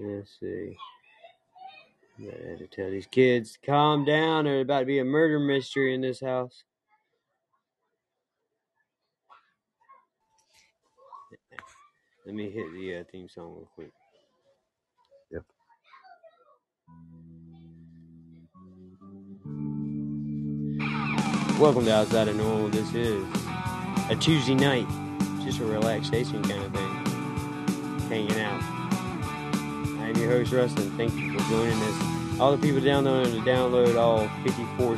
Let's see. I had to tell these kids, calm down. There's about to be a murder mystery in this house. Let me hit the uh, theme song real quick. Yep. Welcome to Outside of Normal. This is a Tuesday night, just a relaxation kind of thing, hanging out. I am your host, Rustin. Thank you for joining us. All the people downloading to download all 54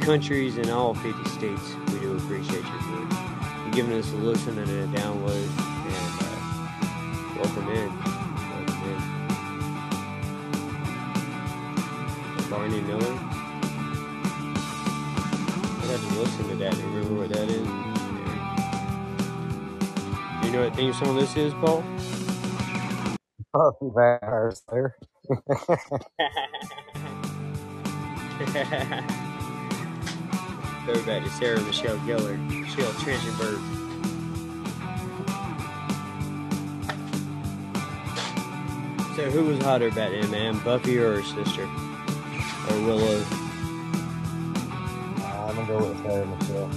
countries and all 50 states, we do appreciate you for giving us a listen and a download. And uh, welcome in. Welcome in. Barney Miller. I had to listen to that remember what that is. You know what theme song this is, Paul? Oh, Vampire Slayer. Go back to Sarah Michelle Gellar, Michelle Trachtenberg. So who was hotter back then, man? Buffy or her sister? Or Willow? I'm gonna go with Sarah Michelle.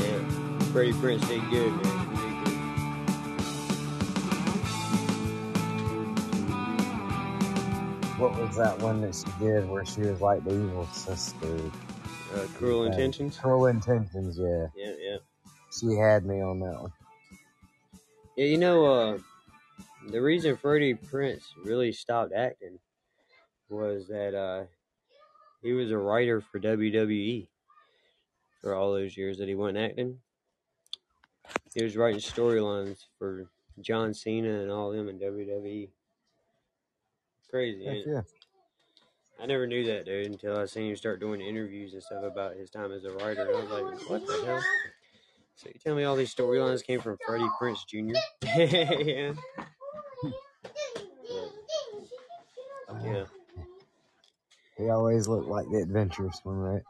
Yeah. Freddie Prinze did good, man. What was that one that she did where she was like the evil sister? Uh, Cruel Uh, Intentions? Cruel Intentions, yeah. Yeah, yeah. She had me on that one. Yeah, you know, uh, the reason Freddie Prinze really stopped acting was that uh, he was a writer for WWE for all those years that he wasn't acting. He was writing storylines for John Cena and all them in WWE. Crazy. Heck yeah. I never knew that, dude, until I seen him start doing interviews and stuff about his time as a writer. And I was like, what the hell? So you tell me all these storylines came from Freddie Prinze Jr.? yeah. But, yeah. He always looked like the adventurous one, right?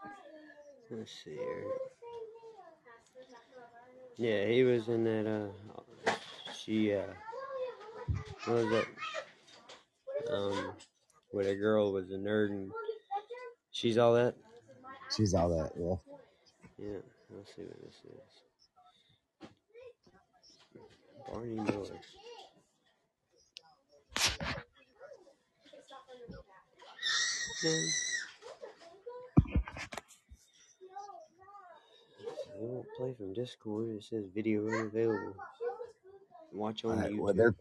Let's see here. Yeah, he was in that. Uh, she. Uh, what was that? Um, where the girl was a nerd and she's all that. She's all that, yeah. Yeah, let's see what this is. Barney Miller. Okay. It won't play from Discord. It says video unavailable. Watch on Alright, YouTube.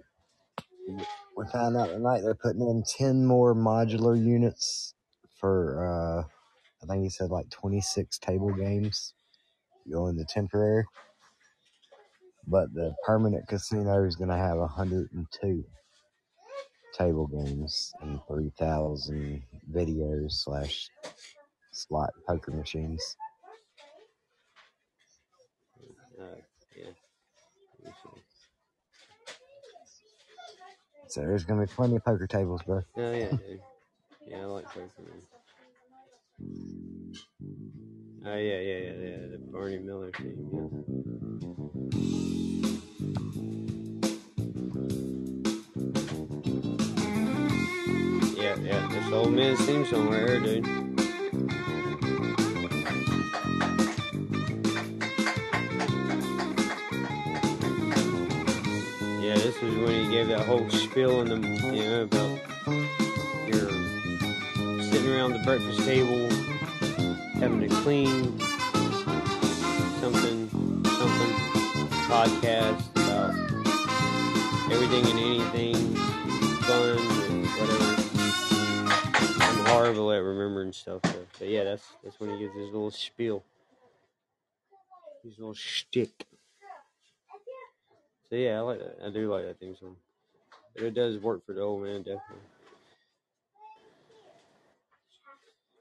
well, we found out tonight they're putting in 10 more modular units for, uh, I think he said like 26 table games going to temporary. But the permanent casino is going to have 102 table games and 3,000 videos slash slot poker machines yeah. Let me see. So there's to be plenty of poker tables, bro. Oh yeah, dude. Yeah, I like poker. Man. Oh yeah, yeah, yeah, yeah. The Barney Miller theme. Yeah. Yeah, yeah. The old man's theme song dude. Yeah, this was when he gave that whole spiel in the, you know, about your sitting around the breakfast table, having to clean something, something, podcast about everything and anything, fun and whatever. I'm horrible at remembering stuff. But yeah, that's that's when he gives his little spiel, his little shtick. So yeah, I like that. I do like that theme song. But it does work for the old man, definitely.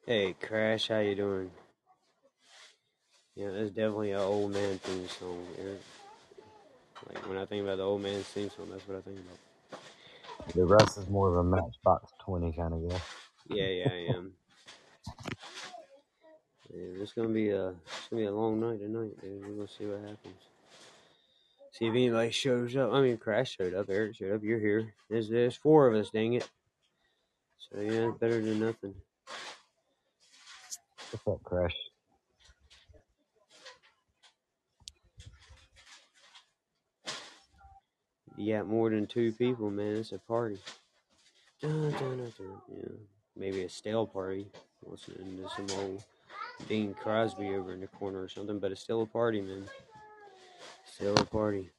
Hey, Crash, how you doing? Yeah, that's definitely an old man theme song. Eric. Like when I think about the old man theme song, that's what I think about. The rest is more of a Matchbox 20 kind of guy. Yeah, yeah, I am. Yeah, it's gonna be a it's gonna be a long night tonight, dude. We're gonna see what happens. See if anybody shows up. I mean, Crash showed up. Eric showed up. You're here. There's there's four of us. Dang it. So yeah, better than nothing. What's up, Crash? You got more than two people, man. It's a party. Dun, dun, dun. Yeah, maybe a stale party. Listening to some old Dean Crosby over in the corner or something, but it's still a party, man. Still a party.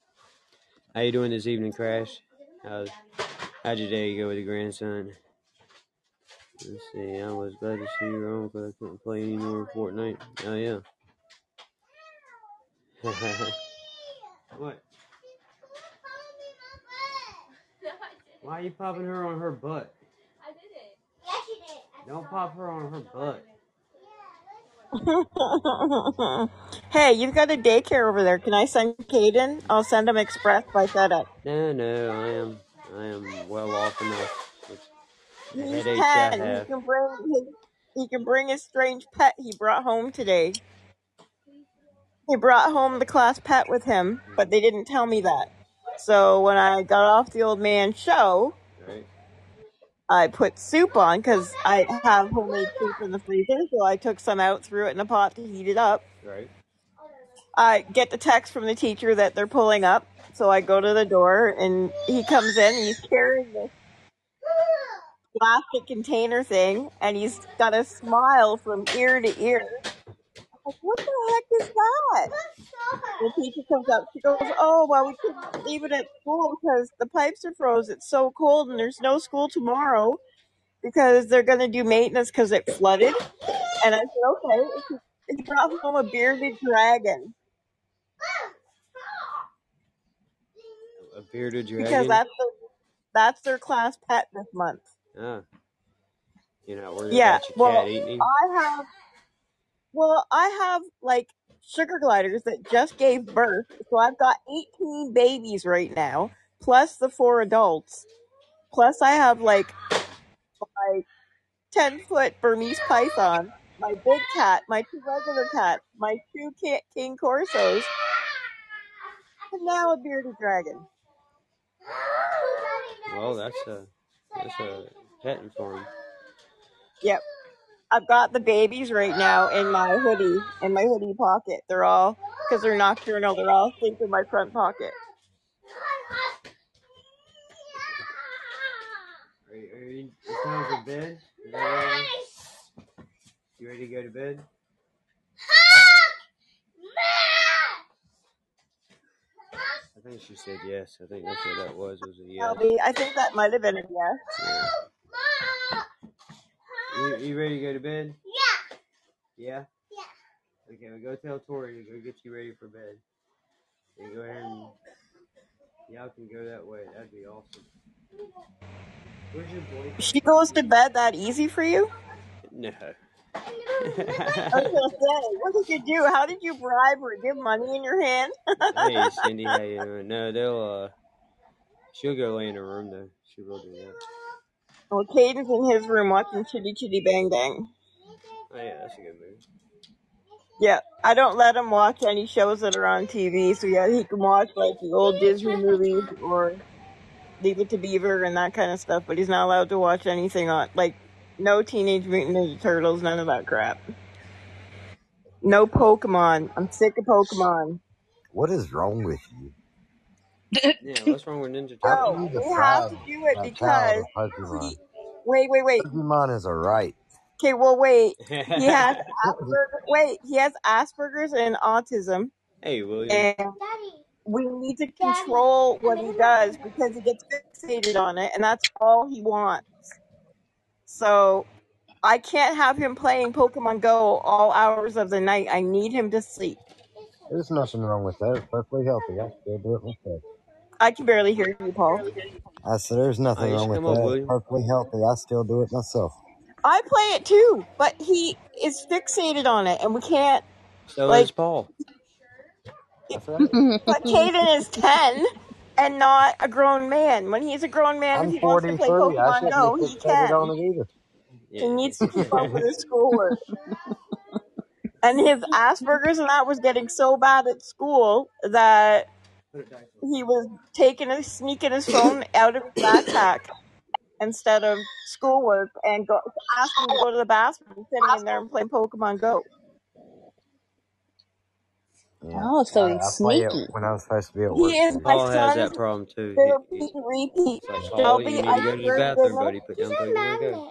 How you doing this evening, Crash? How's how'd your day go with your grandson? Let's see. I was glad to see you home, but I couldn't play any more Fortnite. Oh yeah. what? Why are you popping her on her butt? I did it. Yes, you did. I Don't pop her on her butt. hey, you've got a daycare over there. Can I send Caden? I'll send him express by FedEx. No, no, I am, I am well off enough. With the He's headaches I ten. He have. can bring his, he can bring his strange pet he brought home today. He brought home the class pet with him, but they didn't tell me that. So when I got off the old man show, Right? I put soup on because I have homemade soup in the freezer. So I took some out, threw it in a pot to heat it up. Right. I get the text from the teacher that they're pulling up. So I go to the door and he comes in. And he's carrying this plastic container thing and he's got a smile from ear to ear. Like, what the heck is that? The teacher comes up. She goes, "Oh well, we couldn't leave it at school because the pipes are froze. It's so cold, and there's no school tomorrow because they're going to do maintenance because it flooded." And I said, "Okay." And he brought home a bearded dragon A bearded dragon. because that's the, that's their class pet this month. Ah, you're not worried Yeah. about your cat Well, eating? I have. Well, I have like sugar gliders that just gave birth, so I've got 18 babies right now, plus the four adults. Plus, I have like my 10 foot Burmese python, my big cat, my two regular cats, my two cane corsos, and now a bearded dragon. Well, that's a that's a petting for him. Yep. I've got the babies right now in my hoodie, in my hoodie pocket. They're all, because they're nocturnal, they're all asleep in my front pocket. Are you, are you it's time for bed? Is that? You ready to go to bed? I think she said yes. I think that's what that was. It was a yes. Albie, I think that might have been a yes. Yeah. You, you ready to go to bed? Yeah. Yeah? Yeah. Okay, well, go tell Tori to go get you ready for bed. And go ahead and y'all can go that way. That'd be awesome. Where's your boyfriend? She goes to bed that easy for you? No. I was gonna say, what did you do? How did you bribe her? Give money in your hand? hey, Cindy, how you doing? No, they'll, uh, she'll go lay in her room, though. She will do that. well, Caden's in his room watching Chitty Chitty Bang Bang. Oh, yeah, that's a good movie. Yeah, I don't let him watch any shows that are on TV, so yeah, he can watch like the old Disney movies or Leave It to Beaver and that kind of stuff, but he's not allowed to watch anything on like no Teenage Mutant Ninja Turtles, none of that crap. No Pokemon. I'm sick of Pokemon. What is wrong with you? Yeah, what's wrong with Ninja How Turtles? can No, we oh, have to do it because Pokemon? he. Wait, wait, wait. Pokemon is a right. Okay, well, wait. He has Asperger's. Wait, he has Asperger's and autism, hey, William. and Daddy. we need to control what he does because he gets fixated on it, and that's all he wants. So I can't have him playing Pokemon Go all hours of the night. I need him to sleep. There's nothing wrong with that. It's perfectly healthy. I still do it myself. I can barely hear you, Paul. I said there's nothing you wrong should with come up, that. It's William. perfectly healthy. I still do it myself. I play it too, but he is fixated on it, and we can't. So Like- is Paul. That's right. But Caden is ten and not a grown man. When he's a grown man, if I'm he wants to 43. play I Pokemon shouldn't Go, be he fixated on can. it either. Yeah. He needs to keep up with his schoolwork. And his Asperger's and that was getting so bad at school that he was taking his sneaking his phone out of his backpack instead of schoolwork and go asking to go to the bathroom and sitting in there and playing Pokemon Go. Yeah. Oh, so I, he's I play it sneaky. when I was supposed to be at He work. is my Paul has that son's problem too. He, he, repeat repeat. it's like Paul, you Shelby, need I to go to the bathroom, goodness, buddy. Put down Pokemon Go.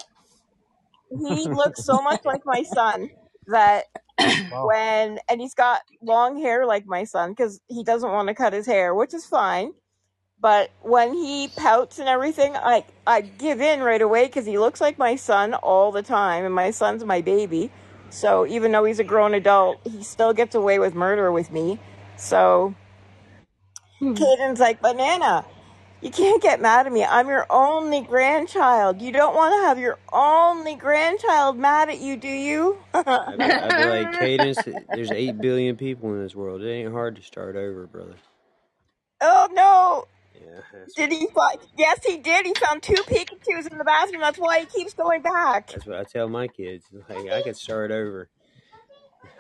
he looks so much like my son that Well, when and he's got long hair like my son because he doesn't want to cut his hair, which is fine. But when he pouts and everything, I I give in right away because he looks like my son all the time, and my son's my baby. So even though he's a grown adult, he still gets away with murder with me. So Hmm. Caden's like, Banana, you can't get mad at me. I'm your only grandchild. You don't want to have your only grandchild mad at you, do you? I'd be, I'd be like, Cadence, there's 8 billion people in this world. It ain't hard to start over, brother. oh no! Yeah, Did he find? Yes, he did. He found two Pikachu's in the bathroom. That's why he keeps going back. that's what I tell my kids. Like, I could start over.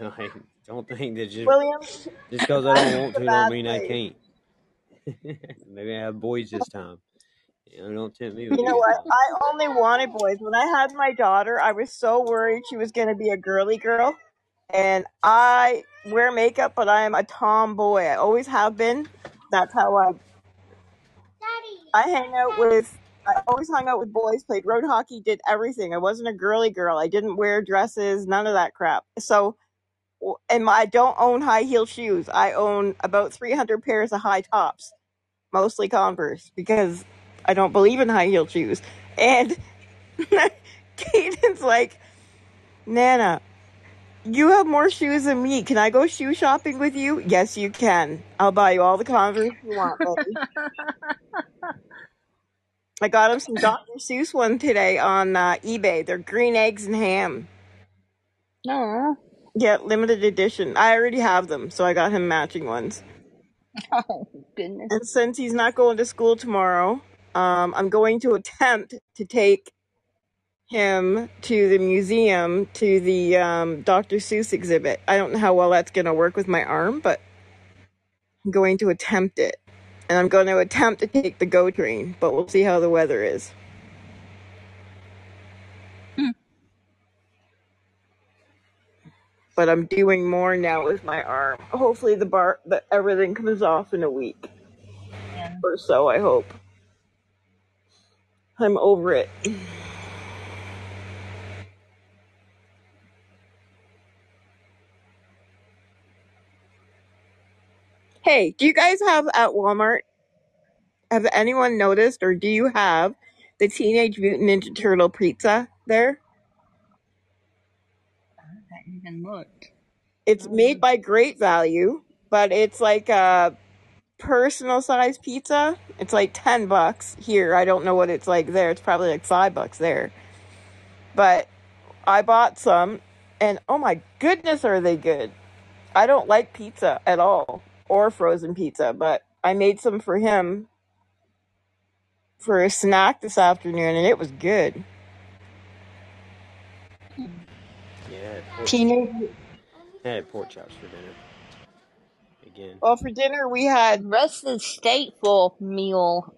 Like, don't think that just William, just because I don't want to don't mean I can't. Maybe I have boys this time. You know, don't tempt me You know what? I only wanted boys. When I had my daughter, I was so worried she was going to be a girly girl. And I wear makeup, but I am a tomboy. I always have been. That's how I I hang out with. I always hung out with boys, played road hockey, did everything. I wasn't a girly girl. I didn't wear dresses, none of that crap. So, and my, I don't own high heel shoes. I own about 300 pairs of high tops, mostly Converse, because I don't believe in high heel shoes. And Caden's like, Nana, you have more shoes than me. Can I go shoe shopping with you? Yes, you can. I'll buy you all the Converse you want, buddy. I got him some Dr. Seuss one today on uh, eBay. They're green eggs and ham. No. Yeah, limited edition. I already have them, so I got him matching ones. Oh, goodness. And since he's not going to school tomorrow, um, I'm going to attempt to take him to the museum to the um, Dr. Seuss exhibit. I don't know how well that's going to work with my arm, but I'm going to attempt it. And I'm going to attempt to take the GO train, but we'll see how the weather is. Hmm. But I'm doing more now with my arm. Hopefully the bar, the, everything comes off in a week Yeah. or so. I hope. I'm over it. Hey, do you guys have at Walmart? Have anyone noticed, or do you have the Teenage Mutant Ninja Turtle pizza there? I haven't even looked. It's oh. made by Great Value, but it's like a personal size pizza. It's like ten bucks here. I don't know what it's like there. It's probably like five bucks there. But I bought some, and oh my goodness, are they good! I don't like pizza at all, or frozen pizza, but I made some for him for a snack this afternoon, and it was good. Yeah, I had pork, Teenage. I had pork chops for dinner. Again. Well, for dinner we had Rusted stateful meal.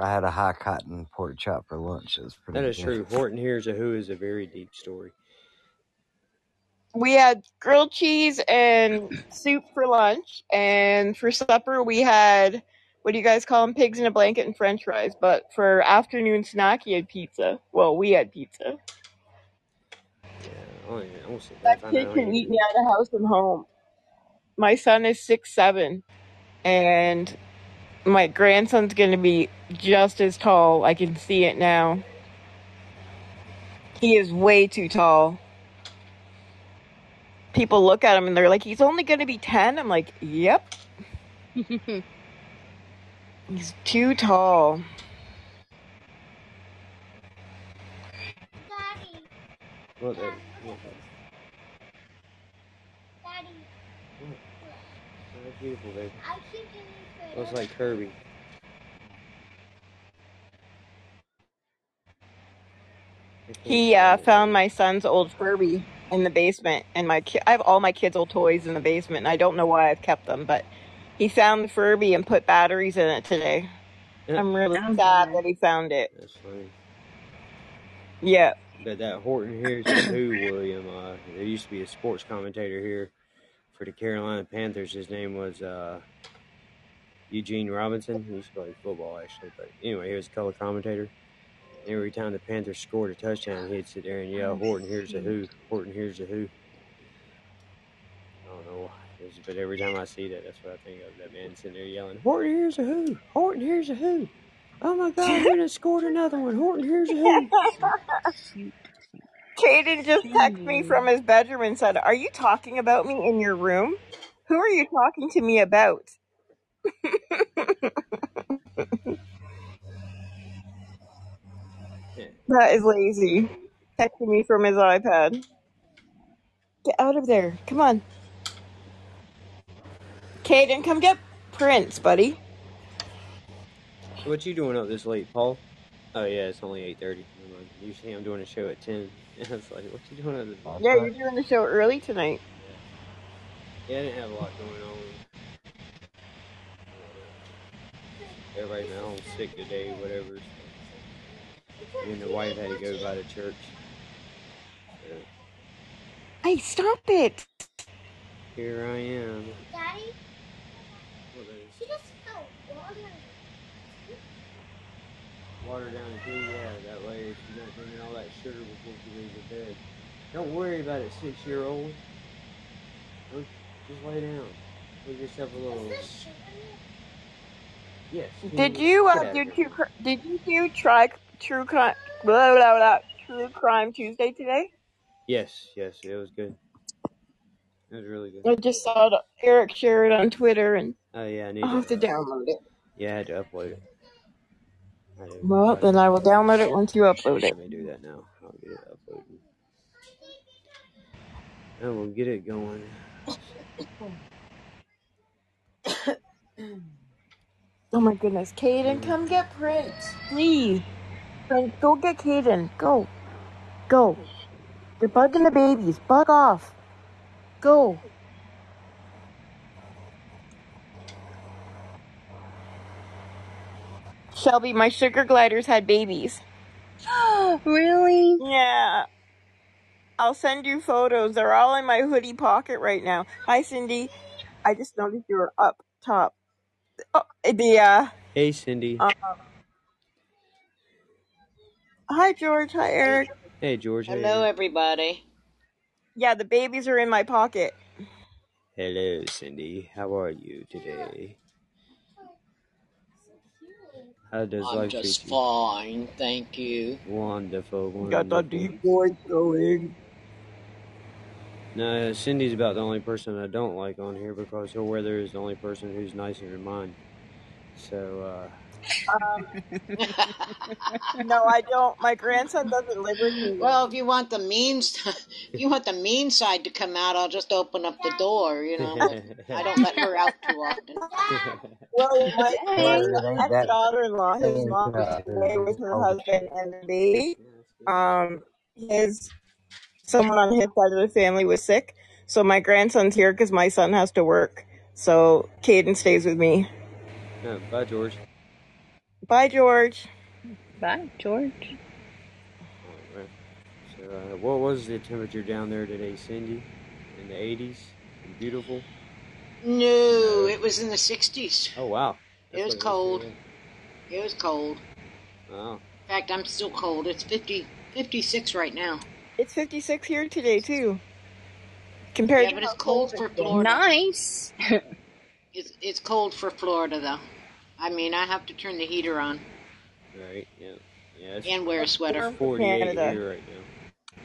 I had a high cotton pork chop for lunch. It was pretty That is good. true. Horton Hears a Who is a very deep story. We had grilled cheese and soup for lunch, and for supper we had what do you guys call them? Pigs in a blanket and French fries. But for afternoon snack, you had pizza. Well, we had pizza. Yeah, I don't even, I don't see that. I kid don't can eat me out of house and home. My son is six seven, and my grandson's gonna be just as tall. I can see it now. He is way too tall. People look at him and they're like, "He's only gonna be 10? I'm like, "Yep, he's too tall." Daddy, What the, what Daddy, what? Oh, that's beautiful, baby. I keep getting Looks like Kirby. He uh, found my son's old Furby in the basement, and my ki- I have all my kids' old toys in the basement, and I don't know why I've kept them, but He found the Furby and put batteries in it today. Yeah. I'm really Oh, sad God. that he found it. That's funny. Yeah. But that Horton Hears a Who William. Uh, there used to be a sports commentator here for the Carolina Panthers. His name was uh, Eugene Robinson. He used to play football actually, but anyway, he was a color commentator. Every time the Panthers scored a touchdown, he'd sit there and yell, "Horton Hears a Who! Horton Hears a Who!" I don't know, why. But every time I see that, that's what I think of. That man sitting there yelling, "Horton Hears a Who! Horton Hears a Who!" Oh my God, we done scored another one. Horton Hears a Who! Caden just texted me from his bedroom and said, Are you talking about me in your room? Who are you talking to me about? Yeah. That is lazy. Texting me from his iPad. Get out of there. Come on. Caden, come get Prince, buddy. What you doing up this late, Paul? Oh yeah, it's only eight thirty. Usually I'm doing a show at ten. I was like, what you doing this late? Yeah, you're doing the show early tonight. Yeah, I didn't have a lot going on. Everybody's at home sick today, whatever. Me and the wife had to go by the church. So Hey, stop it. here I am. Daddy, What is she just fell water. water down the tea? Yeah, that way she's not drinking all that sugar before she leaves her bed. Don't worry about it, six year old. Just lay down. Give yourself a little. Is this sugar? Yes. Did you uh, Get out do of here. true, cri- did you do try true crime blah, blah, blah, true crime Tuesday today? Yes, yes, it was good. It was really good. I just saw it, Eric share it on Twitter and Oh yeah, I need I'll have to to. download it. Yeah, I had to upload it. I Well, then I will download it once you upload it. Let me do that now. I'll get it uploaded. And we'll get it going. Oh my goodness, Caden, mm. come get Prince, please. Prince, go get Caden. Go, go. You're bugging the babies. Bug off. Go. Shelby, my sugar gliders had babies. really? Yeah. I'll send you photos. They're all in my hoodie pocket right now. Hi, Cindy. I just noticed you were up top. Oh, the uh, Hey, Cindy. um, hi George. Hi Eric. Hey, George. Hello, you? everybody. Yeah, the babies are in my pocket. Hello, Cindy. How are you today? How does I'm life just treat you? fine, thank you. Wonderful, Got the wonderful. deep voice going. No, Cindy's about the only person I don't like on here because her weather is the only person who's nicer than mine. So, uh, Um, no, I don't. My grandson doesn't live with me. well, if you want the mean, if you want the mean side to come out, I'll just open up the door. You know, I don't let her out too often. Well, my, my Hey. It ain't that. ex-daughter-in-law, his ain't mom was away with her Oh, husband and the baby. Yeah, that's good. Um, his someone on his side of the family was sick, so my grandson's here because my son has to work. So Caden stays with me. No, bye, George. Bye, George. Bye, George. Alright. So, uh, what was the temperature down there today, Cindy? In the 80s? Beautiful? No, it was in the 60s. Oh, wow. It was cold. It was cold. Wow. In fact, I'm still cold. It's 50, 56 right now. It's 56 here today too. Compared Yeah, to but it's how cold for. Florida. Nice. It's it's cold for Florida though. I mean, I have to turn the heater on Right, yeah. Yeah, and wear a sweater. 48 Canada. here right now.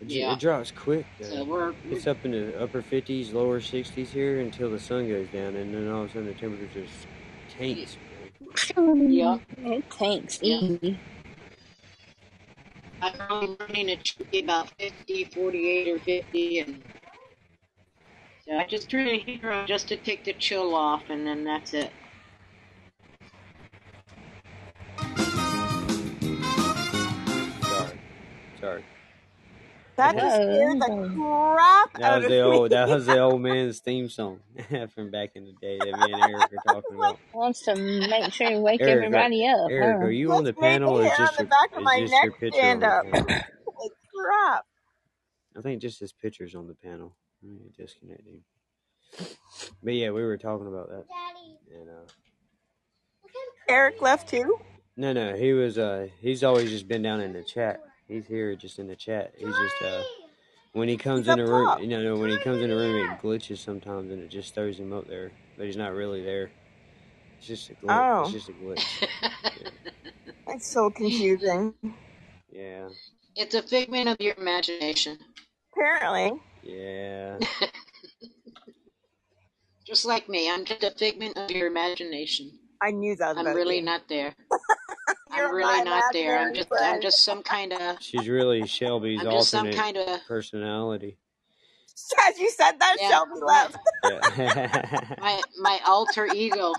It, Yeah. it drops quick, So though. we're It's up in the upper 50s, lower 60s here until the sun goes down, and then all of a sudden the temperature just tanks. man. yeah. It tanks Yeah. easy. I'm only running it should be about 50, 48 or 50 and so I just turn the heater on just to take the chill off and then that's it. Sorry. Sorry. That just scared the crap That out was of the old. That was the old man's theme song from back in the day that me and Eric were talking about. Wants to make sure you wake Eric, everybody up. Eric, huh? are you on the panel or is hair just the your back of is my just neck your picture stand up. the crap. I think just his picture's on the panel. Let me disconnect him. But yeah, we were talking about that. And uh, Eric left too. no, no, he was. Uh, he's always just been down in the chat. He's here just in the chat. He's just uh, when he comes He's in up the room, top. you know, when he comes in the room, it glitches sometimes, and it just throws him up there. But he's not really there. It's just a glitch. Oh. It's just a glitch. It's so confusing. Yeah, it's a figment of your imagination. Apparently. Yeah. Just like me, I'm just a figment of your imagination. I knew that I'm about really you. not there. You're I'm really not there. I'm imaginary just I'm just some kind of She's really Shelby's I'm just some alternate kind of personality. As you said that, Yeah. Shelby left. Yeah. my my alter ego.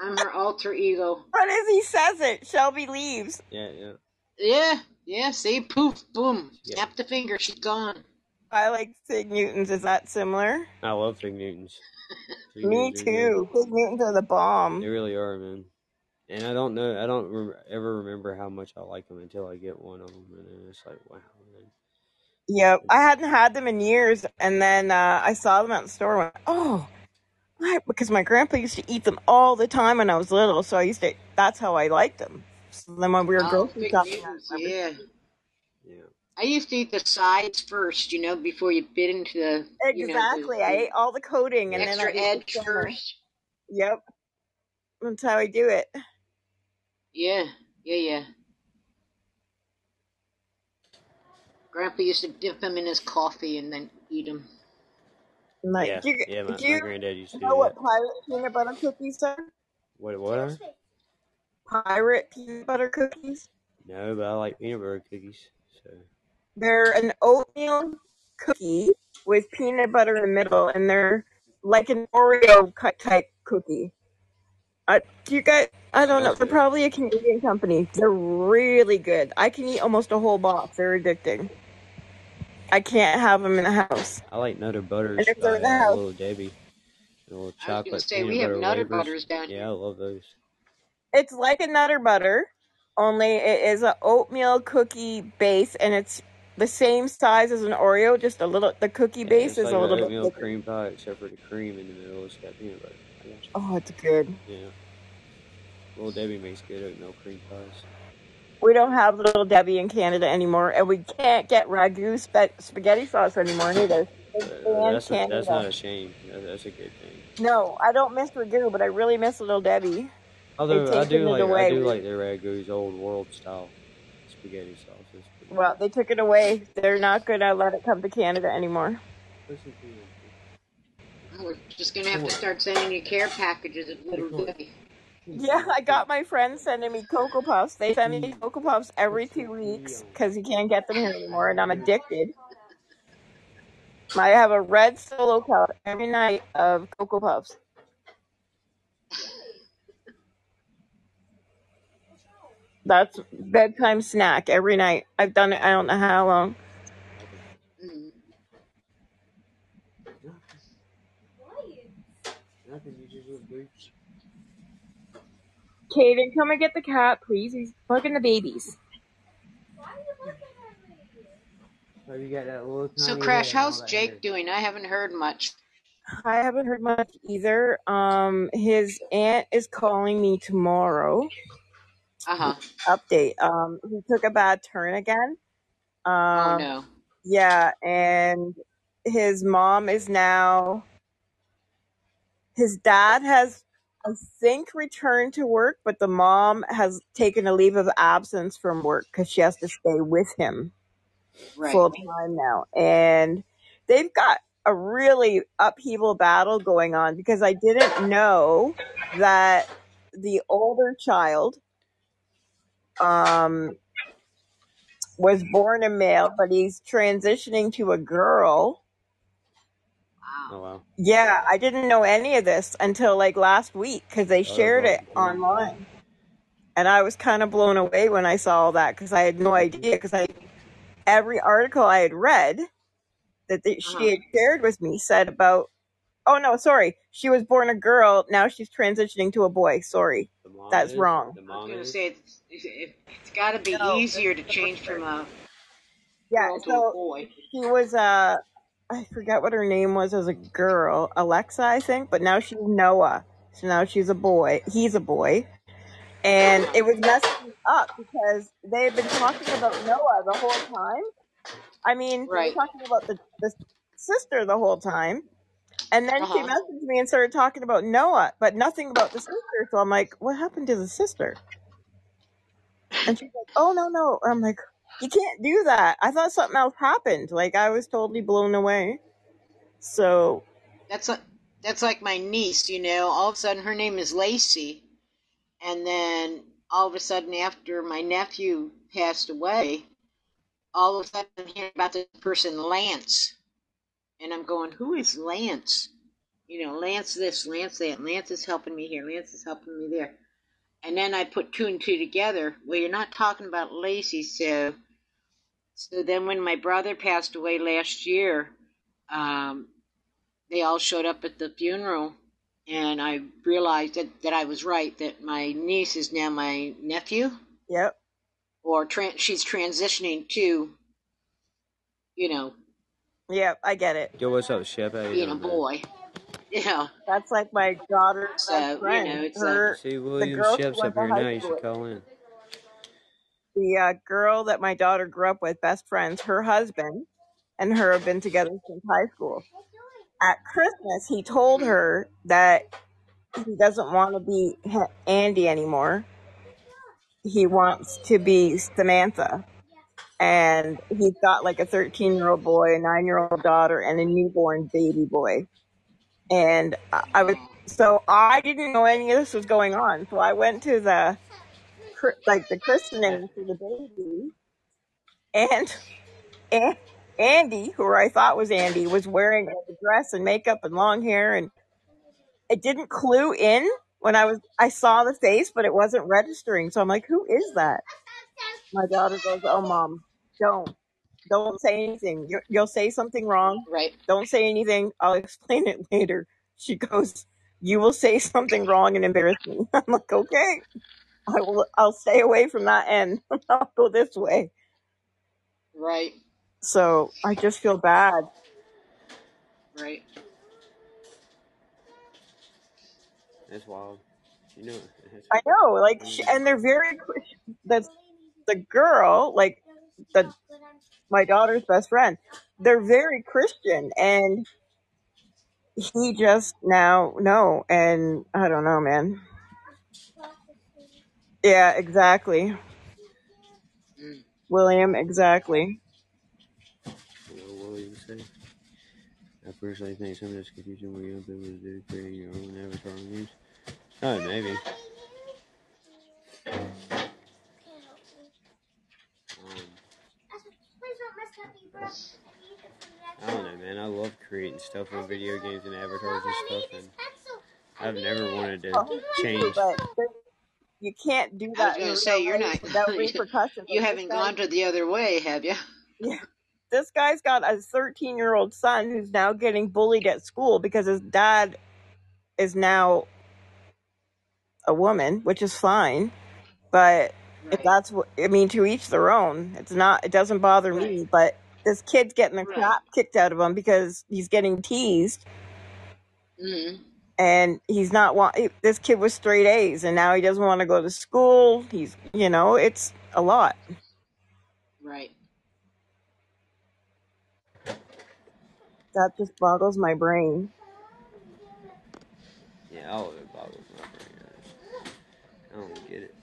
I'm her alter ego. But as he says it, Shelby leaves. yeah, yeah. Yeah, yeah. See, poof, boom, Yeah. snap the finger, she's gone. I like Fig Newtons. Is that similar? I love Fig Newtons. Fig Me Newtons are too. Fig Newtons are the bomb. They really are, man. And I don't know, I don't rem- ever remember how much I like them until I get one of them, and then it's like, wow. Man. Yep. I hadn't had them in years, and then uh, I saw them at the store. And went, oh, why? Because my grandpa used to eat them all the time when I was little, so I used to. That's how I liked them. So then when we were Oh, grocery Fig shopping, Newtons, yeah. Yeah. I used to eat the sides first, you know, before you bit into the you know, the- exactly. I ate all the coating, and then I extra ate the edge first. Yep. That's how I do it. Yeah, yeah, yeah. Grandpa used to dip them in his coffee and then eat them. Like, yeah, do you, yeah, my, do my you granddad used to do know what that. pirate peanut butter cookies are? What, what are? Pirate peanut butter cookies. No, but I like peanut butter cookies. So, They're an oatmeal cookie with peanut butter in the middle, and they're like an Oreo cut type cookie. Uh, do you guys? I don't know. They're probably a Canadian company. They're really good. I can eat almost a whole box. They're addicting. I can't have them in the house. I like Nutter Butters And if they're in the uh, house, Little Debbie. The little I was chocolate say peanut we have butter Nutter wafers. Butters down Yeah. I love those. it's like a Nutter Butter, only it is a oatmeal cookie base, and it's the same size as an Oreo. Just a little. The cookie Yeah, base is like a little bit oatmeal cream pie, except for the cream in the middle. It's got peanut butter. I got you. Oh, it's good. Yeah. Little Debbie makes good oatmeal cream pies. We don't have Little Debbie in Canada anymore, and we can't get ragu spa- spaghetti sauce anymore either. Uh, that's, a, that's not a shame. That, that's a good thing. No, I don't miss ragu, but I really miss Little Debbie. Although I do like I do like the Ragu's old world style spaghetti sauce. It's pretty Well, they took it away. They're not going to let it come to Canada anymore. Listen to you. We're just gonna have to start sending you care packages of little Debbie. Yeah, I got my friends sending me Cocoa Puffs. They send me Cocoa Puffs every two weeks because you can't get them here anymore, and I'm addicted. I have a red solo cup every night of Cocoa Puffs. That's bedtime snack every night. I've done it. I don't know how long. Mm. Nothing. You just look boots. Caden, come and get the cat, please. He's bugging the babies. You got that little So Crash, head and all how's Jake doing? I haven't heard much. I haven't heard much either. Um, his aunt is calling me tomorrow. Uh huh. Update. Um, he took a bad turn again. Oh Um, no. yeah, and his mom is now. His dad has, I think, returned to work, but the mom has taken a leave of absence from work because she has to stay with him Right. full time now. And they've got a really upheaval battle going on because I didn't know that the older child um was born a male, but he's transitioning to a girl. Wow. Oh wow. Yeah, I didn't know any of this until like last week because they Oh, that's shared it online. And I was kind of blown away when I saw all that because I had no idea because I every article I had read that the, Uh-huh. she had shared with me said about. Oh no, sorry. She was born a girl. Now she's transitioning to a boy. Sorry, The mom that's is? wrong. The I was mom gonna is? say it's, it's, it's got to be No, easier to change from a Yeah. girl to a So boy. she was a. I forget what her name was as a girl, Alexa, I think. But now she's Noah. So now she's a boy. He's a boy. And it was messing me up because they had been talking about Noah the whole time. I mean, Right. talking about the, the sister the whole time. And then she Uh-huh. messaged me and started talking about Noah, but nothing about the sister. So I'm like, what happened to the sister? And she's like, oh, no, no. I'm like, you can't do that. I thought something else happened. Like, I was totally blown away. So, That's a, that's like my niece, you know. All of a sudden, her name is Lacey, and then all of a sudden, after my nephew passed away, all of a sudden, I'm hearing about this person, Lance, and I'm going, "Who is Lance?" You know, Lance this, Lance that. Lance is helping me here. Lance is helping me there. And then I put two and two together. Well, you're not talking about Lacey, so so then when my brother passed away last year, um, they all showed up at the funeral, and I realized that, that I was right. That my niece is now my nephew, yep. or tran she's transitioning to, you know, Yep, I get it. Yo, what's up, Shep? How you being a doing, man? Boy. You know, That's like my daughter's so best you friend. know, it's Her, like See, the William girl she Shep's went up here now. You should call in. The uh, girl that my daughter grew up with, best friends, her husband and her have been together since high school. At Christmas, he told her that he doesn't want to be Andy anymore. He wants to be Samantha. And he's got like a 13 year old boy, a nine year old daughter, and a newborn baby boy. And I was, so I didn't know any of this was going on. So I went to the, like the christening for the baby and, and Andy, who I thought was Andy, was wearing a dress and makeup and long hair and it didn't clue in when I was I saw the face, but it wasn't registering. So I'm like, who is that? My daughter goes, "Oh, mom, don't, don't say anything. You, you'll say something wrong. right, Don't say anything. I'll explain it later." She goes, "You will say something wrong and embarrass me." I'm like, "Okay, I will. I'll stay away from that end. I'll go this way." right, So I just feel bad. right. That's wild. You know, that's I know, like, she, and they're very. That's the girl, like the my daughter's best friend. They're very Christian, and he just now no, and I don't know, man. Yeah, exactly, Mm. William. Exactly. you know, William say. I personally think some of this confusion will be able to do creating your own avatar games. Oh, maybe. I don't know, man. I love creating stuff with video games and avatars and stuff, and I've never wanted to me too, change. but you can't do that. I was that gonna say you're not. without repercussions. you haven't gone to the other way, have you? yeah, this guy's got a 13 year old son who's now getting bullied at school because his dad is now a woman, which is fine. But if that's what I mean, to each their own. It's not. It doesn't bother right, me. But this kid's getting the right. crap kicked out of him because he's getting teased, Mm-hmm. and he's not want. This kid was straight A's, and now he doesn't want to go to school. He's, you know, it's a lot. Right. That just boggles my brain. Yeah, all of it boggles my brain. I just- I don't get it.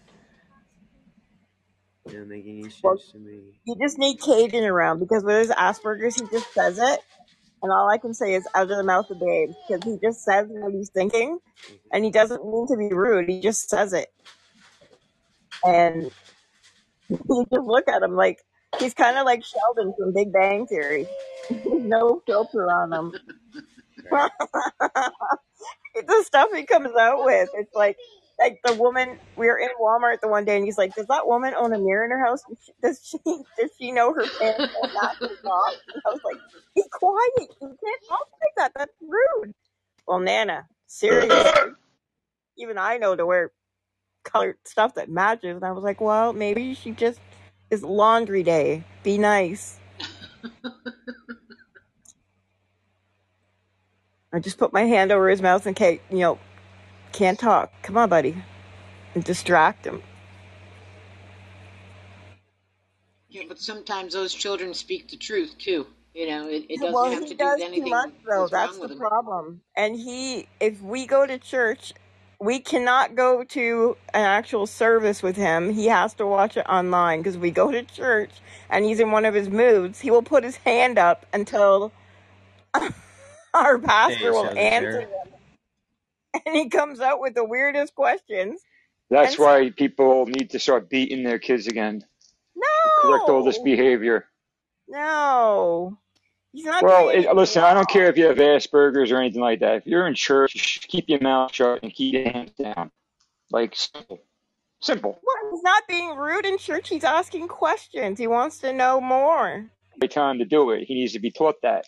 It doesn't make any Well, sense to me. you just need Caden around because with his Asperger's, he just says it, and all I can say is out of the mouth of babes because he just says what he's thinking, mm-hmm. and he doesn't mean to be rude. He just says it, and you just look at him like he's kind of like Sheldon from Big Bang Theory. no filter on him. Right. the stuff he comes out with, it's like like the woman we were in Walmart the one day, and he's like, "Does that woman own a mirror in her house? Does she does she know her pants don't match her socks?" And I was like, "Be quiet! You can't talk like that. That's rude." Well, Nana, seriously, even I know to wear colored stuff that matches, and I was like, "Well, maybe she just is laundry day. Be nice." I just put my hand over his mouth and you know, can't talk. Come on, buddy, and distract him. Yeah, but sometimes those children speak the truth too. You know, it, it doesn't Well, have he to do does with too anything much though. that's That's the with him. problem. And he, if we go to church, we cannot go to an actual service with him. He has to watch it online because we go to church and he's in one of his moods. He will put his hand up until our pastor will Southern answer him, and he comes out with the weirdest questions. That's And so, why people need to start beating their kids again. Correct all this no, behavior. no, he's not Well, it, anything listen, I don't care wrong. if you have Asperger's or anything like that. If you're in church, you should keep your mouth shut and keep your hands down. Like simple, simple. Well, he's not being rude in church. He's asking questions. He wants to know more. Right time to do it. He needs to be taught that.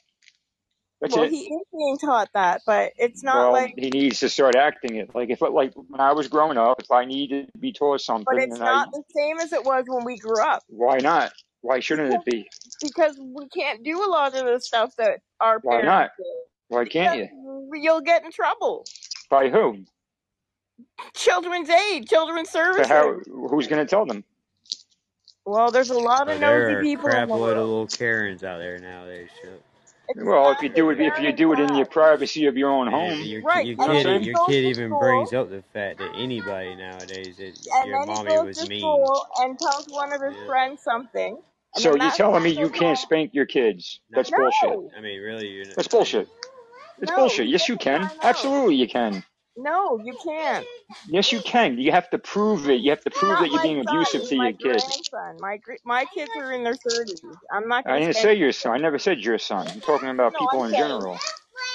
That's Well, it. he is being taught that, but it's not Well, like, he needs to start acting it. Like if, like when I was growing up, if I needed to be taught something, but something, it's and I, not the same as it was when we grew up why not? Why shouldn't because it be? because we can't do a lot of the stuff that our Why parents Why not? did Why can't because you? you'll get in trouble. By who? Children's aid, children's So how? services. Who's going to tell them? Well, there's a lot of there nosy are a people in crap the load of little Karens out there nowadays. Shit. It's Well, if you do it, if you do it in your privacy of your own And home, your Right, your you know what I'm kid saying? your kid to even brings up the fact that anybody nowadays that and your then he mommy goes was to mean. and tells one of his Yeah. friends something, and So you're telling me you can't home. spank your kids? That's No, bullshit. I mean really, you're. not- That's I mean, bullshit. It's no, bullshit. Yes, you can. Absolutely, you can. No, you can't. Yes, you can. You have to prove it. You have to prove Not that you're my being son. abusive to my your kid. grandson. My gr- my kids are in their thirties. I'm not I going to didn't spank. say your son. I never said your son. I'm talking about No, people I'm in saying, general.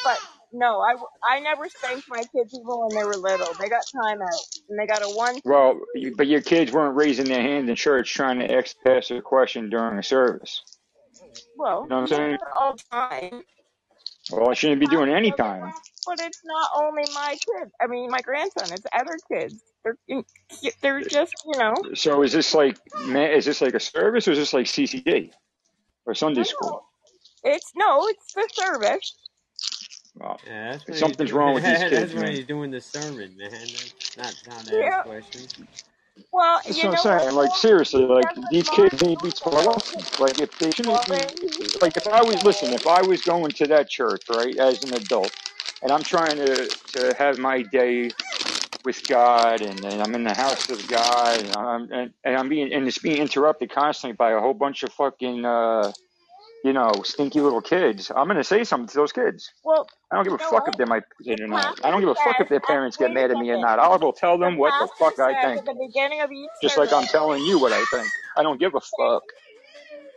but no, I, w- I never spanked my kids even when they were little. They got time out and they got a one, two, Well, you- but your kids weren't raising their hand in church trying to ask a question during a service. Well, You know what I'm saying? all the time. Well, I shouldn't be doing it any time. All- But it's not only my kids. I mean, my grandson. It's other kids. They're they're just you know. So is this like ma- is this like a service or is this like CCD or Sunday school? It's no. It's the service. Well, Yeah, that's when he's something's doing. wrong with these that's kids, when man. he's doing the sermon, man. That's not time to Yeah. ask questions. Well, That's you what know I'm saying. Like though? seriously, like doesn't these mind kids need to be taught my lesson. Like if they shouldn't be like if I was listen, if I was going to that church, right, as an adult, and I'm trying to to have my day with God, and, and I'm in the house of God, and I'm and, and I'm being and it's being interrupted constantly by a whole bunch of fucking uh, you know, stinky little kids. I'm gonna say something to those kids. Well, I don't give a fuck if they might The it or not. I don't give a fuck if their parents get mad at me or not. I will go tell The them what the fuck I think, the beginning of each just like I'm telling you what I think. I don't give a fuck.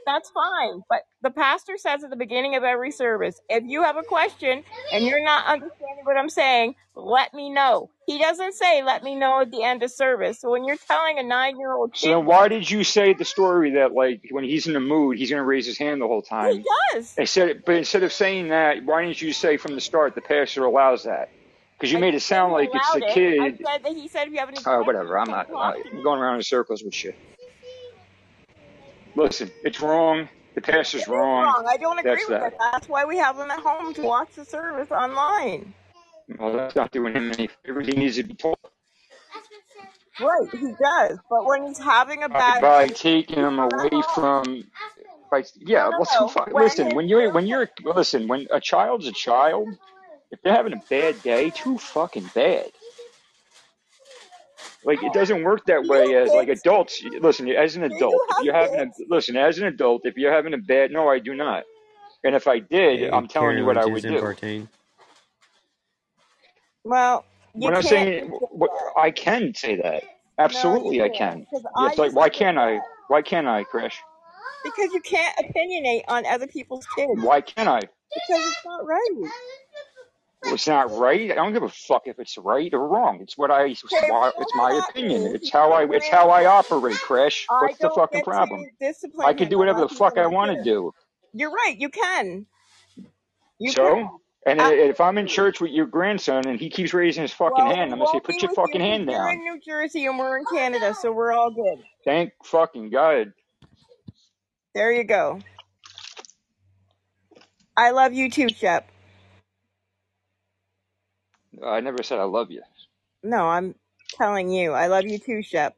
That's fine. But the pastor says at the beginning of every service, if you have a question and you're not understanding what I'm saying, let me know. He doesn't say, let me know at the end of service. So when you're telling a nine year old So kid then why did you say the story that like when he's in the mood, he's gonna raise his hand the whole time? he time? does. Instead, but instead of saying that, why didn't you say from the start the pastor allows that? Because you I made didn't it say sound he like it's the it. I kid. said that he said if you have any Oh, questions, whatever. I'm come not. talk I'm going around in circles with shit. Listen, it's wrong. The pastor's is wrong. wrong. I don't agree That's with that. it. That's why we have him at home to watch the service online. Well, that's not doing him any favors. He needs to be told Right, he does. But when he's having a by, bad by day, taking him away from. By, yeah, No, no, listen, no. When listen. When you're when you're listen, when a child's a child, if they're having a bad day, too fucking bad. Like it doesn't work that way as like adults. Listen, as an Do you adult, if you're having a listen, as an adult, if you're having a bad, no, I do not. And if I did, Hey, I'm telling you what I Lynch would is do. impartating. Well, you When I'm can't saying, just say what, that. I can say that. No, Absolutely, you I can't. can. Because I Yes, like used why to say can't I? that. Why can't I, Chris? Because you can't opinionate on other people's kids. Why can't I? Because it's not right. It's not right. I don't give a fuck if it's right or wrong. It's what I. It's, why- it's my opinion. It's how I. It's how I operate, Crash. What's the fucking problem? I can do whatever the fuck I want to do. You're right. You can. You So, can. and I, if I'm in church with your grandson and he keeps raising his fucking well, hand, I'm gonna say, won't put your with fucking you hand you're down. in New Jersey and we're in Canada, so we're all good. Thank fucking God. There you go. I love you too, Shep. I never said I love you. No, I'm telling you. I love you too, Shep.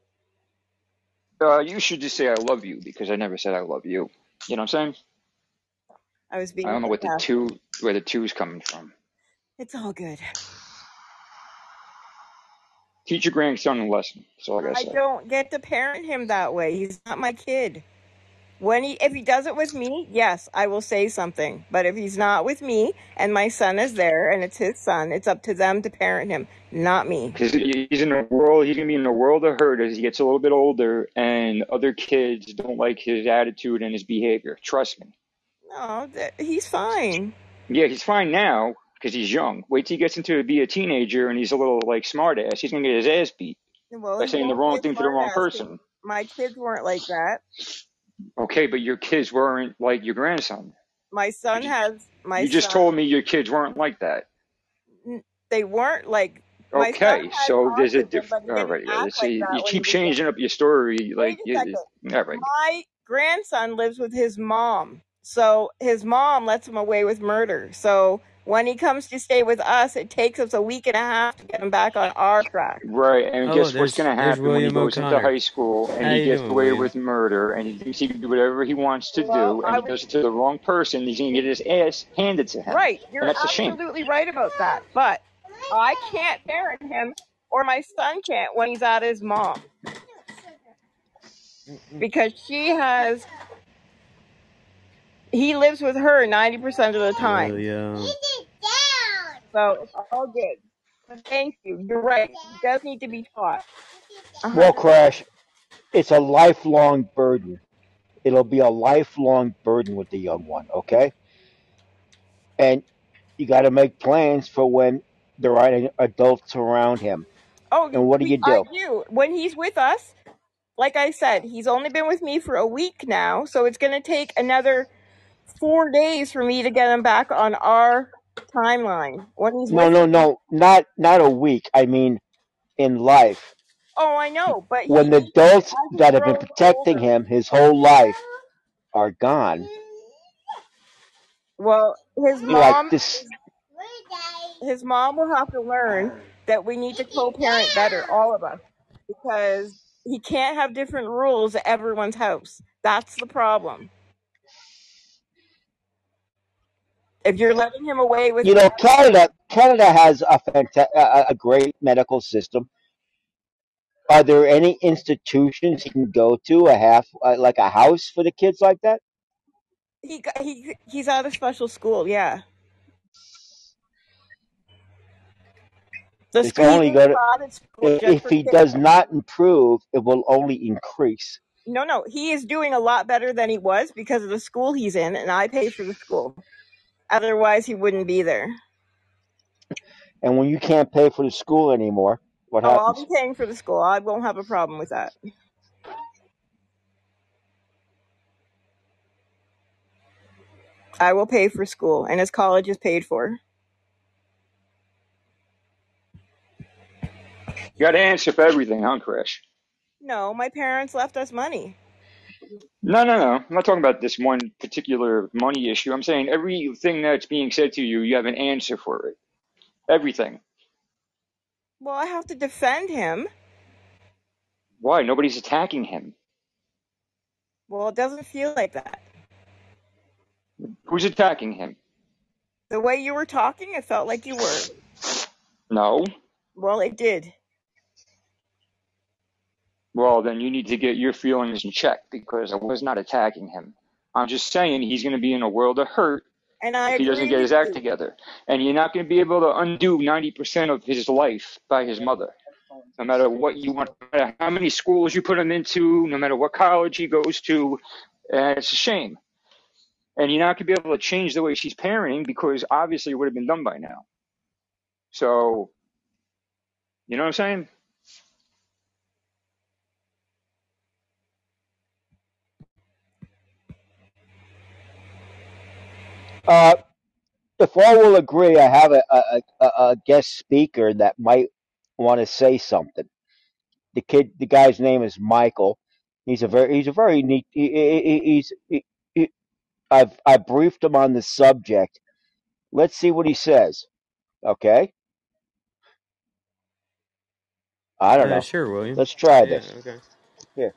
Uh, you should just say I love you because I never said I love you. You know what I'm saying? I was being. I don't know what the two, where the two's coming from. It's all good. Teach your grandson a lesson. That's all I gotta I say. don't get to parent him that way. He's not my kid. When he if he does it with me, yes, I will say something. But if he's not with me and my son is there and it's his son, it's up to them to parent him, not me. Because he's in a world, he's gonna be in a world of hurt as he gets a little bit older, and other kids don't like his attitude and his behavior. Trust me. No, he's fine. Yeah, he's fine now because he's young. Wait till he gets into be a teenager and he's a little like smart ass. He's gonna get his ass beat Well, by saying the wrong thing to the wrong person. My kids weren't like that. Okay, but your kids weren't like your grandson. My son You, has my you just son. told me your kids weren't like that. They weren't like my Okay, so there's a autism, diff. but he All right, yeah. See, like you keep changing up your story. Like, you, all right. My grandson lives with his mom. So his mom lets him away with murder. So when he comes to stay with us, it takes us a week and a half to get him back on our track. Right, and Oh, guess what's going to happen when he William goes into high school and How he gets doing, away William? with murder and he thinks he can do whatever he wants to Well, do I and he was does to the wrong person, and he's going to get his ass handed to him. right. You're that's a shame. absolutely right about that. But I can't parent him, or my son can't when he's at his mom because she has. He lives with her ninety percent of the time, William. So it's all good. But thank you. You're right. He does need to be taught. A Well, hundred percent. Crash, it's a lifelong burden. It'll be a lifelong burden with the young one, okay? And you got to make plans for when there are adults around him. Oh, And what do we, you I do? do. When he's with us, like I said, he's only been with me for a week now, so it's going to take another four days for me to get him back on our timeline. When he's No, with no, no, not not a week. I mean, in life, oh, I know, but he, when the as adults he that have been grows protecting older, him his whole life are gone, well, his like mom, this. his mom will have to learn that we need to co-parent better, all of us, because he can't have different rules at everyone's house. That's the problem. If you're letting him away with You know, Canada, Canada has a fanta- a, a great medical system. Are there any institutions he can go to, a half uh, like a house for the kids like that? he got- he he's out of special school. Yeah, the It's school only going to school just if for he kids. does not improve, it will only increase. No, no, he is doing a lot better than he was because of the school he's in, and I pay for the school. Otherwise, he wouldn't be there. And when you can't pay for the school anymore, what Oh, I'll happens? be paying for the school. I won't have a problem with that. I will pay for school, and his college is paid for. You got to answer for everything, huh, Crash? No, my parents left us money. No, no, no. I'm not talking about this one particular money issue. I'm saying everything that's being said to you, you have an answer for it. Everything. Well, I have to defend him. Why? Nobody's attacking him. Well, it doesn't feel like that. Who's attacking him? The way you were talking, it felt like you were. No. Well, it did. Well, then you need to get your feelings in check because I was not attacking him. I'm just saying he's going to be in a world of hurt And I if he doesn't get his act together. And you're not going to be able to undo 90% of his life by his mother. No matter what you want, no matter how many schools you put him into, no matter what college he goes to, uh, it's a shame. And you're not going to be able to change the way she's parenting because obviously it would have been done by now. So, you know what I'm saying? Uh, if all will agree, I have a, a, a, a guest speaker that might want to say something. The kid, the guy's name is Michael. He's a very, he's a very neat. He, he, he- he's, he, he, I've, I briefed him on the subject. Let's see what he says. Okay. I don't Uh, know. sure, William. Let's try Yeah, this. okay. Here,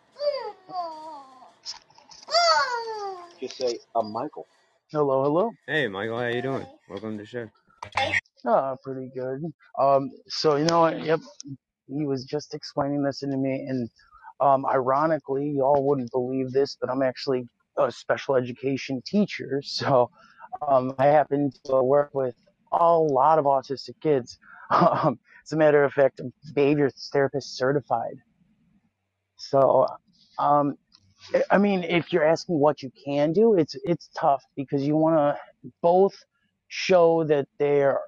just say, I'm Michael. Hello, hello. Hey, Michael, how you doing? Welcome to the show. Ah, pretty good. Um, so you know what? Yep, he was just explaining this to me, and um, ironically, y'all wouldn't believe this, but I'm actually a special education teacher. So um, I happen to work with a lot of autistic kids. Um, as a matter of fact, I'm behavior therapist certified. So, um, I mean, if you're asking what you can do, it's it's tough because you want to both show that they're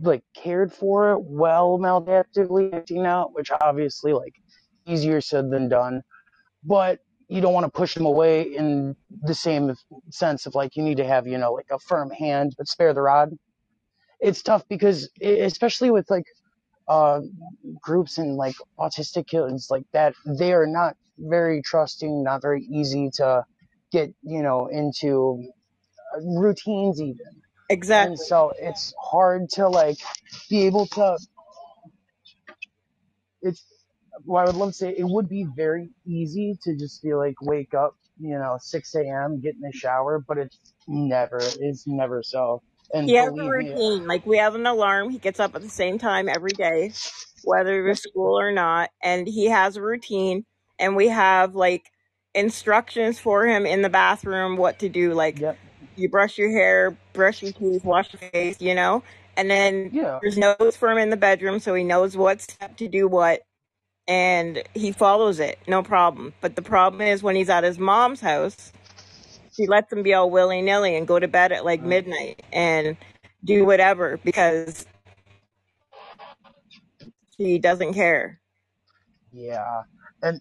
like cared for well maladaptively acting out, which obviously like easier said than done. But you don't want to push them away in the same sense of like you need to have you know like a firm hand but spare the rod. It's tough because especially with like uh groups and like autistic kids like that, they are not very trusting, not very easy to get you know into uh, routines even and Exactly. so it's hard to like be able to it's well, I would love to say it would be very easy to just be like wake up, you know, six AM, get in the shower, but it's never it's never so. And He has a believe me, routine. Like we have an alarm. He gets up at the same time every day, whether there's school or not. And he has a routine. And we have like instructions for him in the bathroom what to do. Like yep, you brush your hair, brush your teeth, wash your face, you know? And then yeah, there's notes for him in the bedroom so he knows what step to do what. And he follows it, no problem. But the problem is when he's at his mom's house, she lets him be all willy nilly and go to bed at like midnight and do whatever because she doesn't care. yeah. And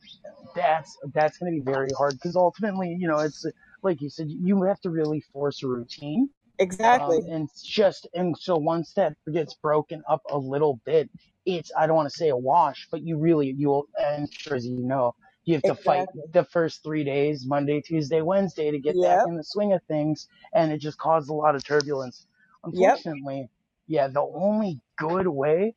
that's that's going to be very hard because ultimately, you know, it's like you said, you have to really force a routine Exactly. um, and just and so once that gets broken up a little bit it's i don't want to say a wash but you really you'll and sure as you know you have to fight the first three days monday tuesday wednesday to get back in the swing of things and it just caused a lot of turbulence Yep. unfortunately yeah the only good way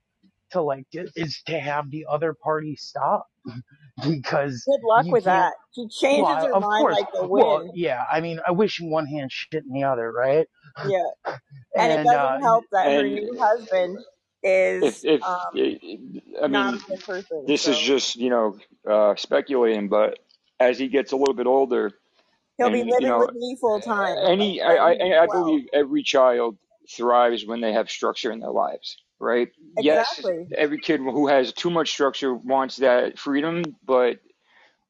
to like is to have the other party stop because Good luck with that. She changes well her of mind course like the well yeah i mean i wish in one hand shit in the other right Yeah. And it and uh doesn't help that her new husband is if um I mean, person. this is just you know uh, speculating, but as he gets a little bit older, he'll be and you living know, with me full time any I when I, I twelve. believe every child thrives when they have structure in their lives, right? Yes, every kid who has too much structure wants that freedom, but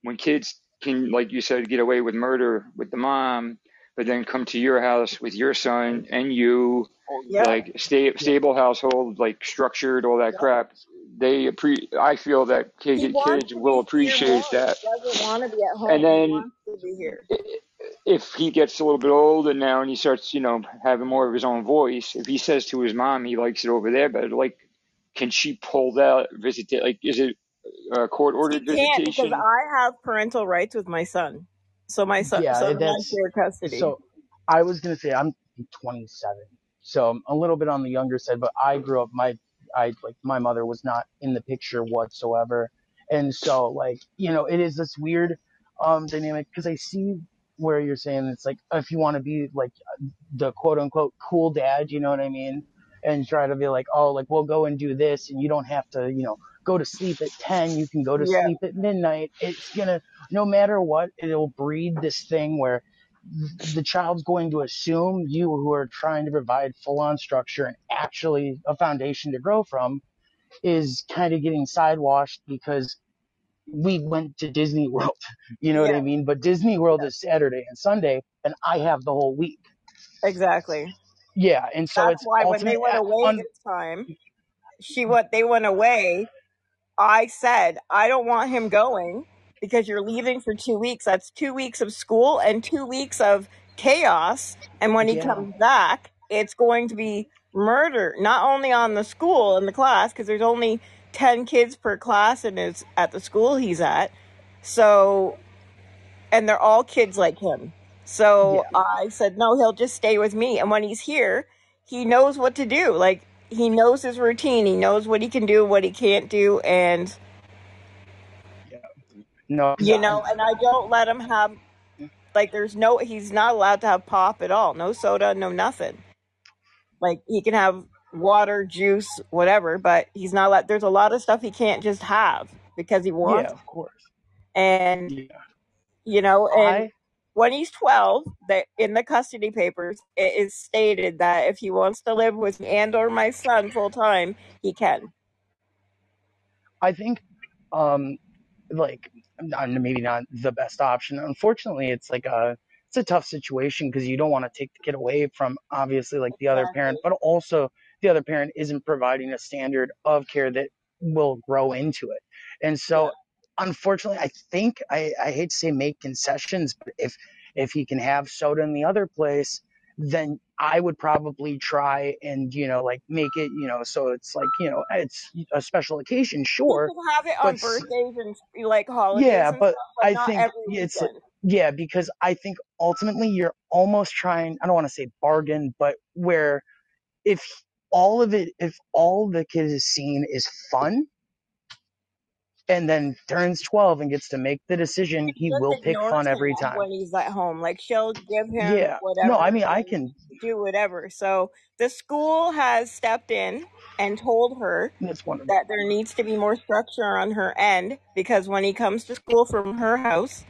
when kids can, like you said, get away with murder with the mom, but then come to your house with your son and you, Yep. like sta- yeah stable household, like structured, all that Yep. crap. They appre- I feel that He kid- wants kids will appreciate that. Doesn't want to be at home. And He then wants to be here. i- if he gets a little bit older now and he starts, you know, having more of his own voice, if he says to his mom he likes it over there, but like, can she pull that visit? Like, is it a court She ordered can't because visitation? I have parental rights with my son. So my son, yeah son and I that's share custody. so i was gonna say i'm 27 so i'm a little bit on the younger side but i grew up my i like my mother was not in the picture whatsoever and so like you know it is this weird um dynamic because i see where you're saying it's like if you want to be like the quote unquote cool dad you know what i mean and try to be like oh like we'll go and do this and you don't have to you know go to sleep at 10 you can go to Yeah. sleep at midnight it's gonna no matter what it'll breed this thing where the child's going to assume you who are trying to provide full on structure and actually a foundation to grow from is kind of getting sidewashed because we went to Disney World. You know what Yeah. I mean? But Disney World is Saturday and Sunday and I have the whole week. Exactly. Yeah, and so That's it's why when they ultimate went uh, away un, this time, she went they went away, I said, I don't want him going because you're leaving for two weeks. That's two weeks of school and two weeks of chaos. And when he Yeah. comes back, it's going to be murder, not only on the school and the class, because there's only 10 kids per class and it's at the school he's at. So, and they're all kids like him. So Yeah. I said, no, he'll just stay with me. And when he's here, he knows what to do. Like, he knows his routine. He knows what he can do, what he can't do. And, No, you know, and I don't let him have, like, there's no, he's not allowed to have pop at all. No soda, no nothing. Like, he can have water, juice, whatever, but he's not allowed, there's a lot of stuff he can't just have because he wants. yeah, of course. And, Yeah. you know, and I when he's 12 that in the custody papers it is stated that if he wants to live with me and or my son full time he can I think, um, like maybe not the best option. Unfortunately, it's like a it's a tough situation because you don't want to take the kid away from obviously like the other parent, but also the other parent isn't providing a standard of care that will grow into it. And so, unfortunately, I think I, I hate to say make concessions, but if if he can have soda in the other place, then I would probably try and you know like make it you know so it's like you know it's a special occasion, sure, have it on birthdays and like holidays yeah, but stuff but I think it's weekend yeah because I think ultimately you're almost trying I don't want to say bargain, but where if all of it if all the kid is seeing is fun and then turns 12 and gets to make the decision, he just will pick fun every time. when he's at home like she'll give him Yeah. whatever No, I mean I can do whatever so the school has stepped in and told her that there needs to be more structure on her end because when he comes to school from her house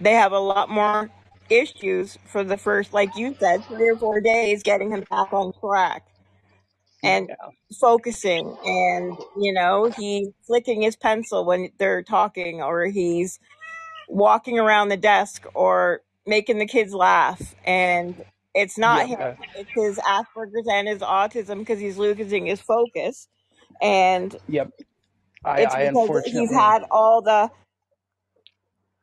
they have a lot more issues for the first, like you said, three or four days getting him back on track and focusing. And, you know, he's flicking his pencil when they're talking, or he's walking around the desk, or making the kids laugh. And it's not him, it's his Asperger's and his autism because he's losing his focus. And Yep. I it's I because he's unfortunately had all the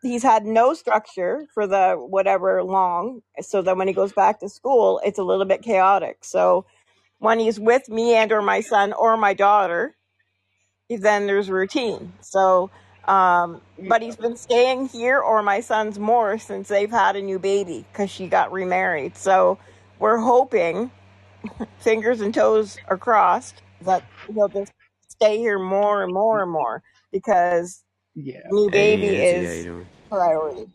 he's had no structure for the whatever long so that when he goes back to school it's a little bit chaotic so when he's with me and or my son or my daughter then there's routine so um but he's been staying here or my son's more since they've had a new baby because she got remarried so we're hoping fingers and toes are crossed that he'll just stay here more and more and more because yeah. new Hey, baby Nancy, how you is doing? priority.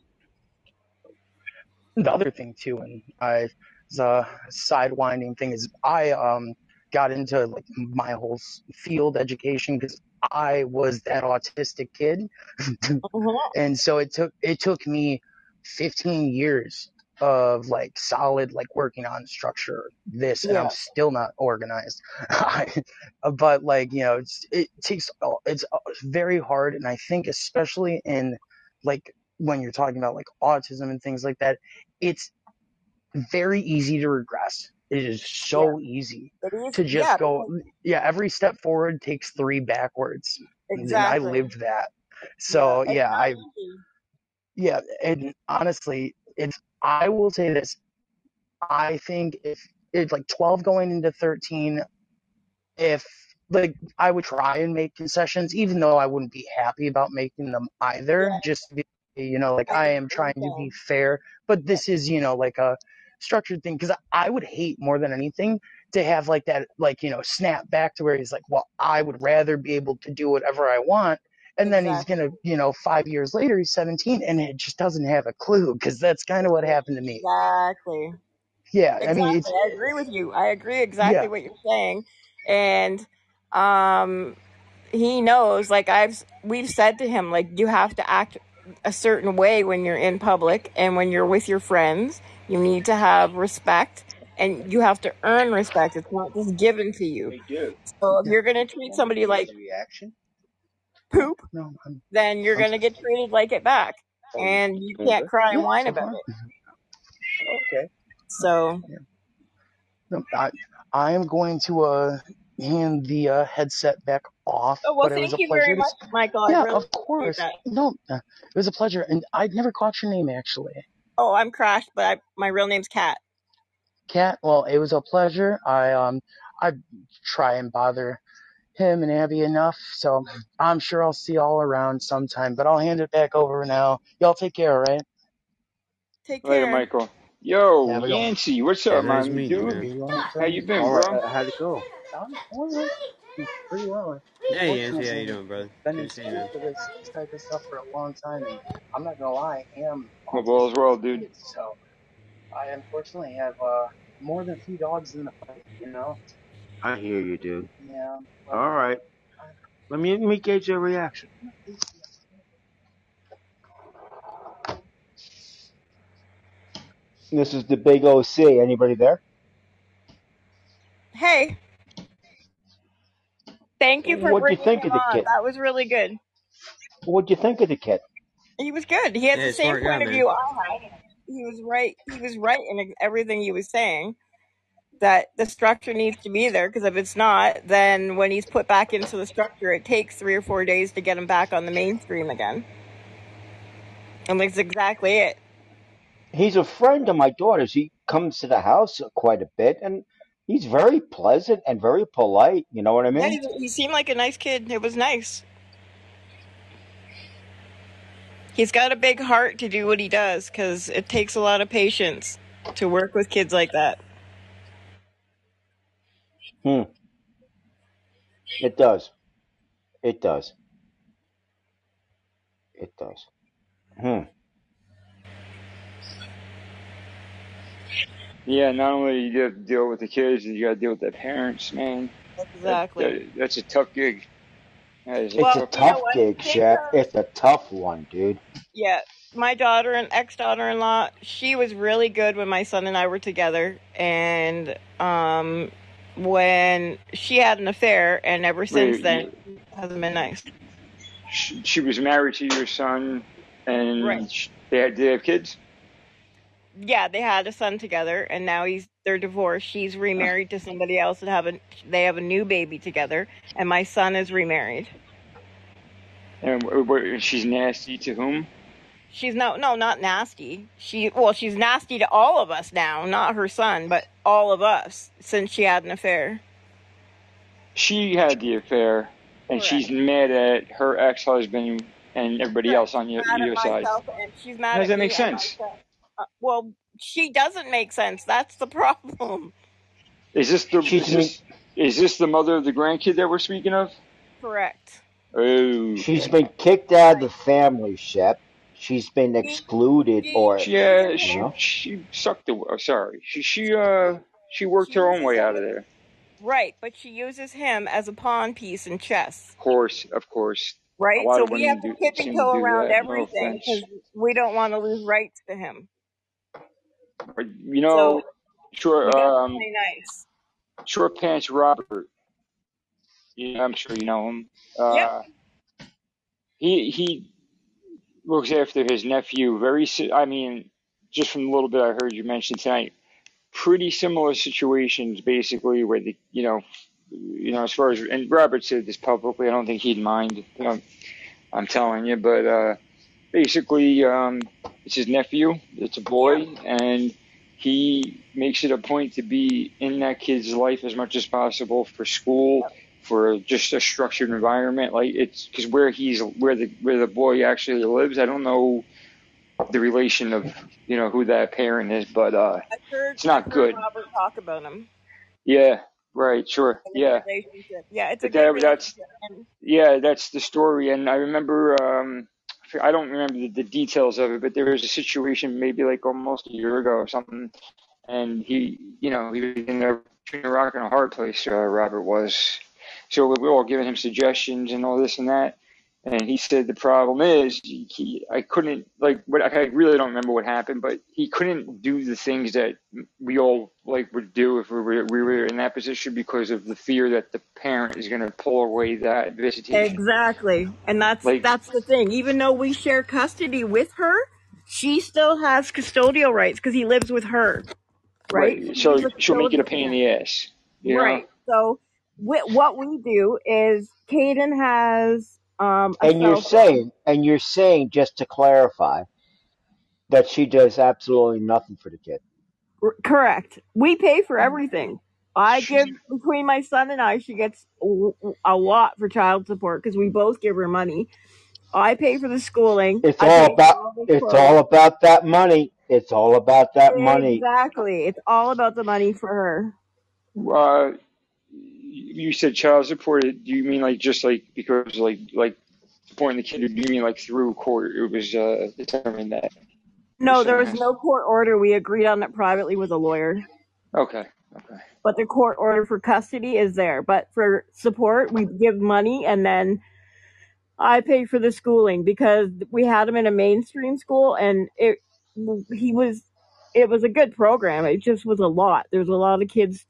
the other thing too, and I the sidewinding thing is I um got into like my whole field education because I was that autistic kid, Mhm. and so it took it took me 15 years of like solid like working on structure this and Yeah, i'm still not organized. But like you know it's it takes it's very hard and i think especially in like when you're talking about like autism and things like that it's very easy to regress it is yeah. so easy It is, to yeah, just go because yeah every step forward takes three backwards and i lived that so it's yeah i easy. yeah, and honestly, it's I will say this. I think if it's like 12 going into 13, if like I would try and make concessions, even though I wouldn't be happy about making them either, Yeah, just be, you know, like I am trying to be fair, but this is, you know, like a structured thing because I would hate more than anything to have like that, like, you know, snap back to where he's like, well, I would rather be able to do whatever I want. And then he's gonna, you know, five years later, he's 17 and it just doesn't have a clue because that's kind of what happened to me. Exactly. Yeah, I mean, I agree with you. I agree exactly yeah, what you're saying. And um he knows like I've we've said to him like you have to act a certain way when you're in public and when you're with your friends. You need to have respect and you have to earn respect. It's not just given to you. So if you're going to treat somebody like poop, no, I'm, then you're I'm going to get treated like it back. And you can't cry and whine about it. Okay. So, Yeah. No, I, I am going to, uh, hand the uh, headset back off. Oh well, but it was thank a you pleasure very much, Michael. Yeah, really of course. No, uh, it was a pleasure, and I'd never caught your name actually. Oh, I'm Crash, but I, my real name's Kat. Kat, well, it was a pleasure. I um I try and bother him and Abby enough, so I'm sure I'll see y'all around sometime. But I'll hand it back over now. Y'all take care, all right? Take Later, care. Michael. Yo, Have a good one. Yancey, what's Yeah, up, nice my meeting you, dude? man. How you been, All right, bro? uh, how'd it go? All right. Pretty well. Hey, Yancy, how you Unfortunately, doing, brother? been Good in to see you, school man. for this type of stuff for a long time, and I'm not gonna lie, I am Hope all is autistic well, dude. so I unfortunately have uh more than a few dogs in the fight, you know. I hear you, dude. Yeah. But All right. Let me let me gauge your reaction. This is the big OC. Anybody there? Hey, thank you for What'd you bringing think him of the on. kid? That was really good. What'd you think of the kid? He was good. He had Yeah, the same smart guy, point of man. view I had. He was right. He was right in everything he was saying. That the structure needs to be there because if it's not, then when he's put back into the structure, it takes three or four days to get him back on the mainstream again. And that's exactly it. He's a friend of my daughter's. He comes to the house quite a bit, and he's very pleasant and very polite. You know what I Yeah, mean? he, he seemed like a nice kid. It was nice. He's got a big heart to do what he does because it takes a lot of patience to work with kids like that. Hmm. It does. It does. It does. Hmm. Yeah, not only you have to deal with the kids, you got to deal with the parents, man. Exactly. that, that's a tough gig. That is It's Well, a tough you know gig, Kids Shep. It's a tough one, dude. Yeah, my daughter and ex daughter in law, she was really good when my son and I were together. And um, when she had an affair, and ever since Wait, then, you- it hasn't been nice. she, she was married to your son, and Right. sh- they had, did they have kids? Yeah, they had a son together, and now he's they're divorced. She's remarried to somebody else, and have a they have a new baby together. And my son is remarried. And she's nasty to whom? She's no no not nasty. She well she's nasty to all of us now, not her son, but all of us since she had an affair. She had the affair, and Correct. she's mad at her ex-husband and everybody else on your, your side. and she's mad How does at that make sense? Myself. Uh, well, she doesn't make sense. That's the problem. Is this the She's is this, is this the mother of the grandkid that we're speaking of? Correct. Oh, She's been kicked out of the family, Shep. She's been excluded, she, or she, uh, you she know. she sucked the. Oh, sorry, she she uh she worked she her own way out of there. right, but she uses him as a pawn piece in chess. Of course, of course. Right, so we have to do tip and seem toe around that. Everything offense, because we don't want to lose rights to him. You know, we sure um nice. short pants Robert. Yeah, I'm sure you know him. Yep. Uh, he he looks after his nephew. Very, I mean, just from the little bit I heard you mention tonight, pretty similar situations, basically, where the you know, you know, as far as and Robert said this publicly. I don't think he'd mind. You know, I'm telling you, but uh, basically, um, it's his nephew. It's a boy, and he makes it a point to be in that kid's life as much as possible for school, for just a structured environment. Like it's because where he's where the where the boy actually lives. I don't know the relation of you know who that parent is, but uh, it's not good. Robert talk about him Yeah, right, sure, yeah. Yeah, it's a that that's yeah, that's the story. And I remember, um, I don't remember the, the details of it, but there was a situation maybe like almost a year ago or something, and he, you know, he was in a, between a rock and a hard place. Uh, Robert was, so we were all giving him suggestions and all this and that. And he said the problem is he, I couldn't like what I really don't remember what happened, but he couldn't do the things that we all like would do if we were we were in that position because of the fear that the parent is going to pull away that visitation. exactly. And that's Like that's the thing. Even though we share custody with her, she still has custodial rights because he lives with her. Right? right, So so she's a she'll make it a pain in the ass, you know. Right. So what we do is Caden has um And you're saying, and you're saying, just to clarify, that she does absolutely nothing for the kid. R- correct. We pay for everything. I give between my son and I, she gets a a lot for child support because we both give her money. I pay for the schooling. It's I all about, all it's clothes. all about that money. It's all about that money. Exactly. It's all about the money for her. Uh, you said child support. Do you mean like just like because like like supporting the kid, or do you mean like through court? It was uh, determined that No, there was no court order. We agreed on it privately with a lawyer. Okay, okay. But the court order for custody is there. But for support, we give money and then I pay for the schooling because we had him in a mainstream school and it he was it was a good program. It just was a lot. There's a lot of kids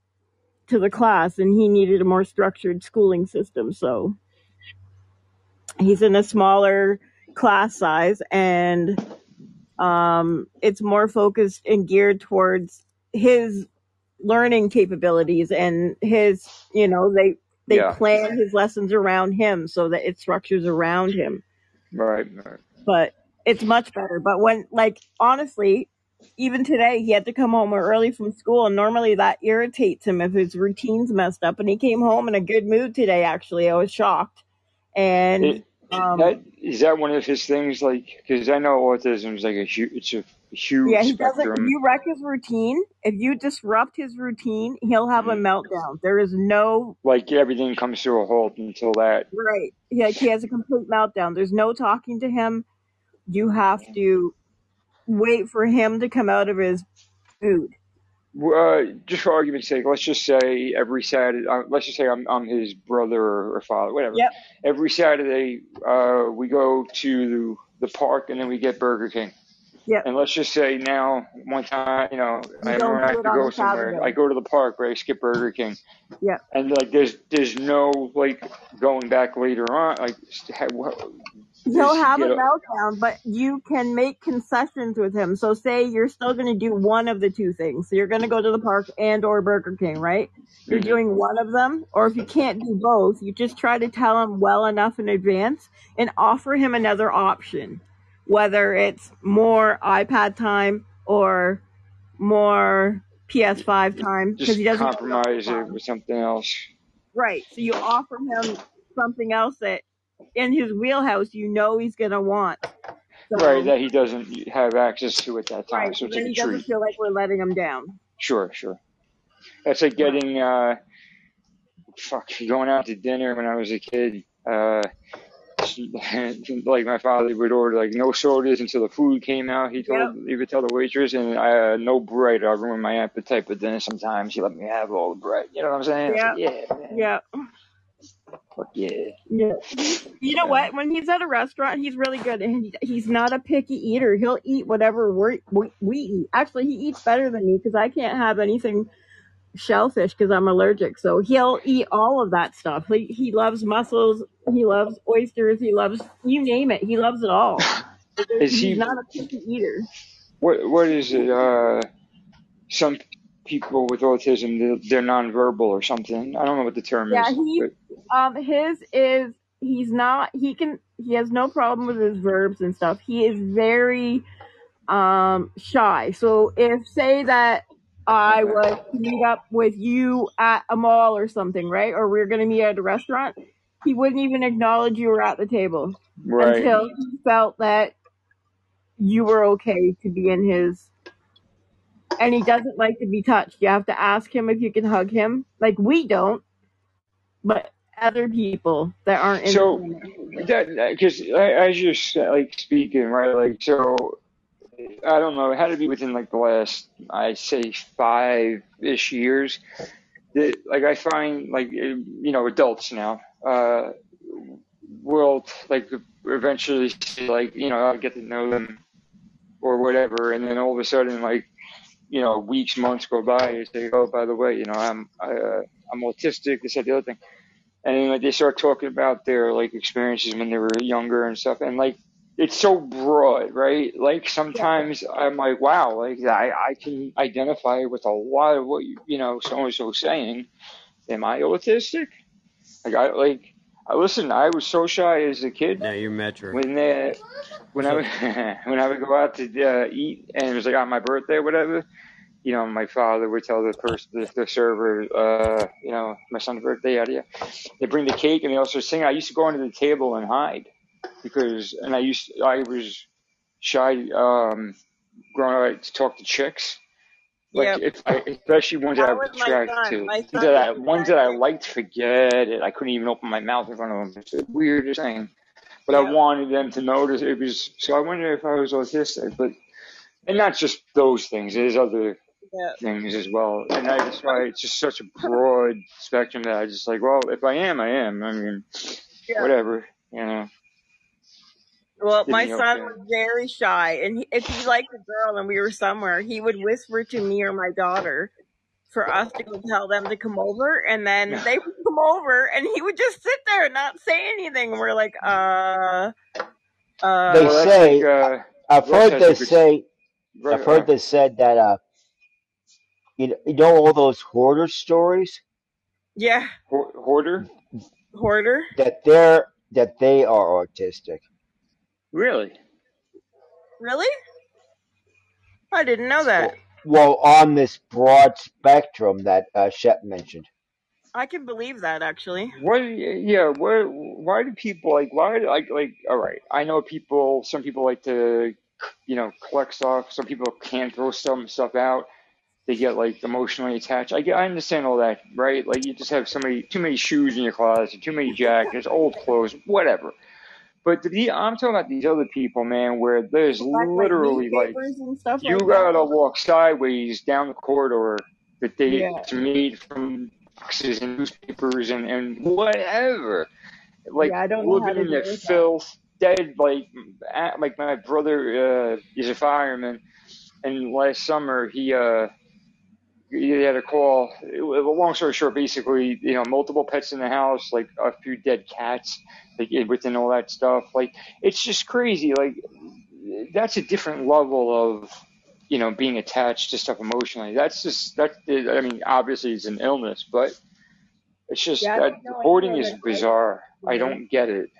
to the class and he needed a more structured schooling system. So he's in a smaller class size and um it's more focused and geared towards his learning capabilities and his you know they they Yeah, plan his lessons around him so that it structures around him right, right. but it's much better but when like honestly even today he had to come home early from school and normally that irritates him if his routine's messed up and he came home in a good mood today actually i was shocked and It um that is that one of his things, like because I know autism is like a huge, it's a huge yeah he doesn't if spectrum. you wreck his routine if you disrupt his routine he'll have a Mhm. meltdown there is no Like everything comes to a halt until that. Right. Like he has a complete meltdown. There's no talking to him. You have to wait for him to come out of his food. Uh, just for argument's sake, let's just say every Saturday, uh, let's just say I'm, I'm his brother or, or father, whatever. Yep. Every Saturday, uh, we go to the park and then we get Burger King. Yep. And let's just say now, one time, you know, You I don't when I have to go somewhere, Saturday. I go to the park, right? I skip Burger King, Yeah. and like there's there's no like going back later on, like He'll have a a meltdown, but you can make concessions with him. So say you're still going to do one of the two things. So you're going to go to the park and or Burger King, right? You're Mhm. doing one of them, or if you can't do both, you just try to tell him well enough in advance and offer him another option, whether it's more iPad time or more PS5 time because just he doesn't compromise it with something else? Right. So you offer him something else that in his wheelhouse you know he's gonna want. Right, that he doesn't have access to at that time, right, so so it's like a he doesn't treat. feel like we're letting him down. Sure, sure. That's like getting uh fuck going out to dinner when I was a kid. Uh like my father would order like no sodas until the food came out. He Yep. told he would tell the waitress and I uh, no bread. I ruin my appetite, but then sometimes he let me have all the bread. You know what I'm saying? Yep. like, yeah, Yep. fuck yeah. Yeah. You know yeah. what? When he's at a restaurant, he's really good, and he's not a picky eater. He'll eat whatever we we, we eat. Actually, he eats better than me because I can't have anything shellfish because I'm allergic. So he'll eat all of that stuff. He he loves mussels. He loves oysters. He loves you name it. He loves it all. is he's he not a picky eater. what what is it? Uh, some people with autism they're, they're nonverbal or something. I don't know what the term Yeah, is, he but um his is he's not he can he has no problem with his verbs and stuff. He is very um shy. So if say that I would meet up with you at a mall or something, right? Or we are gonna meet at a restaurant, he wouldn't even acknowledge you were at the table right. until he felt that you were okay to be in his and he doesn't like to be touched. You have to ask him if you can hug him. Like we don't, but other people that aren't in the So that because as you're s- like speaking, right? Like so, I don't know. It had to be within like the last, I'd say five ish years. That like I find like you know adults now uh will like eventually like you know I'll get to know them or whatever, and then all of a sudden like you know weeks months go by and say oh by the way you know I'm I, uh, I'm autistic this that the other thing and then like they start talking about their like experiences when they were younger and stuff and like it's so broad right like sometimes i'm like wow like i i can identify with a lot of what you you know so and so saying am I autistic? Like I like I listen. I was so shy as a kid No, you're Metro. when they when I would when I would go out to uh, eat and it was like on my birthday or whatever. You know, my father would tell the person, the, the server, uh, you know, my son's birthday, yada yada. They bring the cake and they also sing. I used to go under the table and hide because, and I used, I was shy, um, growing up to talk to chicks. Like Yep. if I, especially ones that I That was was attracted to, that, I, ones that I liked, forget it. I couldn't even open my mouth in front of them. It's the weirdest thing. But I wanted them to notice it was. So I wonder if I was autistic, but and not just those things. There's other Yep. things as well. And I just why it's just such a broad spectrum that I just like. Well, if I am, I am. I mean, whatever. You know, Well, did my son okay. was very shy, and he, if he liked a girl and we were somewhere, he would whisper to me or my daughter for us to go tell them to come over, and then they would come over, and he would just sit there and not say anything. And we're like, uh, They uh, Well, say like uh, I've heard has they say right. I've heard Uh, they said that uh you know, you know all those hoarder stories yeah, ho- hoarder. hoarder. that they're that they are autistic. Really? Really? I didn't know that. Well, well on this broad spectrum that uh, Shep mentioned. I can believe that actually. What? Yeah. What? Why do people like? Why? Like, like. All right. I know people. Some people like to, you know, collect stuff. Some people can't throw some stuff out. They get like emotionally attached. I get. I understand all that, right? Like you just have so many, too many shoes in your closet, too many jackets, old clothes, whatever. But the, I'm talking about these other people, man, where there's Like like literally like stuff you like gotta that. walk sideways down the corridor that they Yeah. it's made from boxes and newspapers and and whatever. Like Yeah, I don't living to in the that. filth, dead. Like at, like my brother uh, is a fireman, and last summer he uh he had a call. Uh, it, was- long story short, basically, you know, multiple pets in the house, like a few dead cats, like eh, within all that stuff. Like it's just crazy. Like that's a different level of you know being attached to stuff emotionally. That's just that. Eh, I mean, obviously it's an illness, but it's just Yeah, that know hoarding is bizarre. I don't get it.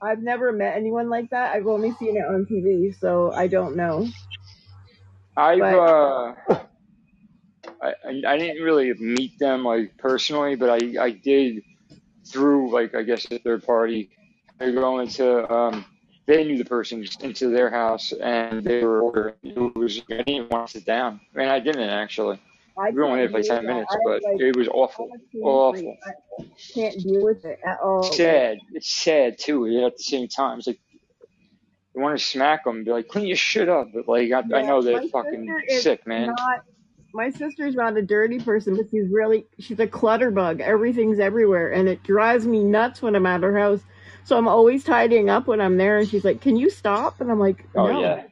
I've never met anyone like that. I've only seen it on TV, so I don't know. I've But uh, I I I didn't really meet them like personally, but I I did through like I guess a third party. They go into um they knew the person into their house and they were ordering. It was I didn't want to sit down, and I didn't actually. I We only for like ten that. minutes, I but like it was awful, awful. I can't deal with it at all. Sad. It's sad too. At the same time, it's like you want to smack them, be like, clean your shit up, but like I, I know they're fucking sick, man. not. My sister's not a dirty person, but she's really she's a clutter bug. Everything's everywhere, and it drives me nuts when I'm at her house. So I'm always tidying up when I'm there, and she's like, "Can you stop?" And I'm like, Oh "No, yeah.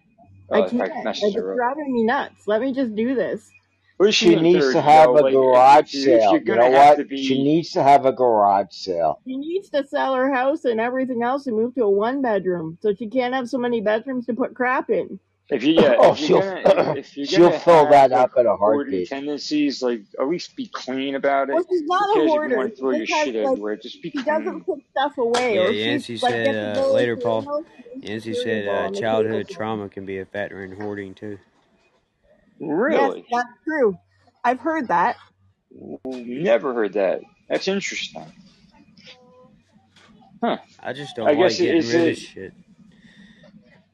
I Oh, it can't. fucking Like it's driving me nuts. Let me just do this." Well, she's She needs to have though. a Like, garage if, sale. you're You gonna know have to what? She needs to have a garage sale. She needs to sell her house and everything else and move to a one bedroom, so she can't have so many bedrooms to put crap in. If you yeah, Oh, if you're she'll gonna if you're she'll gonna fill have that like up in a hoarding heartbeat. tendencies, like at least be clean about Well, it. she's Who not a cares if you hoarder. want to She throw your has shit like everywhere? Just be she doesn't put stuff away, Yeah, or she's Yancey like said uh, later, Paul. her house and Yancey cereal said uh, on the table childhood trauma can be a factor in hoarding too. Yes, Really? that's true. I've heard that. Never heard that. That's interesting. Huh. I just don't I like guess it getting is rid of shit.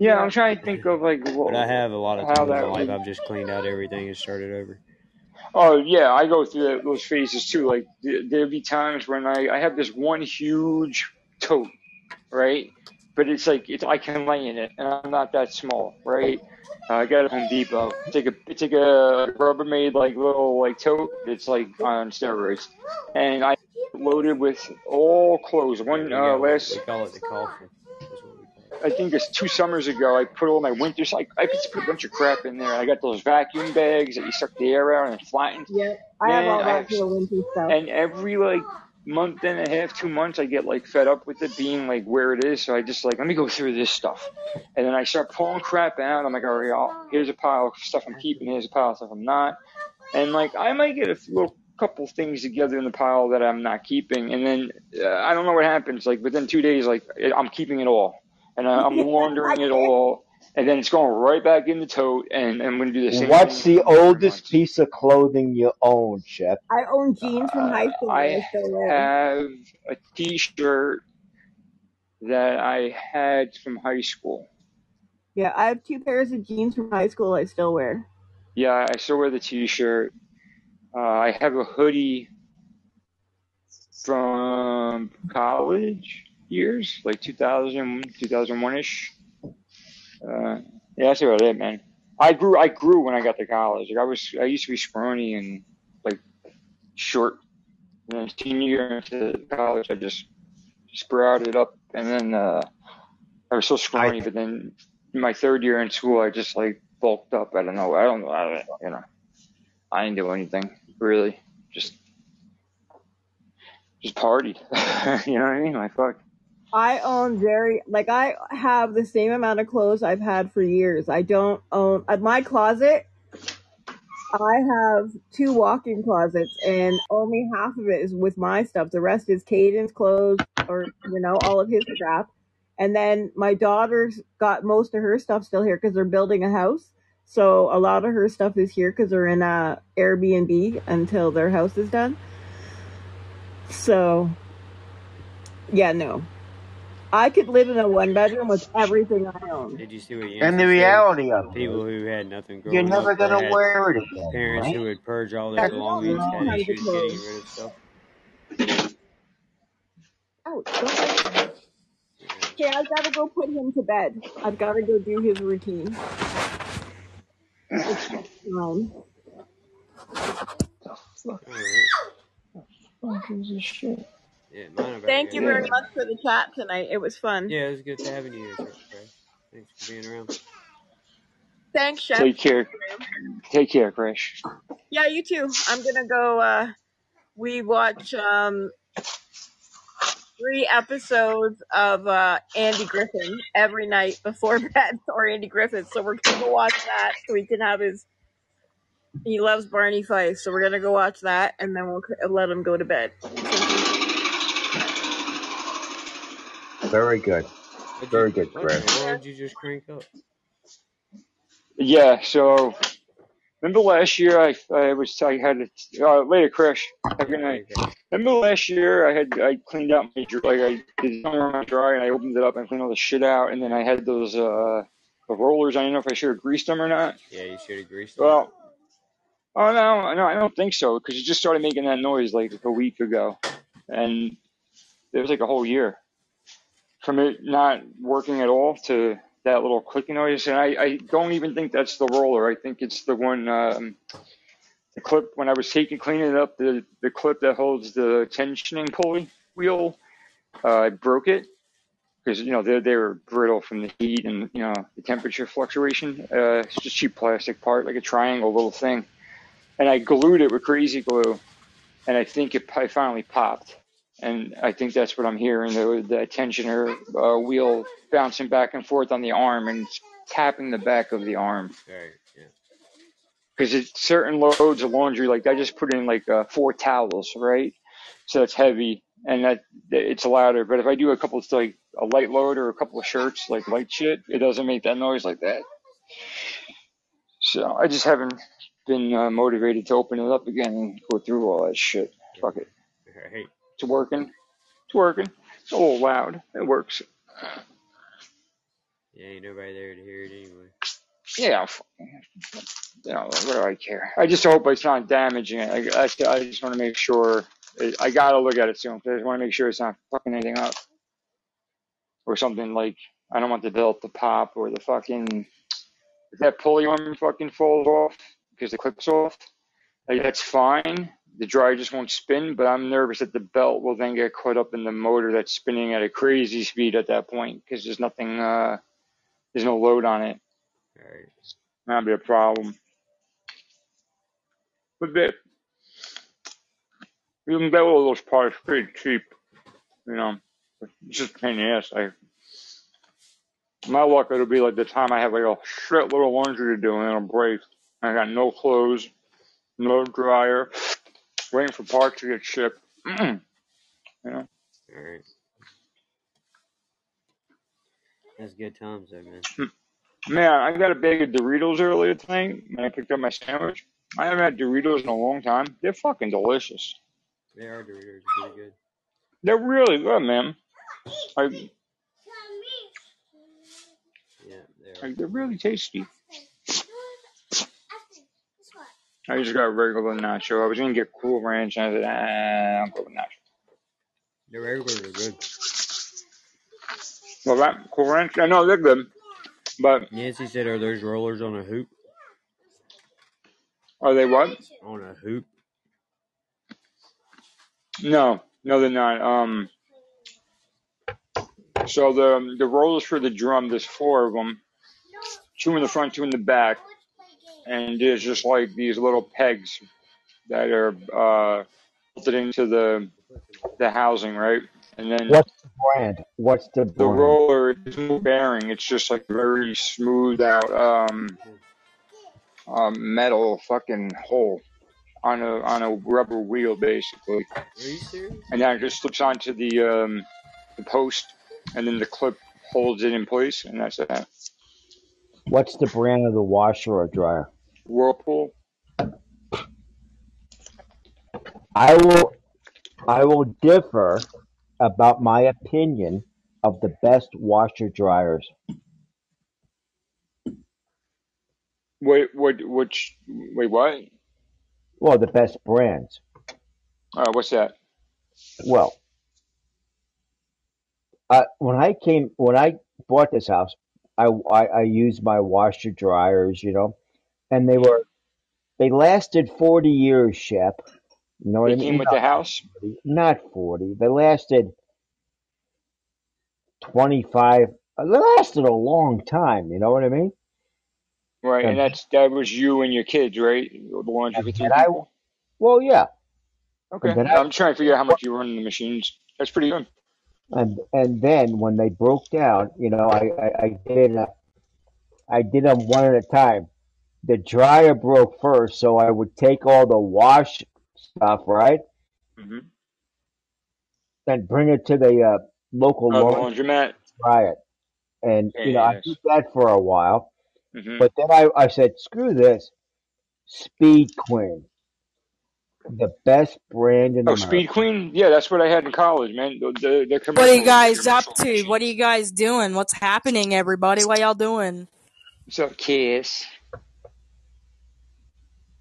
Yeah, Yeah. I'm trying to think of like But I have a lot of how times in that life would. I've just cleaned out everything and started over. Oh yeah, I go through that, those phases too. Like th- there'll be times when I I have this one huge tote, right? But it's like it's I can lay in it, and I'm not that small, right? Uh, I got it at Home Depot. It's like a it's like a Rubbermaid like little like tote. It's like on steroids, and I loaded with all clothes. One we uh, got we call it the coffin. I think it's two summers ago. I put all my winters. I I just put a bunch of crap in there. I got those vacuum bags that you suck the air out and it flattens. Yep, I have all that for the winter stuff. and every like month and a half, two months, I get like fed up with it being like where it is. So I just like let me go through this stuff, and then I start pulling crap out. I'm like, all right, I'll, here's a pile of stuff I'm keeping. Here's a pile of stuff I'm not, and like I might get a little couple things together in the pile that I'm not keeping, and then uh, I don't know what happens. Like within two days, like I'm keeping it all, and I- I'm laundering it all, and then it's going right back in the tote, and I'm going to do the same. What's thing the oldest months. piece of clothing you own, Shep? I own jeans from high Uh, school that I I still wear. have a T-shirt that I had from high school. Yeah, I have two pairs of jeans from high school I still wear. Yeah, I still wear the T-shirt. Uh, I have a hoodie from college years, like 2000, 2001-ish. Uh, yeah, that's about it, man. I grew, I grew when I got to college. Like I was, I used to be scrawny and like short. And then senior year into college, I just sprouted up, and then uh, I was so scrawny. But then my third year in school, I just like bulked up. I don't know. I don't know. I don't, you know, I didn't do anything really. Just, just partied. you know what I mean? Like fuck. I own very like I have the same amount of clothes I've had for years. I don't own at my closet. I have two walk-in closets, and only half of it is with my stuff. The rest is Caden's clothes, or you know, all of his crap. And then my daughter's got most of her stuff still here because they're building a house. So a lot of her stuff is here because they're in a Airbnb until their house is done. So yeah, no. I could live in a one bedroom with everything I own. Did you see what And the reality of it People is, who had nothing you're never up or gonna had wear it again, parents right? who would purge all their don't belongings know had how issues getting clothes. rid of stuff. Ouch, don't like that. Yeah. Okay, I've got to go put him to bed. I've got to go do his routine. It's time. All right. Fuck is shit? Yeah, mine are Thank you very very much for the chat tonight. It was fun. Yeah, it was good to having you here, Chris. Thanks for being around. Thanks, Chef. Take care. Take care, Crash. Yeah, you too. I'm gonna go. uh We watch um three episodes of uh Andy Griffin every night before bed, or Andy Griffith. So we're gonna go watch that so he can have his. He loves Barney Fife, so we're gonna go watch that, and then we'll let him go to bed. Very good. What'd you, Very good, what, Chris. what would you just crank up? Yeah. So remember last year I I was I had a, uh, later Crash. Have a good night. Remember last year I had I cleaned out my dr- like I did something on my dryer and I opened it up and cleaned all the shit out and then I had those uh the rollers. I don't know if I should have greased them or not. Yeah, you should have greased them. Well, oh no, no, I don't think so because you just started making that noise like a week ago, and it was like a whole year from it not working at all to that little clicking noise. And I, I don't even think that's the roller. I think it's the one, um, the clip when I was taking cleaning up, the the clip that holds the tensioning pulley wheel. Uh, I broke it because you know they they were brittle from the heat and you know the temperature fluctuation. Uh, it's just cheap plastic part, like a triangle little thing, and I glued it with crazy glue, and I think it I finally popped, and I think that's what I'm hearing the the tensioner uh, wheel bouncing back and forth on the arm and tapping the back of the arm Right. Yeah. because it's certain loads of laundry. Like I just put in like uh, four towels, right? So it's heavy and that it's louder. But if I do a couple of like a light load or a couple of shirts, like light shit, it doesn't make that noise like that. So I just haven't been uh, motivated to open it up again and go through all that shit. Fuck it. Right. It's working. It's working. It's a little loud. It works. Yeah, ain't nobody there to hear it anyway. Yeah, f- you know, what do I care? I just hope it's not damaging it. I, I, I just want to make sure. I gotta look at it soon. I just want to make sure it's not fucking anything up or something like. I don't want the belt to pop or the fucking if that pulley arm fucking falls off because the clip's off. Like, that's fine. The dryer just won't spin, but I'm nervous that the belt will then get caught up in the motor that's spinning at a crazy speed at that point because there's nothing. uh There's no load on it. Right. That'd be a problem. But that, you can get all those parts pretty cheap, you know. It's just a pain in the ass. I, my luck, it'll be like the time I have like a shitload of laundry to do and it'll break. I got no clothes, no dryer, waiting for parts to get shipped. you know, All right. That's good times, though, man. Hmm. man, I got a bag of Doritos earlier tonight when I picked up my sandwich. I haven't had Doritos in a long time. They're fucking delicious. They are Doritos, pretty good. They're really good, man. Like, Yeah, they are. like they're really tasty. I just got regular nacho. I was gonna get Cool Ranch, and I said, ah, I'll go with nacho. The regulars are good. Well, that Cool Ranch, I know they're good, but Nancy said, "Are those rollers on a hoop?" are they what? On a hoop. No, no, they're not. Um, so the the rollers for the drum, there's four of them, two in the front, two in the back, and there's just like these little pegs that are uh, bolted into the the housing, right? And then What's the brand? What's the the roller, there's no bearing. It's just like very smooth out um, um, metal fucking hole on a on a rubber wheel, basically. Are you serious? and that just slips onto the um, the post, and then the clip holds it in place, and that's that. What's the brand of the washer or dryer? Whirlpool. I will I will differ about my opinion of the best washer dryers. Wait, what? Which? Wait, what? Well, the best brands. Uh, what's that? Well, uh, when I came when I bought this house, I, I I used my washer dryers, you know, and they were they lasted forty years, Shep. You know what They I mean? came with the house, Not forty. They lasted twenty five. They lasted a long time. You know what I mean? right? And And, that's that was you and your kids, right? The ones you and three then I people. well, yeah, Okay, and then I I'm trying to figure out how much you run in the machines. That's pretty good. and and then when they broke down, you know, I I, I did uh, I did them one at a time. The dryer broke first, so I would take all the wash stuff, right, hmm and bring it to the uh, local Uh, laundry, laundromat. dry it. And you know, I Yes. did that for a while, hmm but then I I said, screw this, Speed Queen, the best brand in Oh, America. Speed Queen. Yeah, that's what I had in college, man. The the, the What are you guys up commercial to? What are you guys doing? What's happening, everybody? What y'all doing? What's up, kiss.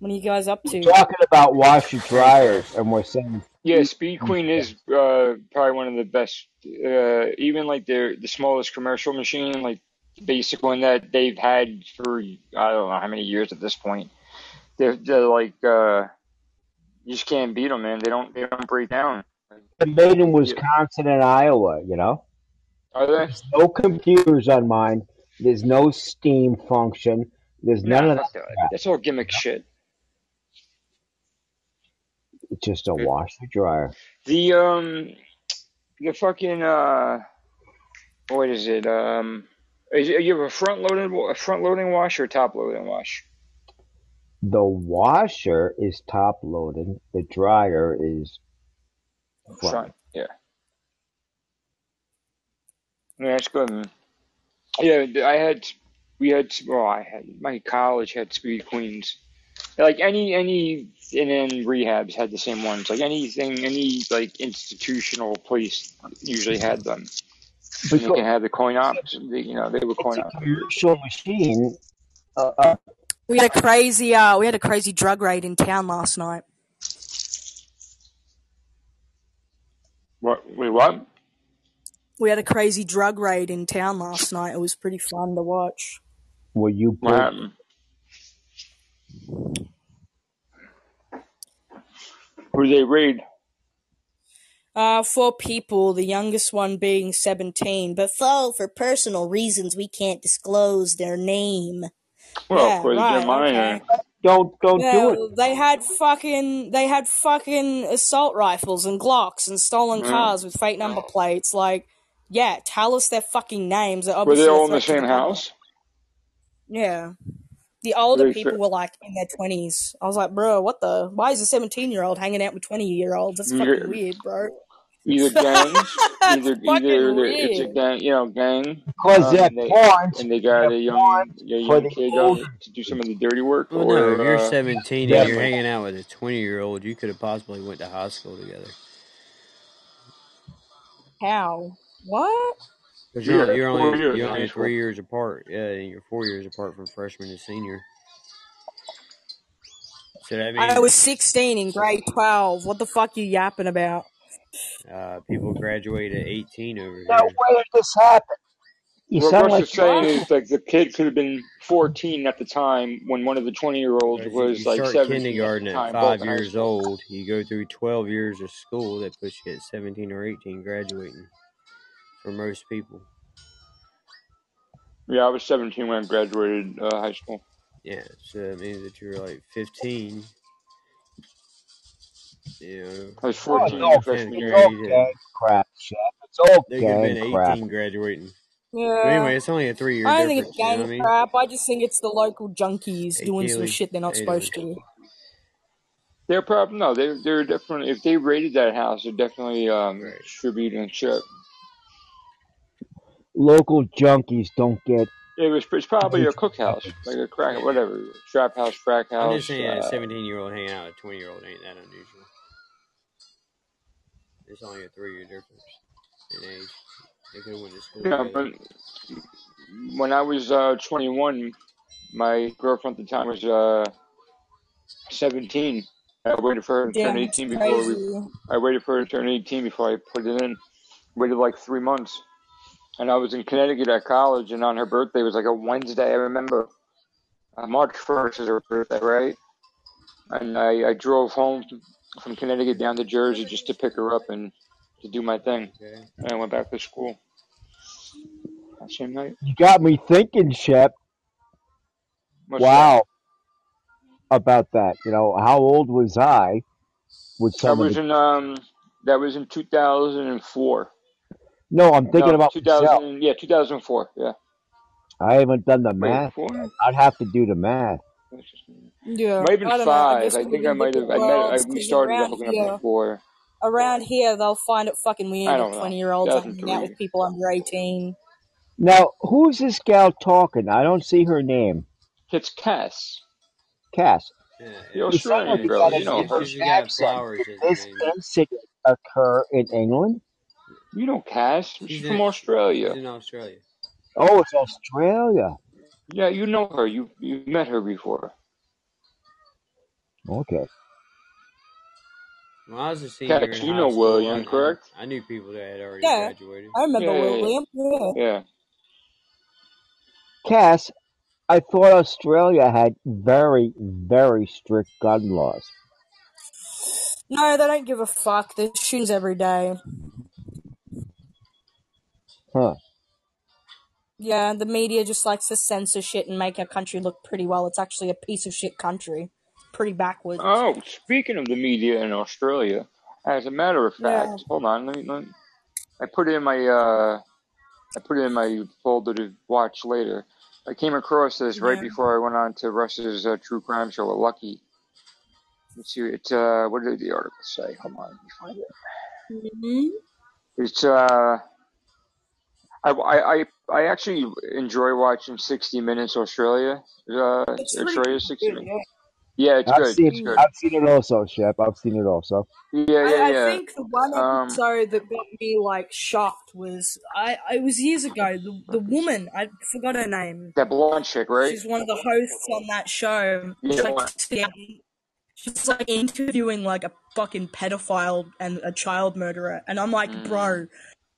What are you guys up We're to? talking about washer dryers, and we're saying Yeah, Speed Speed Queen. Queen is uh, probably one of the best. Uh, even like the the smallest commercial machine, like the basic one that they've had for I don't know how many years at this point. They're they're like uh, you just can't beat them, man. They don't they don't break down. They're made in Yeah. Wisconsin and Iowa, you know. Are they? There's no computers on mine. There's no Steam function. There's none Nah, of that fuck That's all gimmick shit. It's just a washer dryer. The um the fucking uh what is it um is it, you have a front loading a front loading wash or top loading wash? The washer is top loading. The dryer is front. Front, yeah. Yeah, it's good. Man. Yeah, I had we had well, I had my college had Speed Queens. Like any any and then rehabs had the same ones. Like anything, any like institutional place usually had them. And they can have the coin ops. They, you know, they were coin ops. commercial machine. Uh, uh, We had a crazy, uh, we had a crazy drug raid in town last night. What? Wait, what? We had a crazy drug raid in town last night. It was pretty fun to watch. were you What happened? Who did they read? Uh, four people, the youngest one being 17, but so for personal reasons we can't disclose their name. Well, Yeah, of course, right, they're minor. okay. Don't don't do it. they had fucking, they had fucking assault rifles and Glocks and stolen Right. cars with fake number plates. Like, yeah, tell us their fucking names. They're Were they all in the threat to the same house? Yeah. The older They people should- were like in their twenties. I was like, bro, what the? Why is a seventeen-year-old hanging out with twenty-year-olds? That's Yeah. fucking weird, bro. Either gangs, That's either fucking either it's a gang, you know, gang, Because um, they're and they pawns. and they got a young, a young kid older. to do some of the dirty work, Well, no, if you're uh, 17 and you're hanging out with a 20 year old, you could have possibly went to high school together. How? What? Because you're, yeah, you're only years you're only three years apart. Yeah, and you're four years apart from freshman to senior. So that I was sixteen in grade twelve. What the fuck are you yapping about? uh, people graduate at 18 over Now, here. where did this happen? You What sound Russ like is saying is like the kid could have been 14 at the time when one of the 20 year olds Because you, you was like start 17 at the kindergarten at five both in high years old. You go through 12 years of school. That puts you at 17 or 18 graduating for most people. Yeah, I was 17 when I graduated uh, high school. Yeah, so that means that you're like 15. Yeah. I was Oh, 14 no, in freshman it's year. all grade. gang And crap, Chef. It's all they could have been gang crap. 18 graduating. But Yeah. anyway, it's only a three year I don't think it's difference. You know what I gang mean? crap. I just think it's the local junkies Hey, doing some shit they're not How you doing? supposed to. They're probably no, they're they're definitely if they raided that house, they're definitely um Right. distributing shit. Local junkies don't get It was it's probably a youth cookhouse, like a crack, Yeah. whatever, trap house, crack house. I'm just house. saying, a Uh, 17 year old hanging out with a 20 year old ain't that unusual. It's only a three year difference in age. They could have went to school yeah, but when I was uh 21, my girlfriend at the time was uh 17. I waited for her to turn Damn, it's 18 before we. I waited for her to turn 18 before I put it in. Waited like three months, and I was in Connecticut at college, and on her birthday it was like a Wednesday. I remember uh, March 1st is her birthday, right? And I, I drove home from Connecticut down to Jersey just to pick her up and to do my thing. Okay. And I went back to school that same night. You got me thinking, Shep. What's that? Wow, about that. You know, how old was I with That was the? in um that was in 2004. No, I'm thinking No, about myself. 2000. Yeah, 2004. Yeah. I haven't done the math yet. I'd have to do the math. Yeah, Might have been I don't know. I five. I think I might have. I met. I, we started around hooking up here, before. around here, they'll find it fucking weird I don't know. twenty-year-olds are hanging out with people under eighteen. Now, who's this gal talking? I don't see her name. It's Cass, Cass. Yeah, the yeah. You sound like Australian you girl. got a You know She's, her. she's English got accent. flowers Did a this name. incident occur in England? You know Cass. She's She's from in, she's Australia. in Australia. Oh, it's Australia. Yeah, you know her. You you met her before. Okay. When I was a senior Cass, in you know school, William, I, correct? I knew people that had already Yeah, graduated. I remember Yeah, yeah, yeah. William. Yeah. Yeah. Cass, I thought Australia had very, very strict gun laws. No, they don't give a fuck. There's shootings every day. Huh. Yeah, the media just likes to censor shit and make our country look pretty well. It's actually a piece of shit country. Pretty backwards. Oh, speaking of the media in Australia, as a matter of Yeah. fact, hold on. Let me. Let me I put it in my. uh I put it in my folder to watch later. I came across this right before I went on to Russ's uh, true crime show Lucky. Let's see. It. Uh, what did the article say? Hold on. Let me find it. hmm It's. Uh, I, I, I, I actually enjoy watching 60 Minutes Australia. Uh, It's pretty Australia 60 good. Minutes. Yeah. Yeah, it's I've good. seen It's good. I've seen it also, Shep. I've seen it also. Yeah, yeah, I, I yeah. think the one Um, that got me like shocked was I. It was years ago. The the woman I forgot her name. that blonde chick, right? She's one of the hosts on that show. She's Yeah. like she's like interviewing like a fucking pedophile and a child murderer, and I'm like, Mm, bro,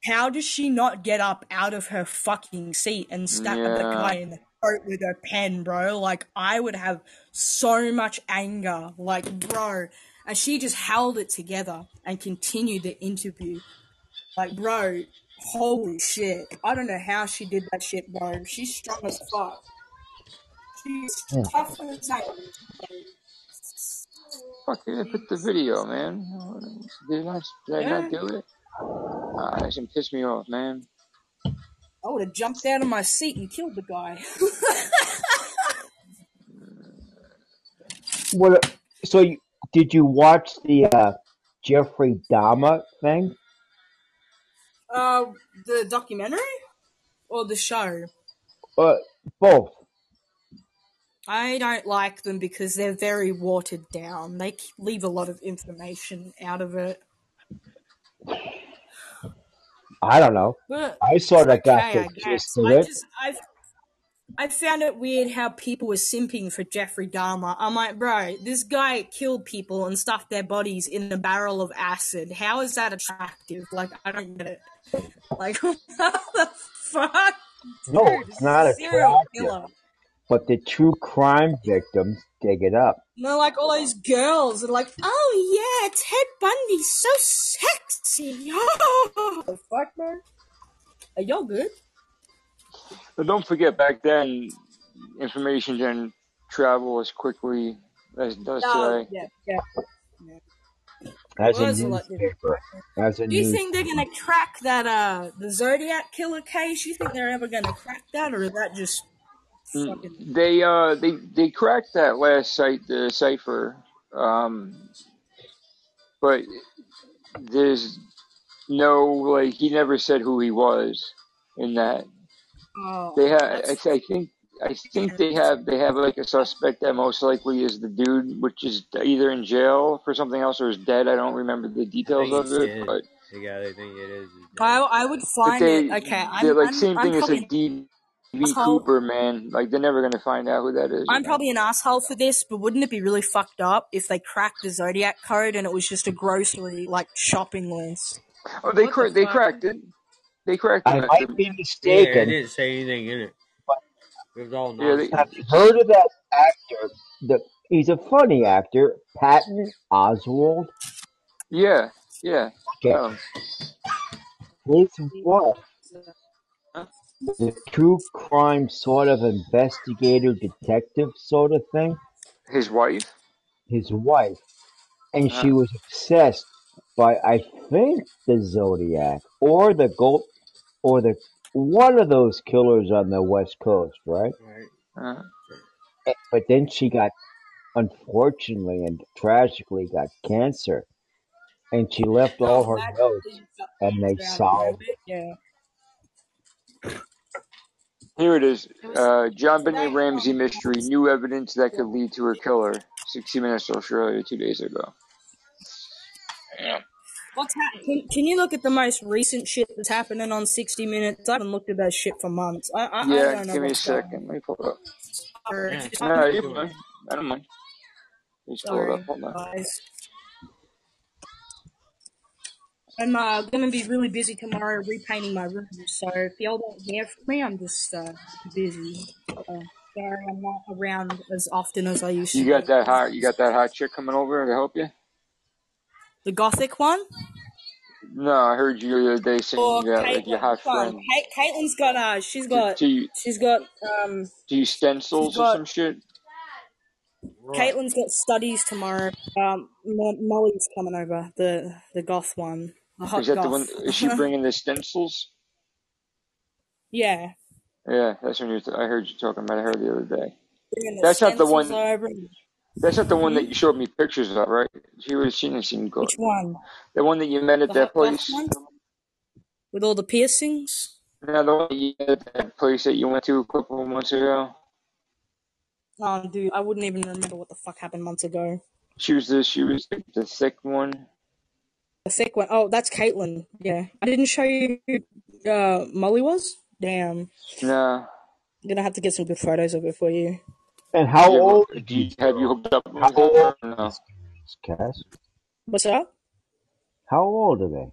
how does she not get up out of her fucking seat and stab the guy in the throat with her pen, bro? Like I would have so much anger, like bro, and she just held it together and continued the interview. Like, bro, holy shit. I don't know how she did that shit, bro. She's strong as fuck. She's Hmm. tough as hell. Fuck, I put the video, man. Did I, did I Yeah. not do it? Ah, that shit pissed me off, man. I would have jumped out of my seat and killed the guy. What? So you, did you watch the uh, Jeffrey Dahmer thing? Uh, the documentary or the show? Uh, both. I don't like them because they're very watered down. They leave a lot of information out of it. I don't know. But I sort of got okay, the I gist guess. of I it. just I I found it weird how people were simping for Jeffrey Dahmer. I'm like, bro, this guy killed people and stuffed their bodies in a barrel of acid. How is that attractive? Like, I don't get it. Like, what the fuck? No, Dude, it's not a serial attractive. killer. But the true crime victims dig it up. And they're like all those girls are like, oh yeah, Ted Bundy's so sexy. Oh, the fuck, man. Are y'all good? But don't forget, back then, information didn't travel as quickly as it does Oh, today. yeah, yeah. As Well, a that's a lot different. newspaper. As a Do you news. think they're gonna crack that uh the Zodiac killer case? You think they're ever gonna crack that, or is that just fucking? They uh they they cracked that last site the cipher, um, but there's no like he never said who he was in that. Oh, They have I, I think I think they have they have like a suspect that most likely is the dude, which is either in jail for something else or is dead. I don't remember the details of it, dead. but yeah, I think it is is I. I would find they it okay. they're I'm like I'm same I'm thing as probably a an DB. Cooper man. Like they're never gonna find out who that is. I'm know. probably an asshole for this, but wouldn't it be really fucked up if they cracked the Zodiac code and it was just a grocery like shopping list? Oh, they What the they fuck? cracked it. They cracked it. I might be Yeah, it didn't say anything in it. but It was all Yeah, they, have you heard of that actor? The he's a funny actor, Patton Oswalt. yeah, yeah. Okay, Um, his wife, the true crime sort of investigator detective sort of thing. his wife. His wife, and she was obsessed by I think the Zodiac or the gold or the one of those killers on the West Coast, right? Right. uh, But then she got, unfortunately and tragically, got cancer, and she left all Oh, her notes, and they around solved bit. Yeah. Here it is. Uh, JonBenét. Ramsey mystery. New evidence that could lead to a killer. 60 Minutes Australia two days ago. Yeah. what's hap- can, can you look at the most recent shit that's happening on 60 Minutes? I haven't looked at that shit for months. I I, I Yeah, don't know give me a what's going second. Let me pull it up. Yeah, just- take No, you're fine. I don't mind. Just pull it up. Hold on. guys. I'm uh, gonna be really busy tomorrow repainting my room, so if y'all don't hear from me, I'm just uh, busy. Uh, sorry, I'm not around as often as I used to. You got that hot. You got that hot chick coming over to help you. The gothic one? No, I heard you the other day saying Or you got like your Caitlin? hot Which one? friend. Kate, Caitlin's got uh, she's Do, got, do you she's got um, do you she's stencils or some shit? Right. Caitlin's got studies tomorrow. Um, Molly's coming over, the the goth one, the Is hot that the one? Is she bringing the stencils? yeah, Yeah, that's when you. I heard you talking about her the other day. That's not the one. That's not the one that mhm. you showed me pictures of, right? She was. She didn't seem good. Which one? The one that you met at The that place. with all the piercings. No, the one that you met at that place that you went to a couple of months ago. Oh, dude, I wouldn't even remember what the fuck happened months ago. She was the. She was the, the thick one. The thick one. Oh, that's Caitlin. Yeah, I didn't show you who uh, Molly was. Damn, No. I'm gonna have to get some good photos of it for you. And how You old do you, have you hooked up How with old her? are no. Cass? What's up? How old are they?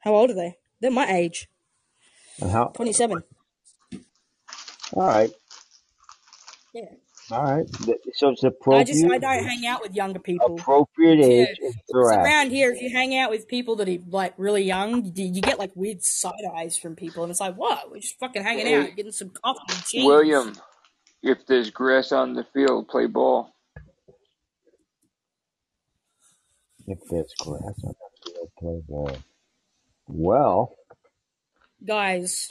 How old are they? They're my age, And how? twenty-seven. All right, Yeah. All right. So it's appropriate. I just I don't hang out with younger people. appropriate age and because around here, if you hang out with people that are like really young, you, you get like weird side eyes from people, and it's like, what? We're just fucking hanging out, getting some coffee and cheese. William, if there's grass on the field, play ball. If there's grass on the field, play ball. Well, Guys,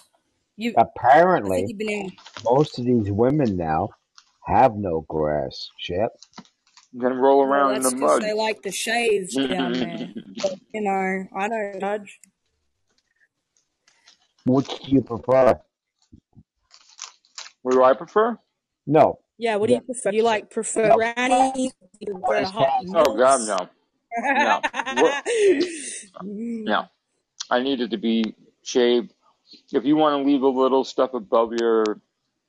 you. Apparently, you've been in. most of these women now have no grass. Shep. then roll Well, around in the mud. they like the shaves down there. But, you know, I don't judge. Which do you prefer? what do I prefer? No. Yeah, what do you prefer? You like prefer No. granny? You prefer hot Oh God, no, no. Mm. No. I need it to be shaved. If you want to leave a little stuff above your,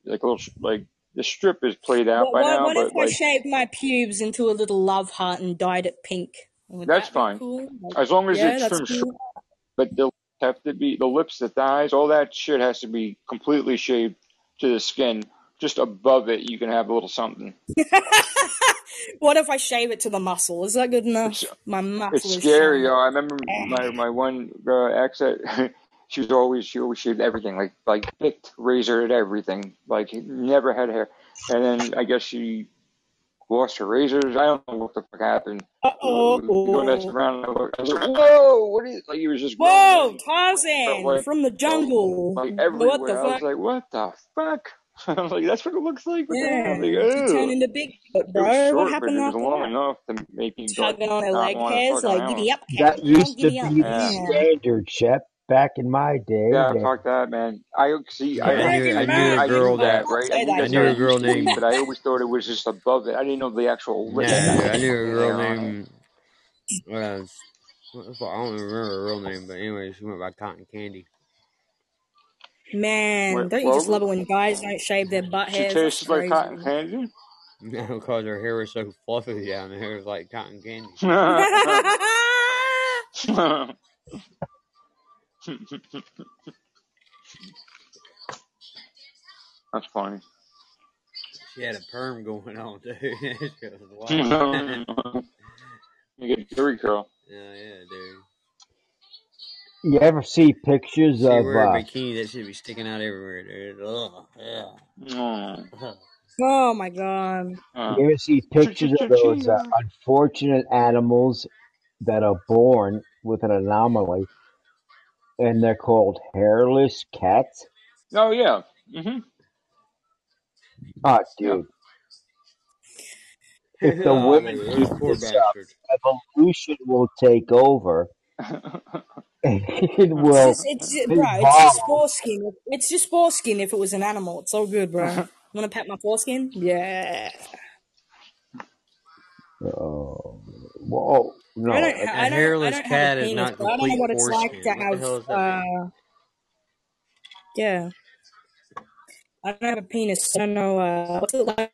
like a little, like the strip is played out What, by what, now, what if but I like shaved my pubes into a little love heart and dyed it pink? Would that's that fine cool? Like, as long as yeah, it's short. cool. But the have to be the lips, the thighs, all that shit has to be completely shaved to the skin. Just above it, you can have a little something. what if I shave it to the muscle? Is that good enough? It's My muscle is scary. Yo. I remember my my one uh, ex that she was always she always shaved everything like like picked razored everything like never had hair, and then I guess she lost her razors. I don't know what the fuck happened. Uh go next oh. around. I was like, whoa, what is like? He was just growing Whoa, in, but Tarzan like from the jungle. like What the everywhere. I was like, what the fuck? I was like, that's what it looks like. What the hell? Yeah, I'm like, she turned ew. into Bigfoot, It was bro. What short, but happened it was long that? enough to make me like Tugging on her not leg hairs, like around. giddy up, That cowgirl, used to giddy up. be the Yeah. Yeah. standard, Shep. Back in my day, Yeah, that fuck that, man. I see. Yeah, I I knew in I I knew knew a I day, girl knew that, that right? I knew that I knew a girl used to be, named but I always thought it was just above it. I didn't know the actual lips nah. I knew a girl hair on it. named uh, what the? I don't even remember her real name, but anyway, she went by Cotton Candy. Man, What? don't you just love it when guys don't shave their butt She hairs? That's tasted like cotton candy. No, because her hair was so fluffy down there, it was like cotton candy. That's funny. She had a perm going on too. That shit was you get Jerry curl. yeah, yeah, dude. you ever see pictures She of wear a uh, bikini, that should be sticking out everywhere, dude. Ugh, yeah. Oh my god. Uh, you ever see pictures of those uh, unfortunate animals that are born with an anomaly, and they're called hairless cats? Oh yeah. Mm-hmm. Oh, Yeah. dude, if the oh, women man, keep those poor this up, evolution will take over, and it It's will just, it's just, bro. It's just foreskin. It's just foreskin. If it was an animal, it's all good, bro. Want to pat my foreskin? Yeah. Oh, whoa, I no, don't. it- Ha- A I don't. I don't have cat a is penis, not but I don't know what it's like foreskin. to have. hell does that mean? Uh, yeah. I don't have a penis. I don't know. Uh, what's it like?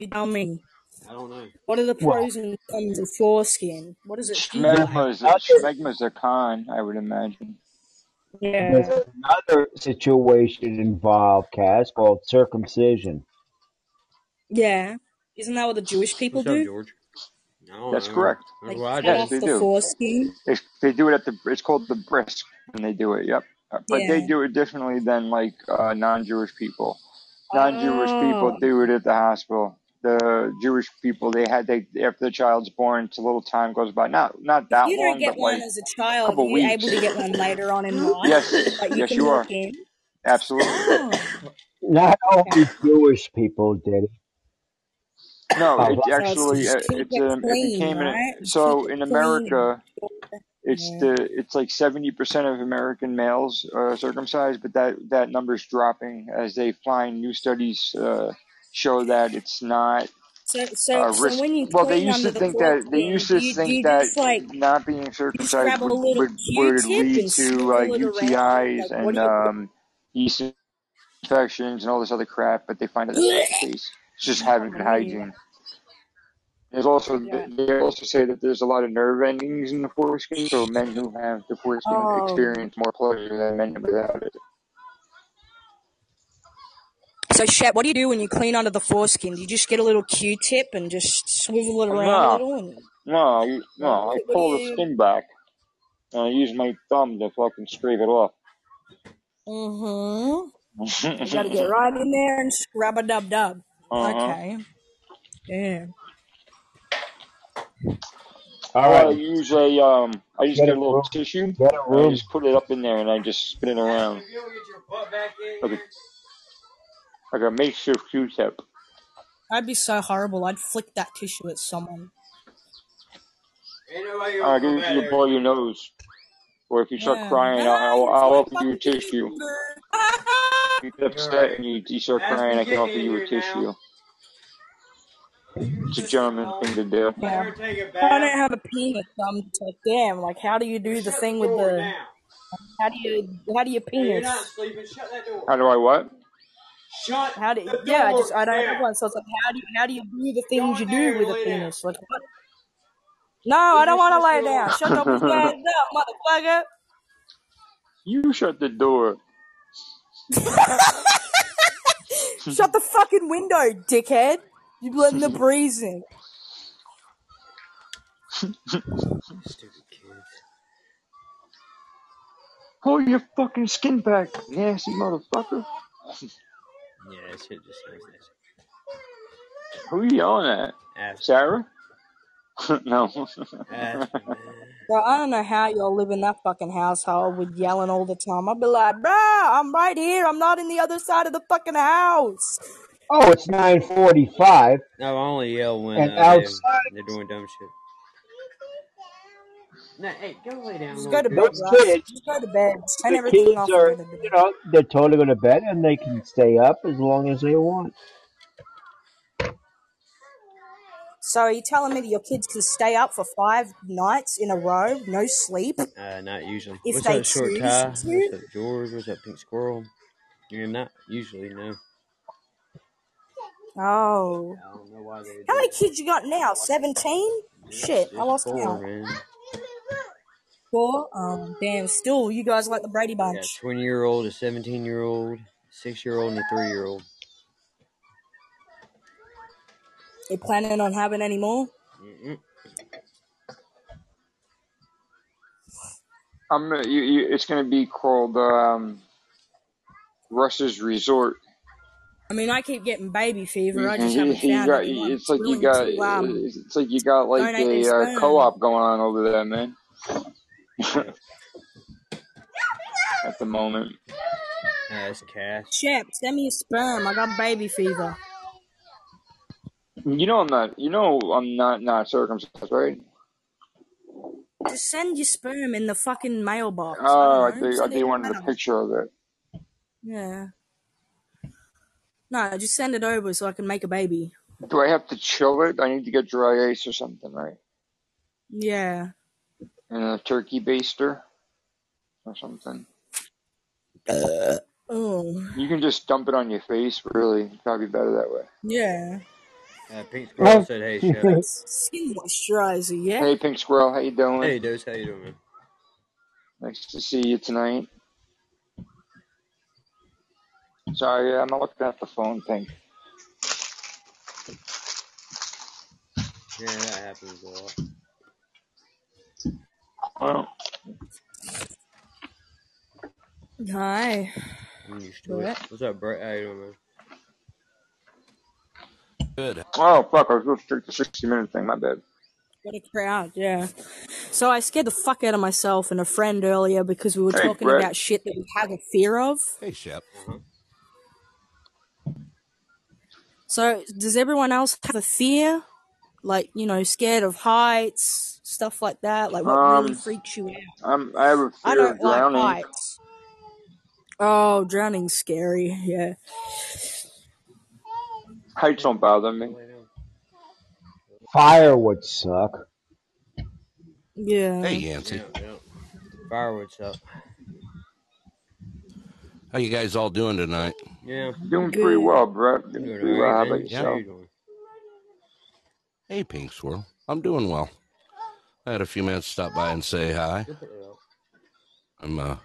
You tell me. I don't know. What are the well, pros and cons of foreskin? What does it feel there's like? Smegma's a con, I would imagine. there's Yeah. another situation involved, Cass, called circumcision. Yeah. Isn't that what the Jewish people What's up, do? George? I don't That's correct. They That's what I cut Yes, off they the do. foreskin. They, they do it at the. It's called the bris and they do it. Yep. Uh, But they do it differently than like uh, non-Jewish people. Non-Jewish people Oh. do it at the hospital. The Jewish people they had they after the child's born, it's a little time goes by. Not not If that you don't long, get but one like as a a child, are couple you weeks. able to get one later on in life? Yes, you yes, you are. in? Absolutely. Oh. Not Okay. only Jewish people did it. No, Uh, it actually uh, it's it um it became an right? Just so in. America it's Yeah. the it's like seventy percent of American males are circumcised, but that that number's dropping as they find new studies uh, show that it's not So, so, uh, so risk. when you Well, they used to the think that they used to you think you that like not being circumcised would would would lead to like? UTIs Like, and do you do? um, yeast infections and all this other crap, but they find that that's not the case. It's just having good hygiene. There's also yeah. they also say that there's a lot of nerve endings in the foreskin, so men who have the foreskin Oh, experience more pleasure than men without it. so Shep, what do you do when you clean under the foreskin? Do you just get a little Q-tip and just swivel it around a No, little? And no, I- no. I do- what do pull the skin back and I use my thumb to fucking scrape it off. Mm-hmm. You got to get right in there and scrub a dub dub. uh huh. Okay. Yeah. All Or I use a um. I just get get a a little room. tissue Get a and I room. just put it up in there and I just spin it around like a like a makeshift Q-tip. I'd be so horrible. I'd flick that tissue at someone. I'll give come it to you there. blow your nose. Or if you start Yeah. crying, I'll, you're I'll offer you a tissue. If you get upset and you, you start crying, I can offer you a here tissue. Now. It's a gentleman thing to do. Let her take a I don't bath. have a penis. so I'm just like, damn. Like, how do you do the Shut thing the with the? now. How do you? How do you Hey, you're not penis? sleeping. Shut that door. How do I what? Shut How do? the Yeah, I just I don't have one. So it's like, how do you, how do you do the Go things you in there do with a lay down. penis? Like, what? No, I don't want to this lay door. down. Shut your big up, motherfucker. you shut the door. Shut the fucking window, dickhead. You letting the breeze in. Stupid kids. Pull your fucking skin back, nasty motherfucker. Yeah, that shit just sounds nice. Who you yelling at? Ask, Sarah? no. ask man. Bro, I don't know how y'all live in that fucking household with yelling all the time. I'll be like, bro, I'm right here. I'm not in the other side of the fucking house. Oh, it's 9:45, No, I only yell when and uh, they, outside they're doing dumb shit. No, hey, go lay down, Just go to bed, those kids, Just go to bed. Turn the everything kids off Are, you know, they're totally going to bed and they can stay up as long as they want. So are you telling me that your kids can stay up for five nights in a row, no sleep, Uh, not usually. if What's they up, short choose tie? What's to? up, George? What's up, pink squirrel? You're not usually no. Oh. I don't know why they How many kids you got now? 17? Shit, I lost four, count. man. Four? Um, damn, still, you guys like the Brady I got a Bunch. 20 year old, a 17 year old, six year old, and a three year old. You planning on having any more? Mm-mm. I'm. You, you, it's gonna be called um, Russ's Resort. I mean, I keep getting baby fever. I just you, haven't found got. anyone It's like you got. to um It's it's like you got like donate a uh, co-op going on over there, man. At the moment. It's Cass. Champ, send me your sperm. I got baby fever. You know I'm not. You know I'm not not circumcised, right? Just send your sperm in the fucking mailbox. Oh, I don't think I Send think it you in wanted the a picture of it. Yeah. No, just send it over so I can make a baby. Do I have to chill it? I need to get dry ice or something, right? Yeah. And a turkey baster or something. Oh. You can just dump it on your face, really. Probably better that way. Yeah. Uh, pink squirrel said, "Hey, Shep." Skin moisturizer, yeah? Hey, Pink Squirrel, how you doing? Hey, Dose, how you doing, man? Nice to see you tonight. Sorry, I'm not looking at the phone, Pink. Yeah, that happens a lot. Well, Hi. I'm used to it. What? What's up, Brett? How you doing, man? Good. oh fuck, I was going to take the 60 minute thing. My bad. What a crowd, yeah. So I scared the fuck out of myself and a friend earlier because we were Hey, talking Brett. about shit that we have a fear of. Hey, Shep. Uh-huh. So does everyone else have a fear? Like, you know, scared of heights, stuff like that? Like what really Um, freaks you out? I'm, I have a I fear don't of like heights. Oh, drowning's scary, yeah. Heights don't bother me. Lay fire would suck. Yeah. Hey, Yancy. Yeah, yeah. Firewood's up. How you guys all doing tonight? Yeah. Doing pretty Good. well, Brett. I'm Doing doing pretty well. How alright, about man. How yourself? you? Hey, Pink Swirl. I'm doing well. I had a few minutes to stop by and say hi. Go put that up. I'm uh,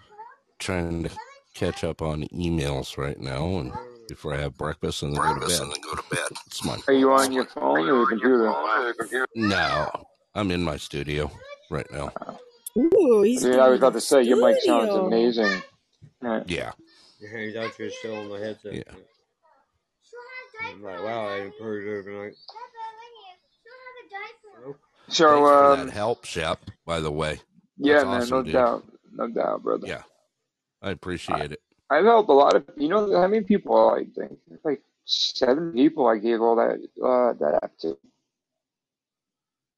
trying to catch up on emails right now, and before I have breakfast and then go to bed. go to bed. It's my Are you on your phone or your computer? no. I'm in my studio right now. Ooh, he's Yeah, I was about to say your mic sounds amazing. Yeah. Yeah. Your hands out here still on my headset. Yeah. I'm like, wow, I improved overnight. Nope. So, Thanks for um, that help, Shep. By the way, yeah, That's man, awesome, no dude. doubt, no doubt, brother. yeah, I appreciate it. I've helped a lot of. You know how many people I think like seven people I gave all that uh, that app to.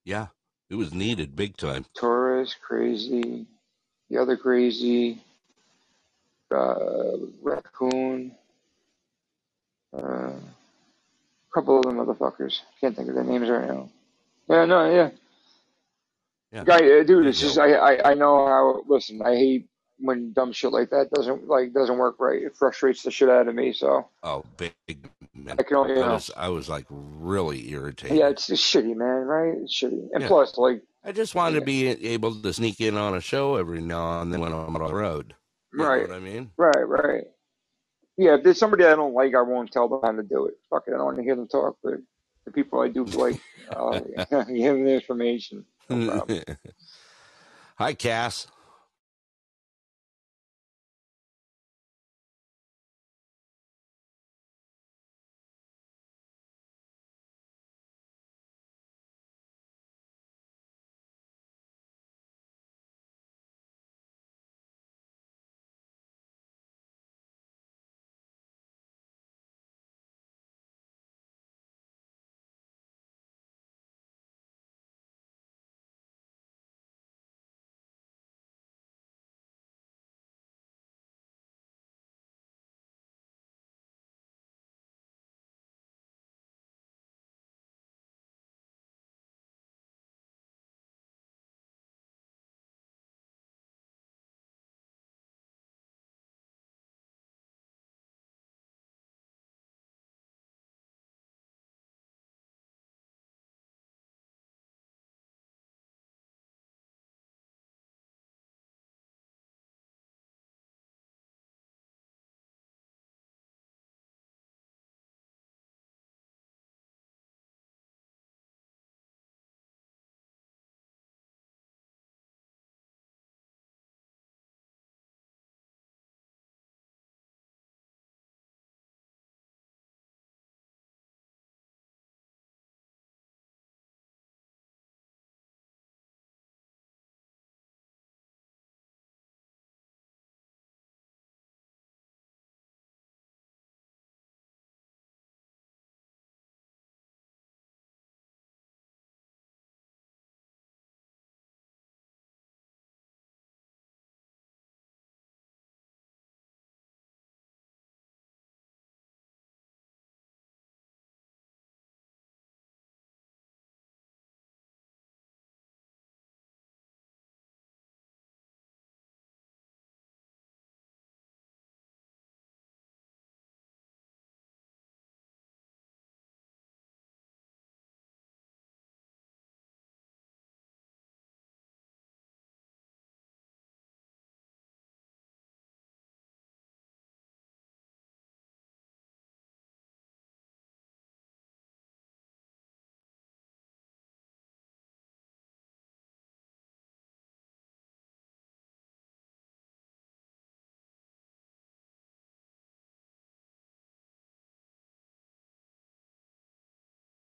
Yeah, it was needed big time. Taurus, crazy, the other crazy, uh, raccoon, uh, a couple of them motherfuckers. Can't think of their names right now. Yeah, no, yeah. Yeah. Guy, uh, dude, it's just. I, I I know how. Listen, I hate when dumb shit like that doesn't like doesn't work right. It frustrates the shit out of me. So Oh, big man. I can only, I was I was like really irritated. yeah, it's just shitty, man. Right? It's shitty. And Yeah. plus, like, I just wanted to be able to sneak in on a show every now and then when I'm on the road. You right, what I mean? right, right. Yeah, if there's somebody I don't like, I won't tell them how to do it. Fuck it, I don't want to hear them talk. But the people I do like, I'll uh, give them the information. No. Hi, Cass.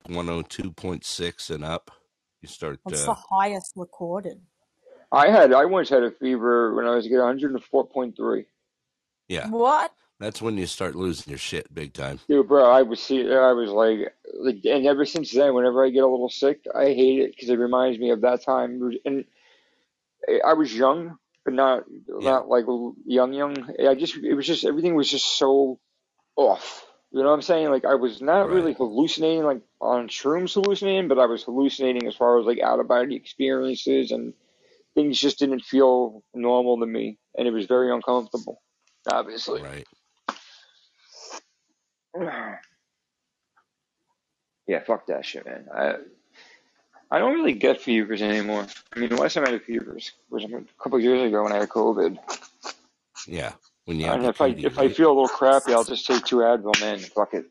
One hundred two point six and up. You start. What's Uh, the highest recorded? I had, I once had a fever when I was getting 104.3. yeah, What? that's when you start losing your shit big time. Dude, bro, I was see, I was like, like, and ever since then, whenever I get a little sick, I hate it because it reminds me of that time. And I was young, but not Yeah. not like young young. I just it was just everything was just so off. You know what I'm saying? Like I was not really hallucinating like on shrooms hallucinating, but I was hallucinating as far as like out of body experiences and things just didn't feel normal to me, and it was very uncomfortable. Obviously. Right. Yeah, fuck that shit, man. I I don't really get fevers anymore. I mean, the last time I had a fever was, was a couple years ago when I had COVID. Yeah. When you And if I if I feel a little crappy, I'll just take two Advil, man. Fuck it.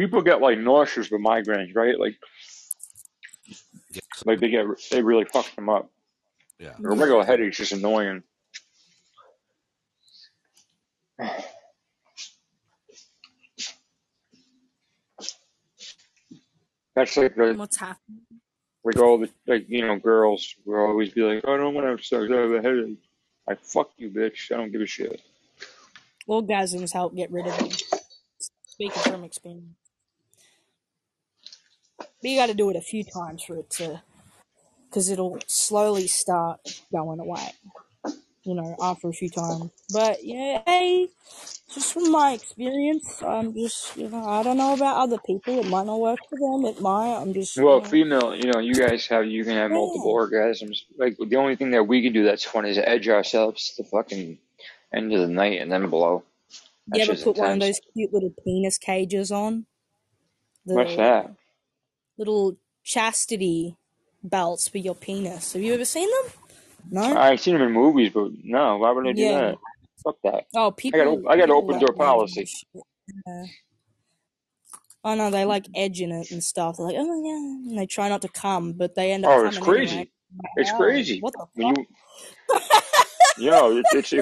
People get like nauseous with migraines, right? Like, Yes. like they get they really fuck them up. Yeah. A regular headache's just annoying. That's like the What's happening? like all the like you know girls will always be like, "Oh, I don't want to have sex. I have a headache. I fuck you, bitch. I don't give a shit. Orgasms help get rid of them. Speaking from experience. But you got to do it a few times for it to, because it'll slowly start going away. You know, after a few times. But yeah, hey, just from my experience, I'm just, you know, I don't know about other people. It might not work for them. It might. I'm just, you Well, know, female, you know, you guys have you can have multiple yeah. orgasms. Like the only thing that we can do that's fun is edge ourselves to the fucking end of the night and then blow. You ever put one of those cute little penis cages on? What's that? Little chastity belts for your penis. Have you ever seen them? No? I've seen them in movies, but no, why would I do Yeah. that? Fuck that. Oh, I got people, I got people open door policy. Yeah. Oh no, they like edging it and stuff. They're like, oh yeah, and they try not to come, but they end up Oh, it's coming anyway. crazy. Like, It's oh, crazy what the fuck? you know, it's it's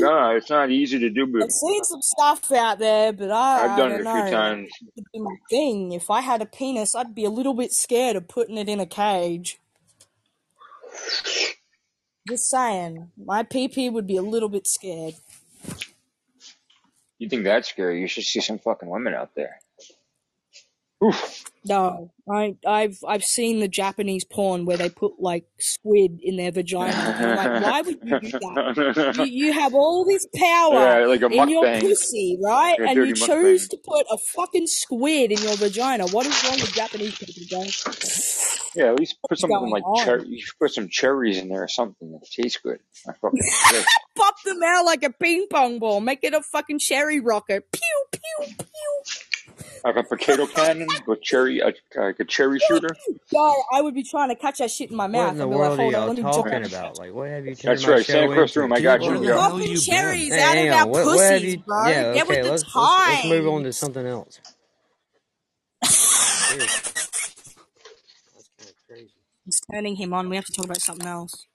no, it's not easy to do, But I've seen some stuff out there, but I, I've I done don't it a few know. times. Be my thing. If I had a penis, I'd be a little bit scared of putting it in a cage. Just saying, my PP would be a little bit scared. You think that's scary? You should see some fucking women out there. Oof. No, I, I've I've seen the Japanese porn where they put like squid in their vagina, I'm like, why would you do that? You you have all this power yeah, like in your mukbang, pussy, right? like And you dirty choose mukbang. to put a fucking squid in your vagina. What is wrong with Japanese people, guys? Yeah, at least put something like on? cherry. You should put some cherries in there or something that tastes good. I. Pop them out like a ping pong ball. Make it a fucking cherry rocket. Pew pew pew. Like a potato cannon with cherry, uh, like a cherry shooter. God, I would be trying to catch that shit in my What mouth. in the I'd be like, are hold on, y'all let me jump talking on about? Like, what have you turned That's my right, show Santa Cruz room. I got where you. the Go. you been? cherries Hey, out of on. our What, what you? bro. Yeah, Get with okay. the Let's let's let's move on to something else. Seriously, that's kind of crazy. It's turning him on. We have to talk about something else.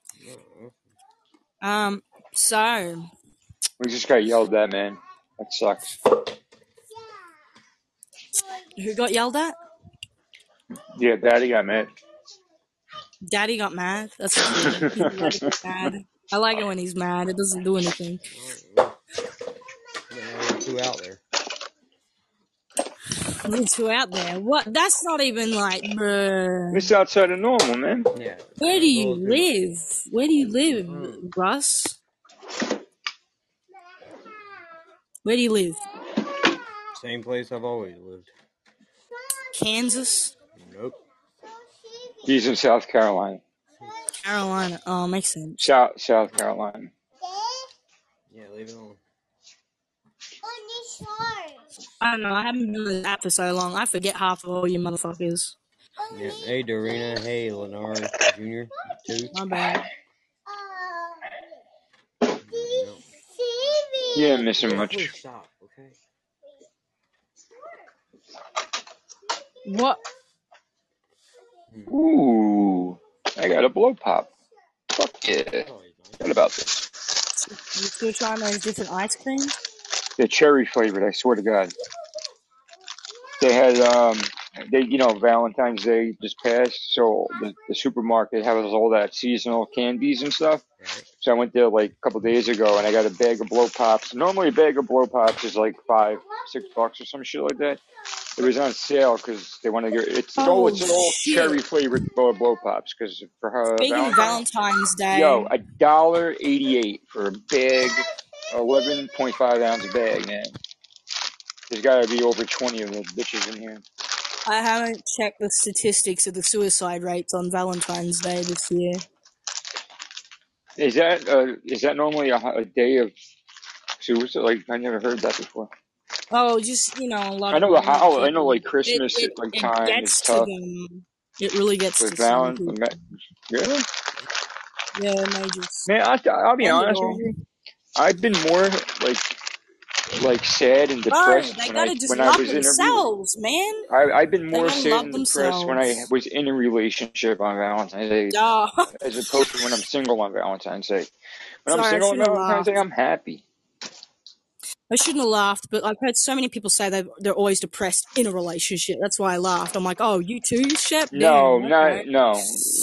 Um, so We just got yelled at, man. That sucks. Who got yelled at? Yeah, Daddy got mad. Daddy got mad. That's cute. He's allowed to get mad. I like it when he's mad. It doesn't do anything. Yeah. But now you're too out there. There's two out there. What? That's not even like, bruh. It's outside of normal, man. Yeah. Where do you little too much. live? Where do you live, Mm. Russ? Where do you live? Same place I've always lived. Kansas? Nope. He's in South Carolina. Carolina. Oh, makes sense. South South Carolina. Yeah, leave it on. I don't know. I haven't been on this app for so long. I forget half of all you motherfuckers. Yeah. Hey, Dorina. Hey, Lenard Jr. Too. My bad. Nope. You ain't missing Yeah, much. stop. Okay. What? Ooh, I got a blow pop. Fuck yeah. Oh, he's nice. What about this? You still trying those different ice cream? The cherry flavored. I swear to God. They had um, they you know Valentine's Day just passed, so the, the supermarket has all that seasonal candies and stuff. So I went there like a couple days ago, and I got a bag of blow pops. Normally, a bag of blow pops is like five, six bucks or some shit like that. It was on sale because they want to get it's all Oh, it's all shit. cherry flavored blow, blow pops because for her Speaking Valentine's. Valentine's Day, Yo, a dollar eighty eight for a big, eleven point five ounce bag, man. There's got to be over twenty of those bitches in here. I haven't checked the statistics of the suicide rates on Valentine's Day this year. Is that uh, is that normally a, a day of suicide? Like I never heard that before. Oh, just you know, a lot I know the young ho- oh, I know like Christmas it like it time gets is to tough them. It really gets with to some Valen. people. Really? Yeah, and they just Man, I, I'll be it honest with you. I've been more like like sad and depressed they when I when I was in a themselves, man. I, I've been more sad and depressed when I was in a relationship on Valentine's Day Oh, as opposed to when I'm single on Valentine's Day. When I'm single on Valentine's Day. I'm happy. I shouldn't have laughed, but I've heard so many people say they they're always depressed in a relationship. That's why I laughed. I'm like, oh, you too, Shep? No, Damn, not okay. no,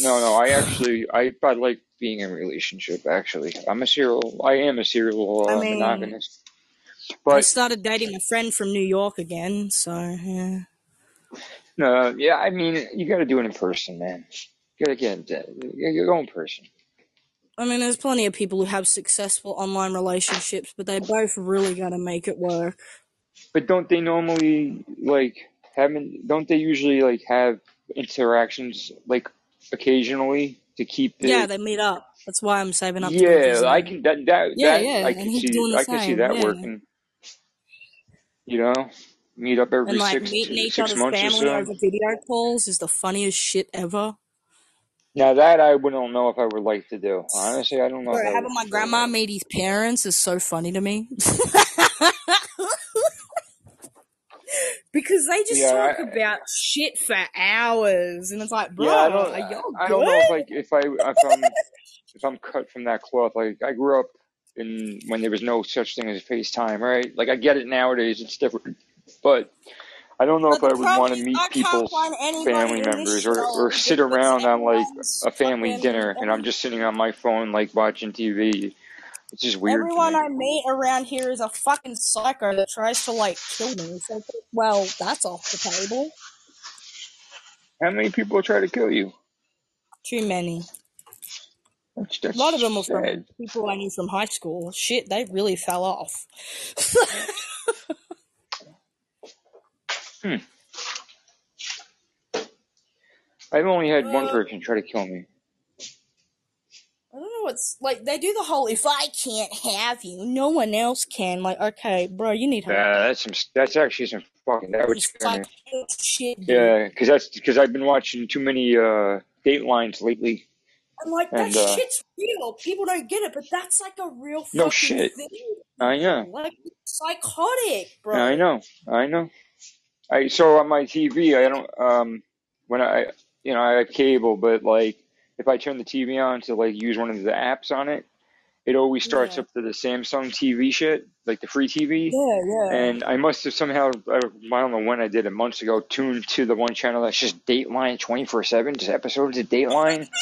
no, no. I actually I I like being in a relationship. Actually, I'm a serial. I am a serial I uh, mean, monogamist. I started dating a friend from New York again, so yeah. no, yeah. I mean, you got to do it in person, man. You got to get you gotta go in person. I mean, there's plenty of people who have successful online relationships, but they both really got to make it work. But don't they normally like having? Don't they usually like have interactions like occasionally to keep Yeah, they meet up. That's why I'm saving up Yeah, I can that that Yeah, that yeah, I can see the I can see that Yeah, working. You know, meet up and every like six meeting each six other's months or so. over video calls is the funniest shit ever. Now that I wouldn't know if I would like to do. Honestly, I don't know Bro, having my grandma meet his parents is so funny to me. because they just Yeah, talk I, about shit for hours, and it's like, yeah, I bro, don't. are y'all I don't know if like if I if I'm if I'm cut from that cloth. Like I grew up in when there was no such thing as FaceTime, right? Like I get it nowadays; it's different, but I don't know if I would want to meet people's family members or or sit around on like a family dinner and I'm just sitting on my phone like watching TV. It's just weird everyone. I meet around here is a fucking psycho that tries to like kill me. So, well, that's off the table. How many people try to kill you? Too many. That's A lot of them were that's from people I knew from high school. Shit, they really fell off. Hmm. I've only had one person try to kill me. I don't know what's like. They do the whole "if I can't have you, no one else can." Like, okay, bro, you need help. Uh, that's some. That's actually some fucking. That would scare me. shit, dude. Yeah, because that's because I've been watching too many uh Datelines lately, I'm like, that and uh shit's real. People don't get it, but that's like a real no fucking shit. thing. I know. Like, psychotic, bro. I know. I know. I so on my TV, I don't um when I you know I have cable, but like if I turn the TV on to like use one of the apps on it, it always starts Yeah, up to the Samsung TV shit, like the free TV. yeah, yeah. And I must have somehow, I don't know when I did it, months ago, tuned to the one channel that's just Dateline 24 7, just episodes of Dateline.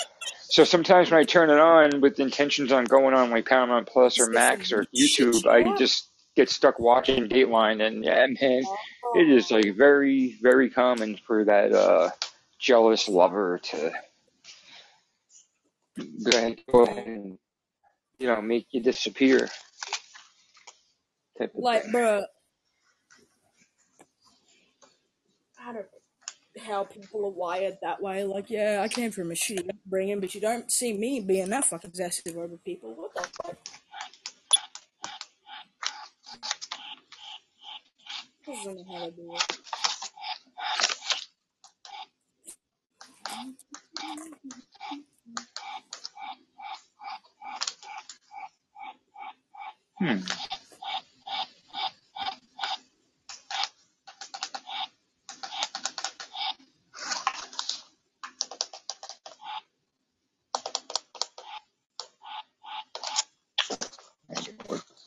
So sometimes when I turn it on with intentions on going on like Paramount Plus or Max or YouTube, I just get stuck watching Dateline. And yeah, man, it is Oh, like very, very common for that uh, jealous lover to go ahead, go ahead and, you know, make you disappear type of like, thing. bro, I don't know how people are wired that way. Like, yeah, I came from a shitty upbringing, but you don't see me being that fucking possessive over people. What the fuck? How do it. Hmm.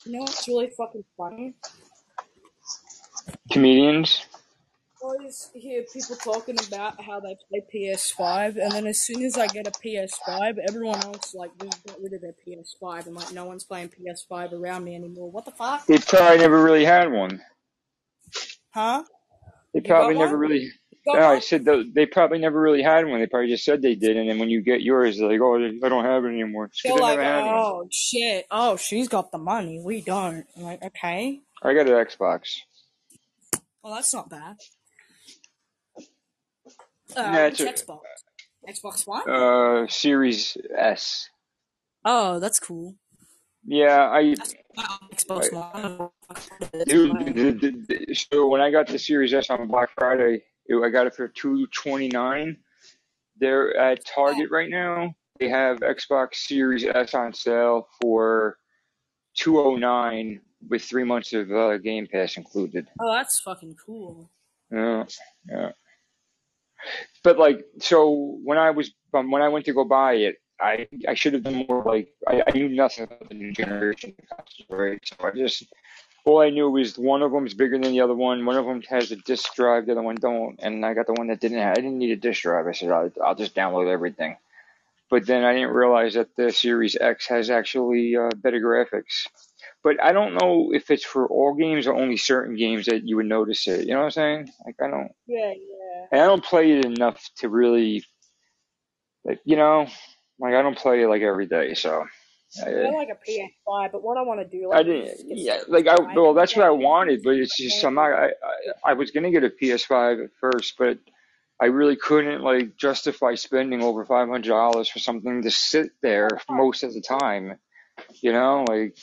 You know what's really fucking funny? Comedians? I always hear people talking about how they play PS5, and then as soon as I get a PS5, everyone else like got rid of their PS5, and like no one's playing PS5 around me anymore. What the fuck? They probably never really had one. Huh? They probably never one? really. I said they probably never really had one. They probably just said they did, and then when you get yours, they're like, "Oh, I don't have it anymore." They're because like, never had one. oh shit, oh she's got the money, we don't. I'm like, okay, I got an Xbox. Well that's not bad. Uh, it's which a Xbox? Xbox One? uh Series S. Oh, that's cool. Yeah, I, Xbox One. dude. So when I got the Series S on Black Friday, it, I got it for two twenty nine. They're at Target right now. They have Xbox Series S on sale for two oh nine with three months of uh, Game Pass included. Oh, that's fucking cool. Yeah, yeah. But like, so when I was um, when I went to go buy it, I I should have been more like I, I knew nothing about the new generation right? So I just all I knew was one of them is bigger than the other one. One of them has a disk drive, the other one don't, and I got the one that didn't. Have, I didn't need a disk drive. I said I'll, I'll just download everything. But then I didn't realize that the Series X has actually uh, better graphics. But I don't know if it's for all games or only certain games that you would notice it. You know what I'm saying? Like I don't, Yeah, yeah. and I don't play it enough to really, like you know, like I don't play it like every day. So I I, like a PS5, but what I want to do like, I didn't. Yeah, like I well, that's what I wanted, but it's just I'm not. I I, I was gonna get a PS5 at first, but I really couldn't like justify spending over five hundred dollars for something to sit there most of the time. You know, like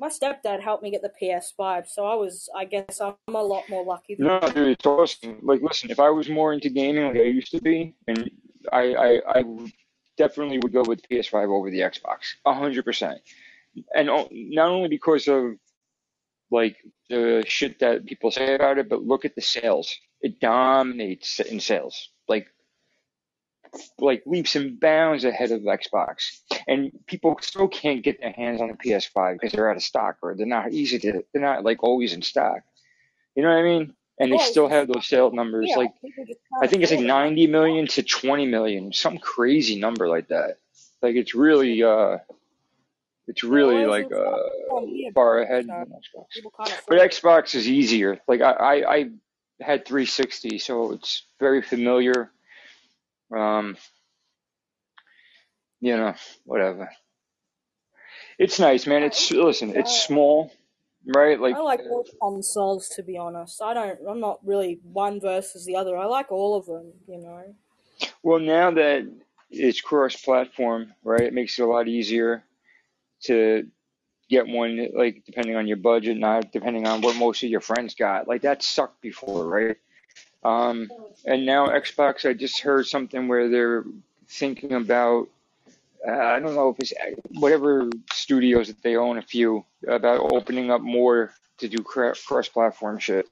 My stepdad helped me get the PS5, so I was, I guess, I'm a lot more lucky than no, dude, it's awesome. Like, listen, if I was more into gaming like I used to be, and I I, I definitely would go with PS5 over the Xbox, a hundred percent. And not only because of like the shit that people say about it, but look at the sales. It dominates in sales, like like leaps and bounds ahead of Xbox. And people still can't get their hands on a PS5 because they're out of stock or they're not easy to. They're not like always in stock. You know what I mean? And they Oh, still have those sales numbers. yeah, Like I think it's like 90 million to 20 million, some crazy number like that. Like it's really uh, it's really like uh far ahead Xbox. But. Xbox is easier. Like I, I, I had 360, so it's very familiar. Um, you know, whatever. It's nice, man. It's listen, it's small, right? Like, I like all consoles to be honest. I don't. I'm not really one versus the other. I like all of them. You know. well, now that it's cross-platform, right? It makes it a lot easier to get one, like depending on your budget, not depending on what most of your friends got. Like that sucked before, right? Um, and now Xbox, I just heard something where they're thinking about uh, I don't know if it's whatever studios that they own a few about opening up more to do cross-platform shit,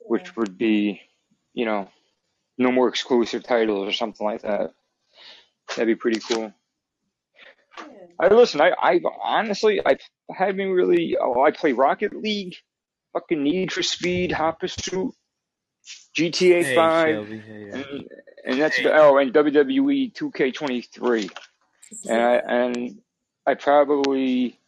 which would be, you know, no more exclusive titles or something like that. That'd be pretty cool. I listen. I I honestly I haven't really. Oh, I play Rocket League, fucking Need for Speed, Hot Pursuit, GTA Hey, Five, Shelby. Hey, and and that's the, oh and WWE 2K23. And I and I probably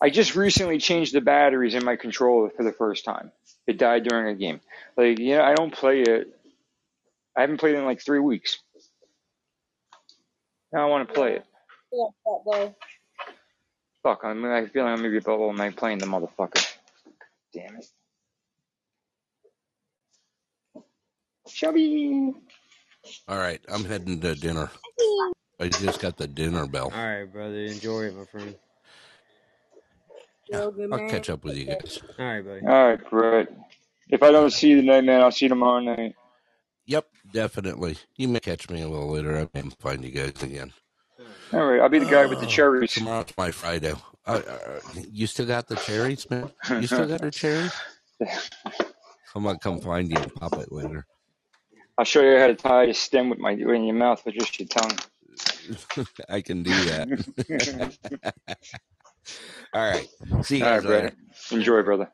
I just recently changed the batteries in my controller for the first time. It died during a game. Like you know, I don't play it. I haven't played it in like three weeks. Now I want to play it. I like that. Fuck, I'm, I feel like I'm gonna be bubble and I'm playing the motherfucker. Damn it. Chubby. All right, I'm heading to dinner. I just got the dinner bell. all right, brother. Enjoy it, my friend. Yeah, I'll catch up with you guys. All right, buddy. All right, great. If I don't see you tonight, man, I'll see you tomorrow night. Yep, definitely. You may catch me a little later. I may find you guys again. All right, I'll be the guy with the Oh, cherries. tomorrow's my Friday. Uh, uh, you still got the cherries, man? You still got the cherries? I'm gonna come find you and pop it later. I'll show you how to tie a stem with my in your mouth with just your tongue. I can do that. All right. See you All right, guys brother. later. Enjoy, brother.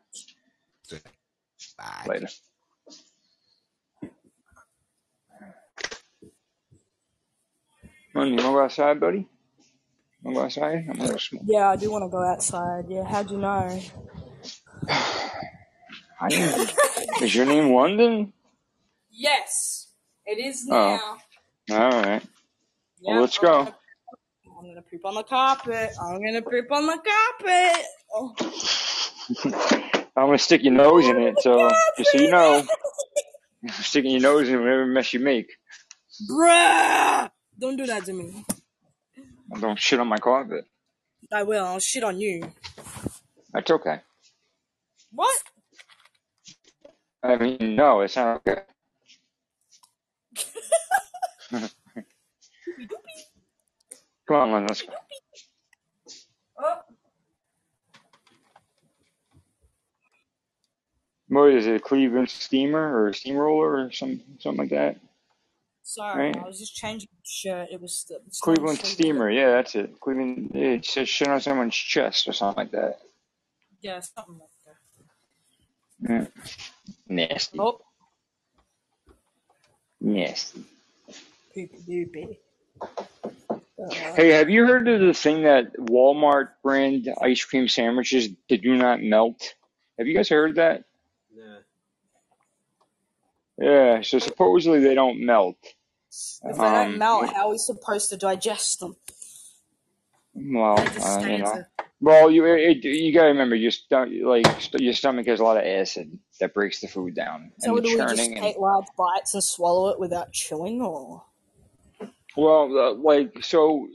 Bye. Later. Well, you wanna go outside, buddy? Wanna go outside? I'm gonna go smoke. Yeah, I do want to go outside. Yeah, how'd you know? I didn't. Is your name London? Yes, it is Oh, now. all right. Well, let's I'm go. gonna, I'm gonna poop on the carpet. I'm gonna poop on the carpet. Oh. I'm gonna stick your nose in it, so just so you know, sticking your nose in whatever mess you make. Bruh! Don't do that to me. Don't shit on my carpet. I will. I'll shit on you. That's okay. What? I mean, no, it's not okay. Come on, let's go. What is it, Cleveland Steamer or a Steamroller or some something like that? Sorry, right? I was just changing the shirt. It was the it's Cleveland Steamer. Yeah, that's it. Cleveland. It says shit on someone's chest or something like that. Yeah, something like that. Yeah. Nasty. Oh. Nasty poopy doopy. Uh, Hey, have you heard of the thing that Walmart brand ice cream sandwiches they do not melt? Have you guys heard that? Nah. Yeah, so supposedly they don't melt. if they don't Um, melt, how are we supposed to digest them? well, just uh, stay you know. into. Well, you it, you gotta remember your sto- like st- your stomach has a lot of acid that breaks the food down, So and the do we just churning and take large bites and swallow it without chewing, or? Well, uh, like so,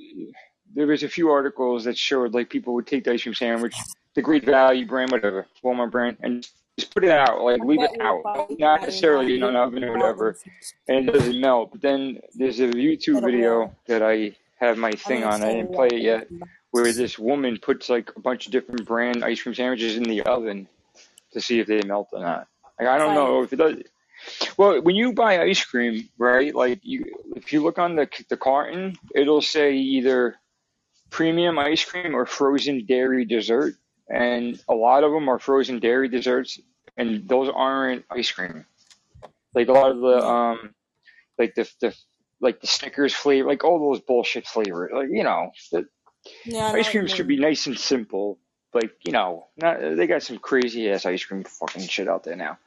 there was a few articles that showed like people would take the ice cream sandwich, the Great Value brand, whatever, Walmart brand, and just put it out, like leave it out, not necessarily in an oven or whatever, and it doesn't melt. But then there's a YouTube video that I have my thing on. I didn't play it yet. where this woman puts like a bunch of different brand ice cream sandwiches in the oven to see if they melt or not. Like I don't know if it does. Well, when you buy ice cream, right? Like you, if you look on the the carton, it'll say either premium ice cream or frozen dairy dessert, and a lot of them are frozen dairy desserts, and those aren't ice cream. Like a lot of the um, like the the like the Snickers flavor, like all those bullshit flavors. Like you know, the, yeah, Ice what you cream should be nice and simple. Like, you know, not they got some crazy ass ice cream fucking shit out there now.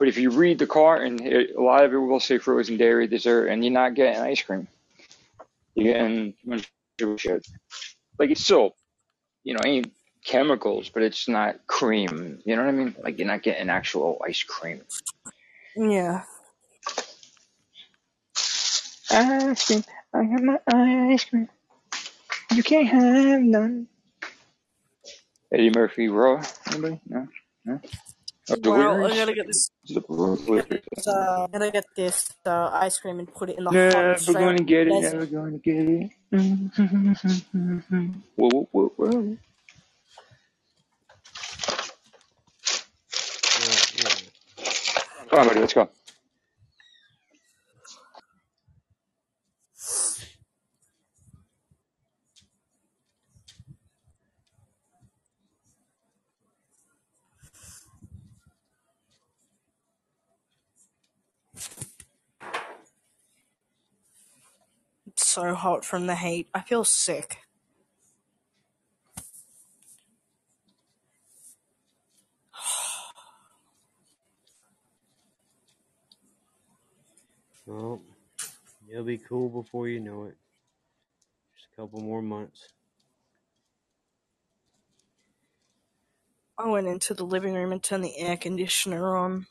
But if you read the carton, it, a lot of it will say frozen dairy dessert, and you're not getting ice cream. You're getting a bunch of shit. Like it's still, you know, ain't chemicals, but it's not cream. You know what I mean? Like you're not getting actual ice cream. Yeah. Ice cream, I have my ice cream. You can't have none. Eddie Murphy Raw. Anybody? No. No. Oh, Well, I'm gonna get this. The Get this uh, gotta get this uh, ice cream and put it in the hot Never Australian gonna get it, desert. never gonna get it. whoa, whoa, whoa, whoa. Well, yeah. Come on, buddy, let's go. So hot from the heat. I feel sick. Well, it'll be cool before you know it. Just a couple more months. I went into the living room and turned the air conditioner on.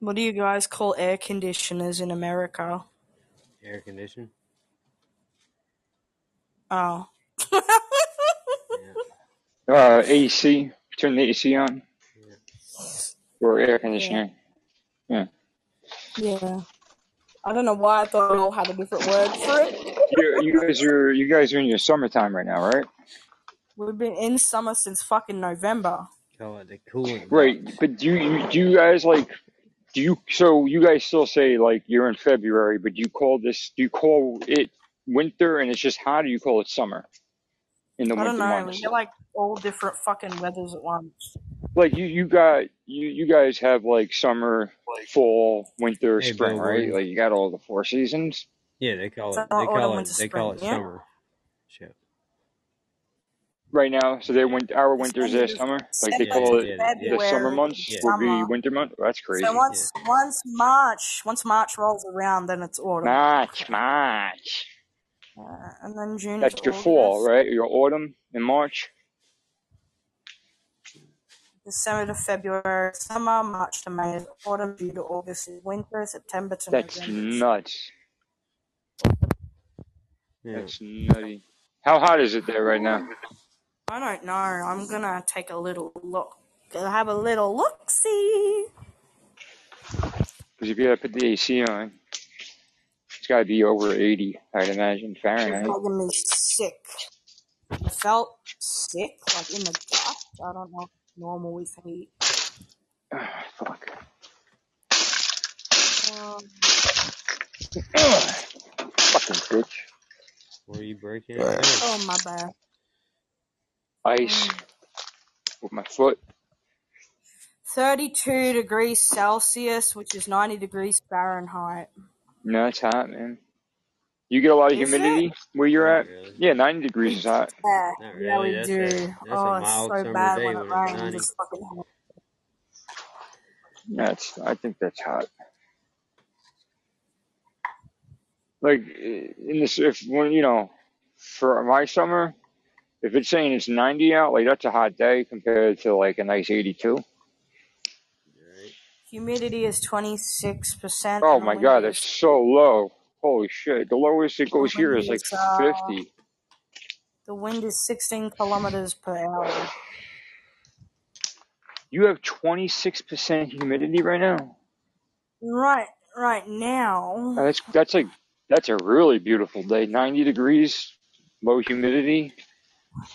What do you guys call air conditioners in America? Air condition. Oh. Yeah. Uh, AC. Turn the AC on. Yeah. Or air yeah. conditioning. Yeah. Yeah. I don't know why I thought it all had a different word for it. You, you guys are you guys are in your summertime right now, right? We've been in summer since fucking November. Call it the coolant Right. But do you, you do you guys like do you so you guys still say like you're in February, but do you call this do you call it winter and it's just hot or do you call it summer in the I don't winter know. We months? get like all different fucking weathers at once. Like you, you got you, you guys have like summer, fall, winter, Hey, spring, Bill right? Gordon. Like you got all the four seasons. Yeah, they call So it. They autumn, call winter, it. They call spring. it Yeah. summer. Shit. Right now. So they went our winter's their December, summer. Like they call it yeah, yeah, the summer months yeah, will be summer. winter month. That's So crazy. yeah. once once March once March rolls around, then it's autumn, March, March. uh, and then June is That's your fall, August. right? Your autumn in March. December to February, is summer. March to May is autumn. June to August is winter. September to That's November is nuts. Yeah. That's nutty. How hot is it there right now? I don't know. I'm gonna take a little look. Gonna have a little look see. Because if you gotta put the AC on, it's gotta be over 80, I'd imagine You're Fahrenheit. making me sick. I felt sick, like in the gut. I don't know if it's normal with heat. Ah, fuck. Um, Fucking bitch. Were you breaking oh, my bad. Ice Mm. with my foot. 32 degrees Celsius, which is 90 degrees Fahrenheit. No, it's hot, man. You get a lot of Is it? humidity where you're Not at? really. Yeah, 90 degrees is hot. Yeah, Not yeah, we That's do. a that's a oh, it's so bad when it rains. It's fucking hot. That's, I think that's hot. Like, in this, if, when, you know, for my summer, if it's saying it's 90 out, like, that's a hot day compared to, like, a nice 82. Humidity is 26%. Oh my god, that's so low. Holy shit. The lowest it goes here is like is, uh, 50. the wind is 16 kilometers per hour. You have 26% humidity right now? Right, right now. That's, that's like, that's a really beautiful day. 90 degrees, low humidity.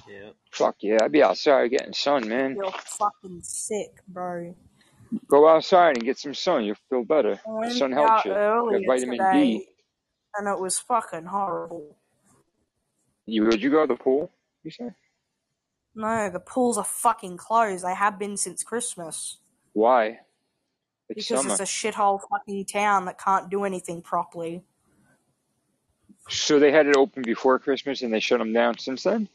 Yep. Fuck yeah, I'd be outside getting sun, man. You're fucking sick, bro. Go outside and get some sun. You'll feel better. I The went sun helps out you. You have earlier vitamin D. and it was fucking horrible. You would you go to the pool? You say? No, the pools are fucking closed. They have been since Christmas. Why? It's Because summer. it's a shithole fucking town that can't do anything properly. So they had it open before Christmas and they shut them down since then?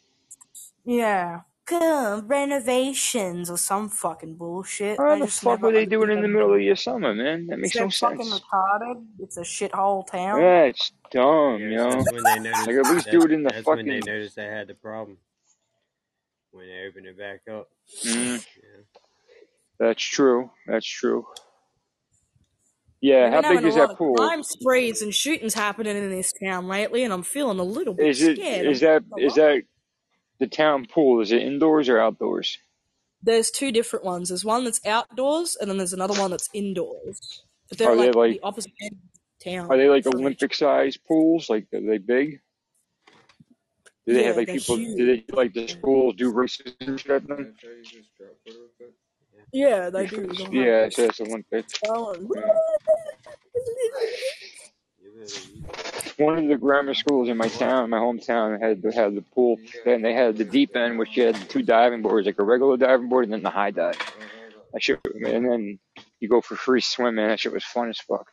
Yeah. Good renovations or some fucking bullshit. How I the just fuck never would they do it in the middle of your summer, man? That makes They're no fucking sense. retarded. It's a shithole town. Yeah, it's dumb, you know? that's when they noticed. Like, at least do it in the that's when they fucking. noticed they had the problem when they opened it back up. Mm, Yeah. that's true. That's true. Yeah, We've how big having a is lot that of pool? crime sprees and shootings happening in this town lately, and I'm feeling a little bit Is it scared. is I'm that not gonna is lie. that the town pool? Is it indoors or outdoors? There's two different ones. There's one that's outdoors, and then there's another one that's indoors. But they're Are they like like the opposite end of are they like. Olympic sized pools? Like are they big? Do they have like people? huge. Do they like the schools do races and shit? Yeah, they do. Yeah, like so it's Olympic. Oh, One of the grammar schools in my town, my hometown, had had the pool, and they had the deep end, which you had two diving boards, like a regular diving board and then the high dive. That shit, and then you go for free swimming. That shit was fun as fuck.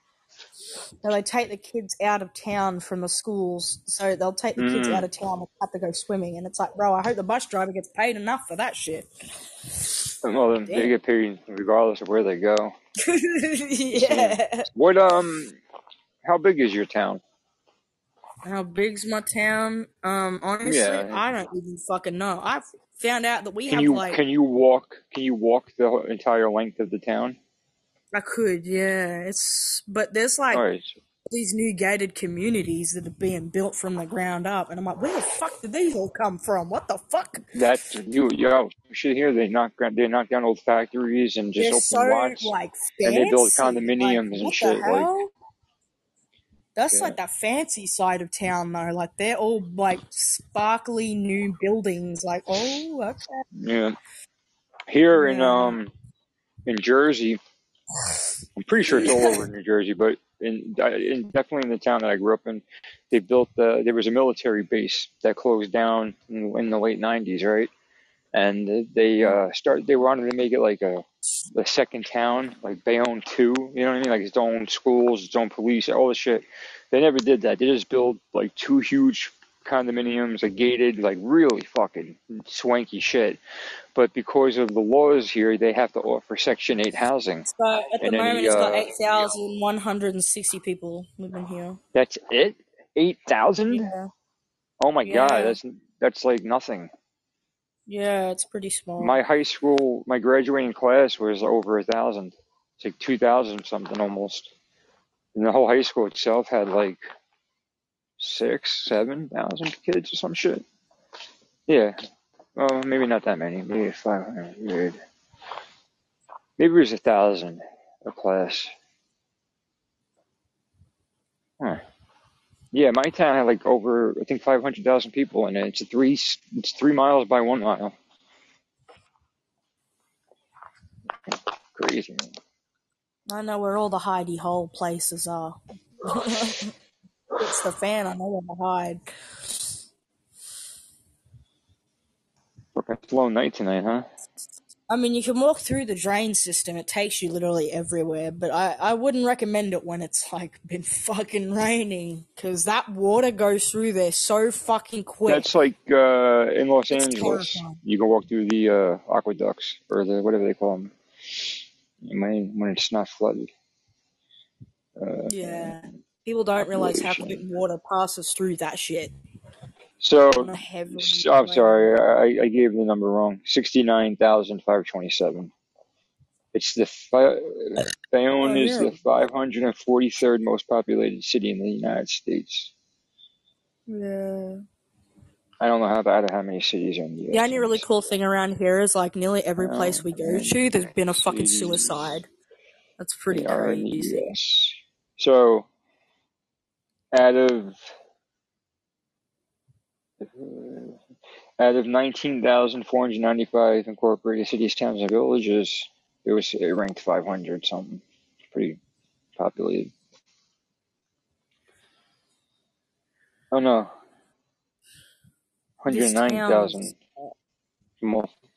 So they take the kids out of town from the schools, so they'll take the kids out Mm. of town and have to go swimming. And it's like, bro, I hope the bus driver gets paid enough for that shit. Well, then they get paid regardless of where they go. Yeah. what um, how big is your town? How big's my town? Um, honestly, Yeah, I don't even fucking know. I've found out that we can have you like can you walk? Can you walk the entire length of the town? I could, yeah. It's but there's like right. these new gated communities that are being built from the ground up, and I'm like, where the fuck did these all come from? What the fuck? That's you, yo. Shit here, they knock they knock down old factories and just They're open so lots, like and they build fancy. Like condominiums and what the shit. Like? That's yeah, like the fancy side of town though. Like they're all like sparkly new buildings. Like, oh, okay. yeah. Here in um in Jersey, I'm pretty sure it's all over New Jersey, but in, in definitely in the town that I grew up in, they built the there was a military base that closed down in, in the late '90s, right? And they uh start they wanted to make it like a the second town, like Bayonne two, you know what I mean? Like its own schools, its own police, all this shit. They never did that. They just built like two huge condominiums, like gated, like really fucking swanky shit. But because of the laws here, they have to offer Section Eight housing. So at the And moment, any it's got uh, eight thousand one hundred and sixty people living here. that's it, eight thousand. Yeah, Oh my god, that's that's like nothing. Yeah. It's pretty small. My high school, my graduating class was over a thousand. It's like two thousand something almost. And the whole high school itself had like six, seven thousand kids or some shit. Yeah. Well, maybe not that many. Maybe five hundred. Maybe it was a thousand a class. Huh. Yeah, my town had like over I think five hundred thousand people in it. It's a three it's three miles by one mile. Crazy. Man. I know where all the hidey hole places are. it's the fan. I know where to hide. Fucking slow night tonight, huh? I mean, you can walk through the drain system. It takes you literally everywhere, but I, I wouldn't recommend it when it's like been fucking raining because that water goes through there so fucking quick. That's like uh, in Los It's Angeles. terrifying. You can walk through the uh, aqueducts or the whatever they call them when it's not flooded. Uh, Yeah. People don't realize how quick water passes through that shit. So, On a heavy s- I'm sorry, I, I gave the number wrong. Sixty-nine thousand five twenty-seven. It's the fi- Bayonne Oh, is the 543rd most populated city in the United States. Yeah. I don't know how about how many cities are in the The only really cool thing around here is like nearly every place Um, we go to, there's been a fucking suicide. That's pretty they are in the crazy. So, out of out of 19,495 incorporated cities, towns, and villages, it was it ranked 500 something. Pretty populated. Oh no, 109,000.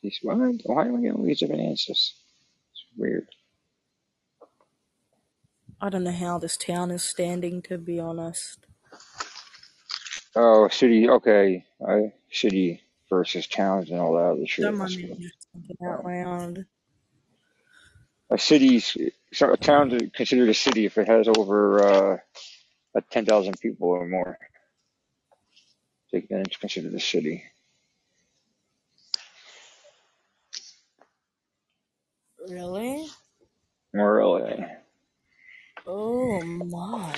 These what? Why am I getting these different answers? It's weird. I don't know how this town is standing to be honest. Oh, city. Okay, I city versus towns and all that other shit. Mind That's me cool. just thinking out loud. A city's so a town is considered a city if it has over uh, a 10,000 people or more. So then it's considered a city. Really? Really. Oh my.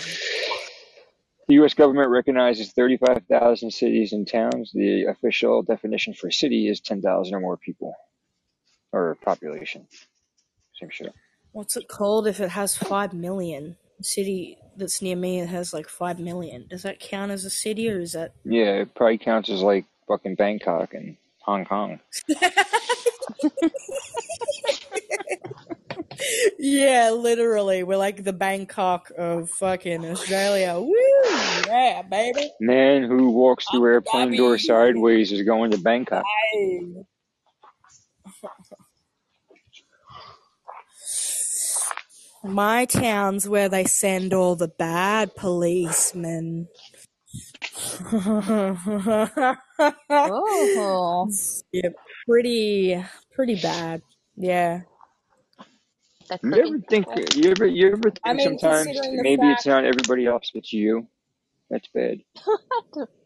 The U.S. government recognizes 35,000 cities and towns. The official definition for city is 10,000 or more people, or population. Same shit. What's it called if it has five million? A city that's near me it has like five million. Does that count as a city or is that Yeah, it probably counts as like fucking Bangkok and Hong Kong. Yeah, literally. We're like the Bangkok of fucking Australia. Woo! Yeah, baby. Man who walks through Abu airplane door sideways is going to Bangkok. My town's where they send all the bad policemen. Oh, yeah, pretty, pretty bad. Yeah. That's You ever think? people. You ever? You ever I think mean, sometimes considering the maybe it's not everybody else, but you. That's bad.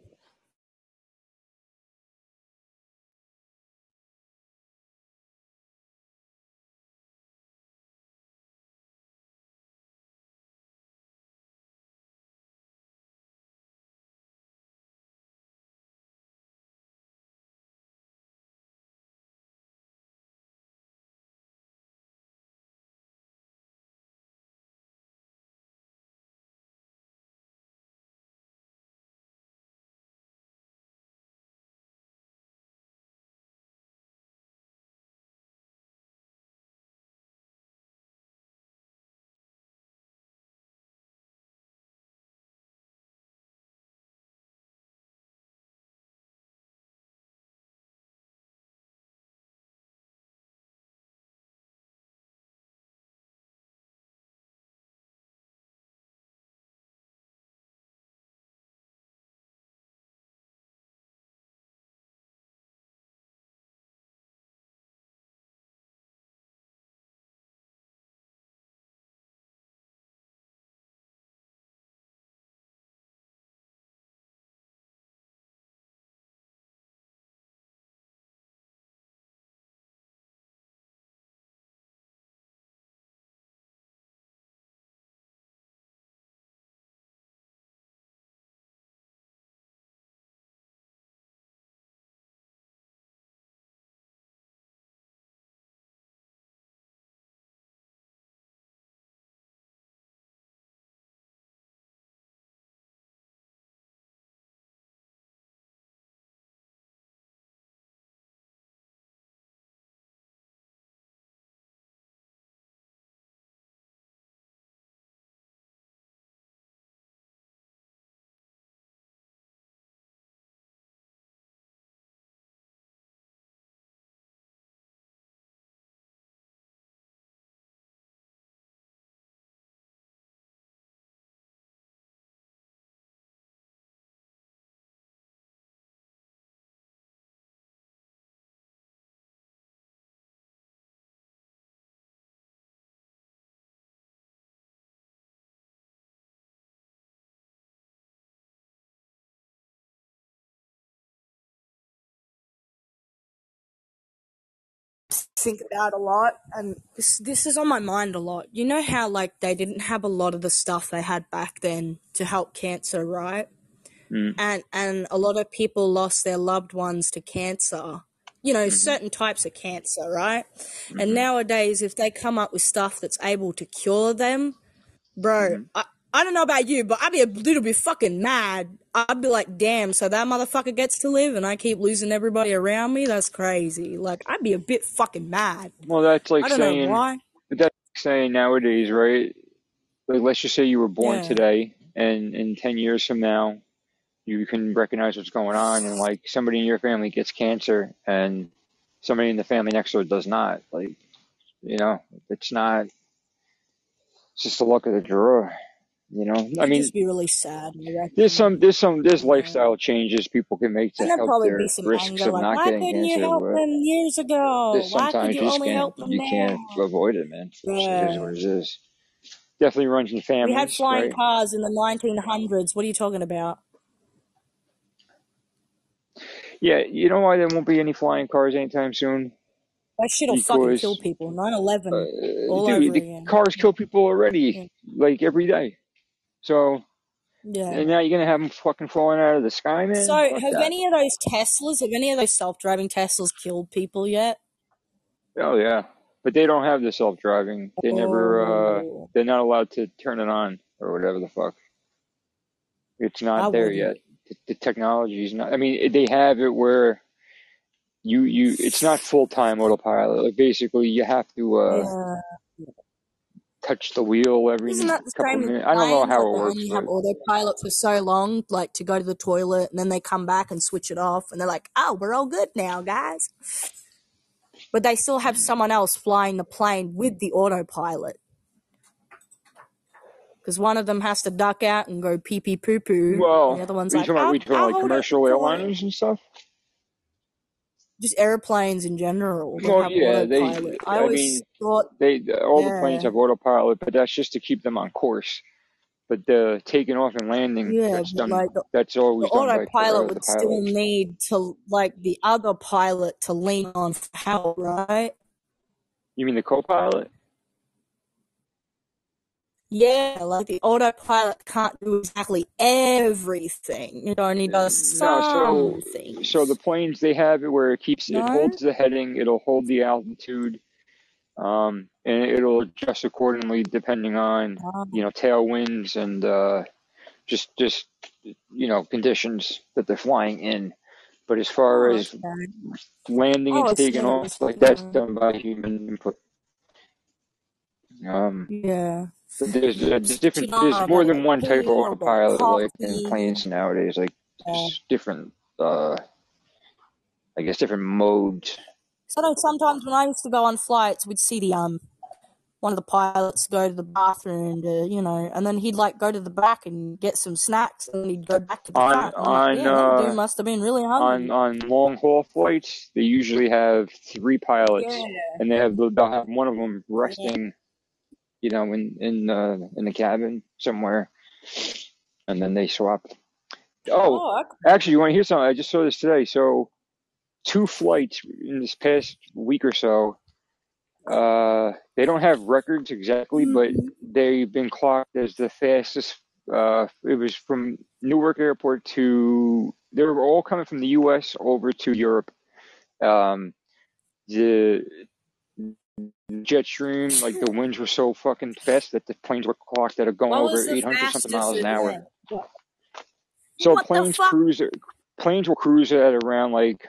think about a lot, and this this is on my mind a lot. You know how like they didn't have a lot of the stuff they had back then to help cancer, right? Mm. And and a lot of people lost their loved ones to cancer. You know, hmm certain types of cancer, right? And hmm nowadays, if they come up with stuff that's able to cure them, bro, hmm I, I don't know about you, but I'd be a little bit fucking mad. I'd be like, damn, so that motherfucker gets to live and I keep losing everybody around me? That's crazy. Like, I'd be a bit fucking mad. Well, that's like I don't know saying why. but that's like saying nowadays, right? Like, let's just say you were born Yeah. today, and in ten years from now, you can recognize what's going on, and like somebody in your family gets cancer, and somebody in the family next door does not. Like, you know, it's not. It's just the luck of the draw. You know, I mean, just be really sad. I there's some, there's some, there's Yeah. lifestyle changes people can make to And help probably their be some risks anger, of like, not why getting couldn't you cancer, help but them years ago? there's Why could sometimes you you just only can't, help them you can't now? avoid it, man. It's, it is Yeah. what it is. Definitely runs in We had families, flying right? cars in the 1900s. What are you talking about? Yeah, you know why there won't be any flying cars anytime soon? That shit'll fucking kill Because, people. 9 11 uh, all dude, over the again. cars kill people Yeah. already, like every day. So, Yeah. and now you're gonna have them fucking falling out of the sky, man? So, Fuck have that. any of those Teslas, have any of those self driving Teslas killed people yet? Oh yeah, but they don't have the self-driving. They never, uh, Oh, they're not allowed to turn it on or whatever the fuck. It's I not there wouldn't. yet. The, the is not. I mean, they have it where you you it's not full-time autopilot. Like basically, you have to uh Yeah. Touch the wheel Isn't every that the couple same minutes. I don't know how it works, only have autopilot for so long, like to go to the toilet, and then they come back and switch it off, and they're like, "Oh, we're all good now, guys." But they still have someone else flying the plane with the autopilot because one of them has to duck out and go pee pee poo poo, and the well, other one's you like, about, "I'll, we talking like commercial airliners and stuff? Just airplanes in general Well, yeah, they. I I always mean, thought, they all the planes have autopilot, but that's just to keep them on course. But the taking off and landing, yeah, that's done. like the That's the always done by autopilot the would still need to like the other pilot to lean on for help, right? You mean the co-pilot? Yeah, like the autopilot can't do exactly everything. It only does No, some so so the planes they have it where it keeps it holds the heading, it'll hold the altitude, um, and it'll adjust accordingly depending on Um, you know tailwinds and uh, just just you know conditions that they're flying in. But as far oh, as okay. landing I and taking thought it was off, like that's done by human input. Um, Yeah. There's, there's different. There's more than one type of tea or the autopilot, like in planes nowadays. Like Yeah. there's different, uh, I guess, different modes. So sometimes when I used to go on flights, we'd see the um one of the pilots go to the bathroom to you know, and then he'd like go to the back and get some snacks, and he'd go back to the On front. Like, on damn, dude uh, must have been really on hungry. on long haul flights, they usually have three pilots, Yeah. and they have they'll have one of them Yeah. You know, in in uh, in the cabin somewhere, and then they swap. Oh, Oh, actually, you want to hear something? I just saw this today. So two flights in this past week or so. Uh, they don't have records exactly, but Mhm. they've been clocked as the fastest. Uh, it was from Newark Airport to. They were all coming from the U.S. over to Europe. Um, the jet stream, like the winds were so fucking fast that the planes were clocked that are going What over 800 something miles an hour. So What planes cruise planes will cruise at around like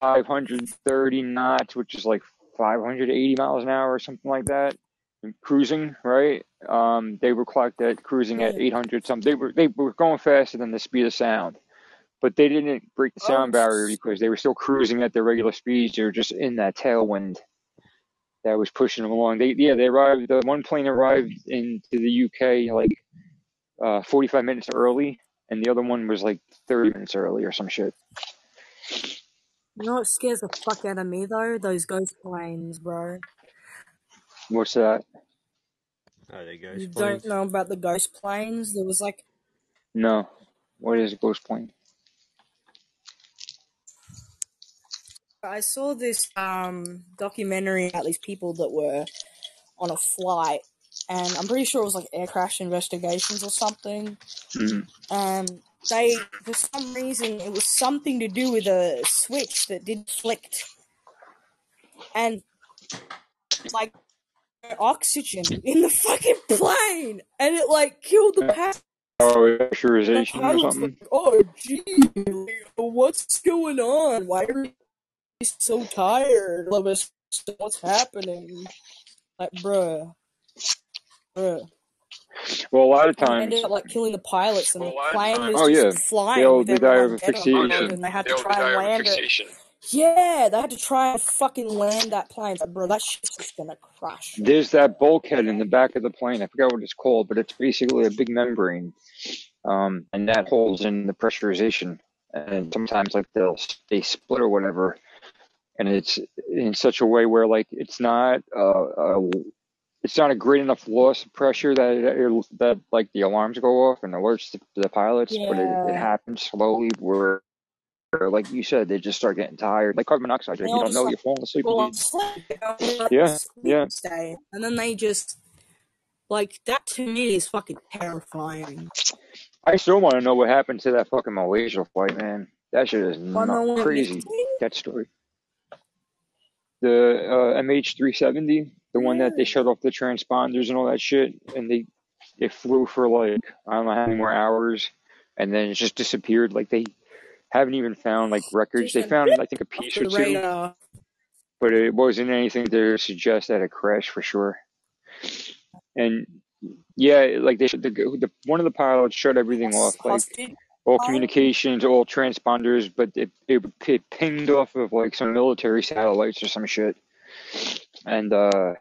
530 knots, which is like 580 miles an hour or something like that. And cruising, right? Um, they were clocked at cruising at 800 something. They were they were going faster than the speed of sound, but they didn't break the Oh, sound barrier because they were still cruising at their regular speeds. They were just in that tailwind that was pushing them along. They yeah, they arrived. The one plane arrived into the UK like uh, 45 minutes early, and the other one was like 30 minutes early or some shit. you know what scares the fuck out of me though? Those ghost planes, bro. What's that? Oh, they ghost You ghost don't know about the ghost planes? There was like No. What is a ghost plane? I saw this um documentary about these people that were on a flight, and I'm pretty sure it was like air crash investigations or something. Um, they for some reason it was something to do with a switch that did flicked, and like oxygen in the fucking plane, and it like killed the passenger. Oh, pressurization or something. like, "Oh, gee, what's going on? Why are you so tired? All of us, what's happening?" Like, bruh, bruh. Well, a lot of And it times. ended up like killing the pilots, and the plane was Oh yeah, just flying they all with they die everyone of asphyxiation. and they had to try and land it. Yeah, they had to try and fucking land that plane. Like, bro, that shit's just gonna crash. There's that bulkhead in the back of the plane. I forgot what it's called, but it's basically a big membrane, um, and that holds in the pressurization. And sometimes like they'll they split or whatever, and it's in such a way where like it's not uh, uh it's not a great enough loss of pressure that it, that like the alarms go off and alerts the, the pilots, but it, it happens slowly where. where, Like you said, they just start getting tired. Like carbon monoxide, you don't know like you're falling asleep. go You- on sleep. They go on like Yeah, yeah. state, and then they just like that to me is fucking terrifying. I still want to know what happened to that fucking Malaysia flight, man. That shit is not crazy. That story. The uh, MH370, the one that they shut off the transponders and all that shit, and they it flew for like I don't know how many more hours, and then it just disappeared. Like they haven't even found like records. They found I think a piece or two, but it wasn't anything to suggest that it crashed for sure. And yeah, like they the, the one of the pilots shut everything off, like all communications, all transponders, but it, it, it pinged off of like some military satellites or some shit, and uh,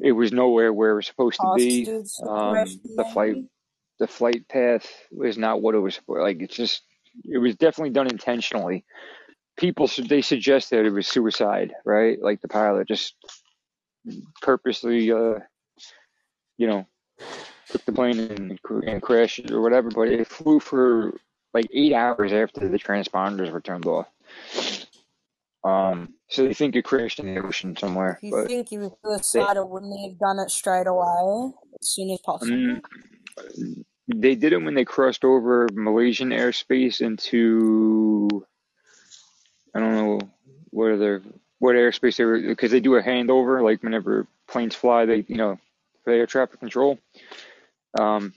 it was nowhere where it was supposed to be. Um, the flight, the flight path was not what it was supposed. Like it's just, it was definitely done intentionally. People they suggest that it was suicide, right? Like the pilot just purposely, uh, you know, took the plane and, and crashed it or whatever. But it flew for like eight hours after the transponders were turned off. Um, so they think it crashed in the ocean somewhere, If you think he was they, suicidal, wouldn't he have done it straight away, as soon as possible? um, they did it when they crossed over Malaysian airspace into I don't know what other what airspace they were because they do a handover like whenever planes fly they you know for air traffic control. Um,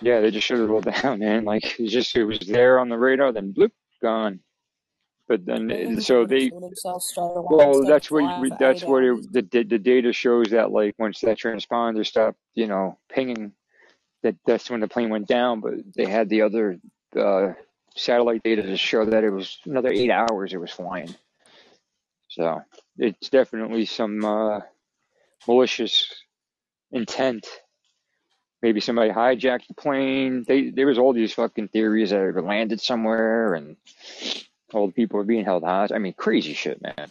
yeah, they just shut it all down, man. Like it just it was there on the radar, then bloop, gone. But then so they killed himself straight away well, that's what we, that's what it, the the the data shows that like once that transponder stopped, you know, pinging, that that's when the plane went down. But they had the other uh, satellite data to show that it was another eight hours it was flying. So it's definitely some uh, malicious intent. Maybe somebody hijacked the plane. They there was all these fucking theories that it landed somewhere and all the people are being held hostage. I mean, crazy shit, man.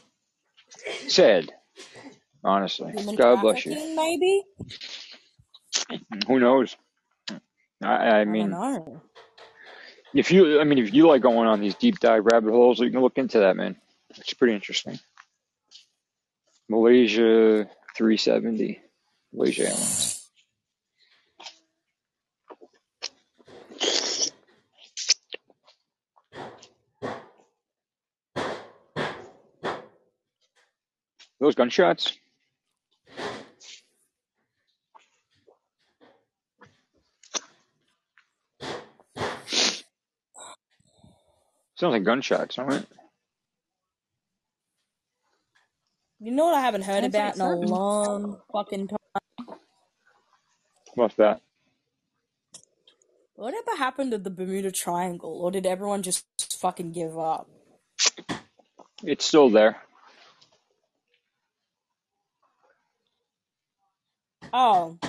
Sad, honestly. Human God bless you. maybe? Who knows? I, I I mean, know. if you, I mean, if you like going on these deep dive rabbit holes, you can look into that, man. It's pretty interesting. Malaysia 370, Malaysia Airlines. Those gunshots. Sounds like gunshots, don't it? You know what I haven't heard Sounds like about in a something. long fucking time? What's that? Whatever happened to the Bermuda Triangle, or did everyone just fucking give up? It's still there. Oh,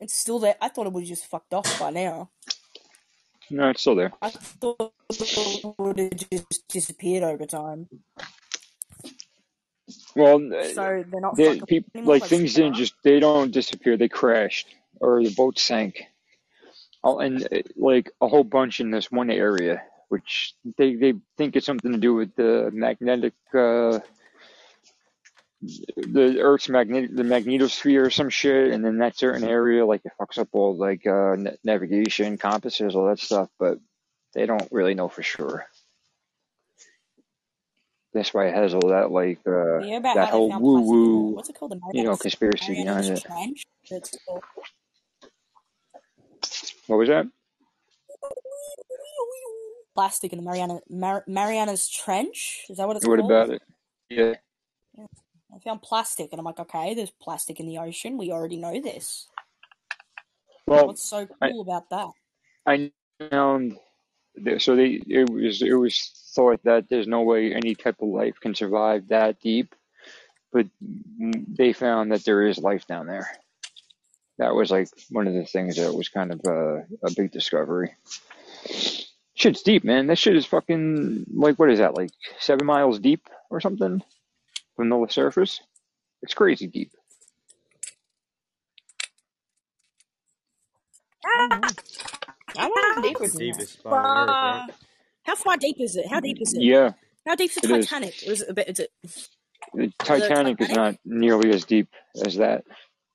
it's still there. I thought it would just fucked off by now. No, it's still there. I thought it would have just disappeared over time. Well, So they're not they, people anymore. like They things didn't just they don't disappear. They crashed or the boat sank. Oh, and uh, like a whole bunch in this one area. which they they think it's something to do with the magnetic. Uh, the Earth's magnetic, the magnetosphere or some shit, and then that certain area, like it fucks up all like uh, na- navigation, compasses, all that stuff. But they don't really know for sure. That's why it has all that like uh, You hear about that whole woo plastic in the woo, what's it called? You know, conspiracy behind it. What was that? plastic in the Mariana Mar- Marianas Trench. Is that what it's What called? about it? Yeah. Yeah. I found plastic, and I'm like, okay, there's plastic in the ocean. We already know this. Well, What's so I cool about that? I found so they it was it was thought that there's no way any type of life can survive that deep, but they found that there is life down there. That was like one of the things that was kind of a, a big discovery. Shit's deep, man. That shit is fucking like what is that? Like seven miles deep or something from the surface. It's crazy deep. I. I went in deeper than. Deepest spot on Earth, right? Uh, how far deep is it? How deep is it? Yeah, How deep's the it is. Titanic? Or is it a bit? Is it? The Is it Titanic is Titanic? not nearly as deep as that.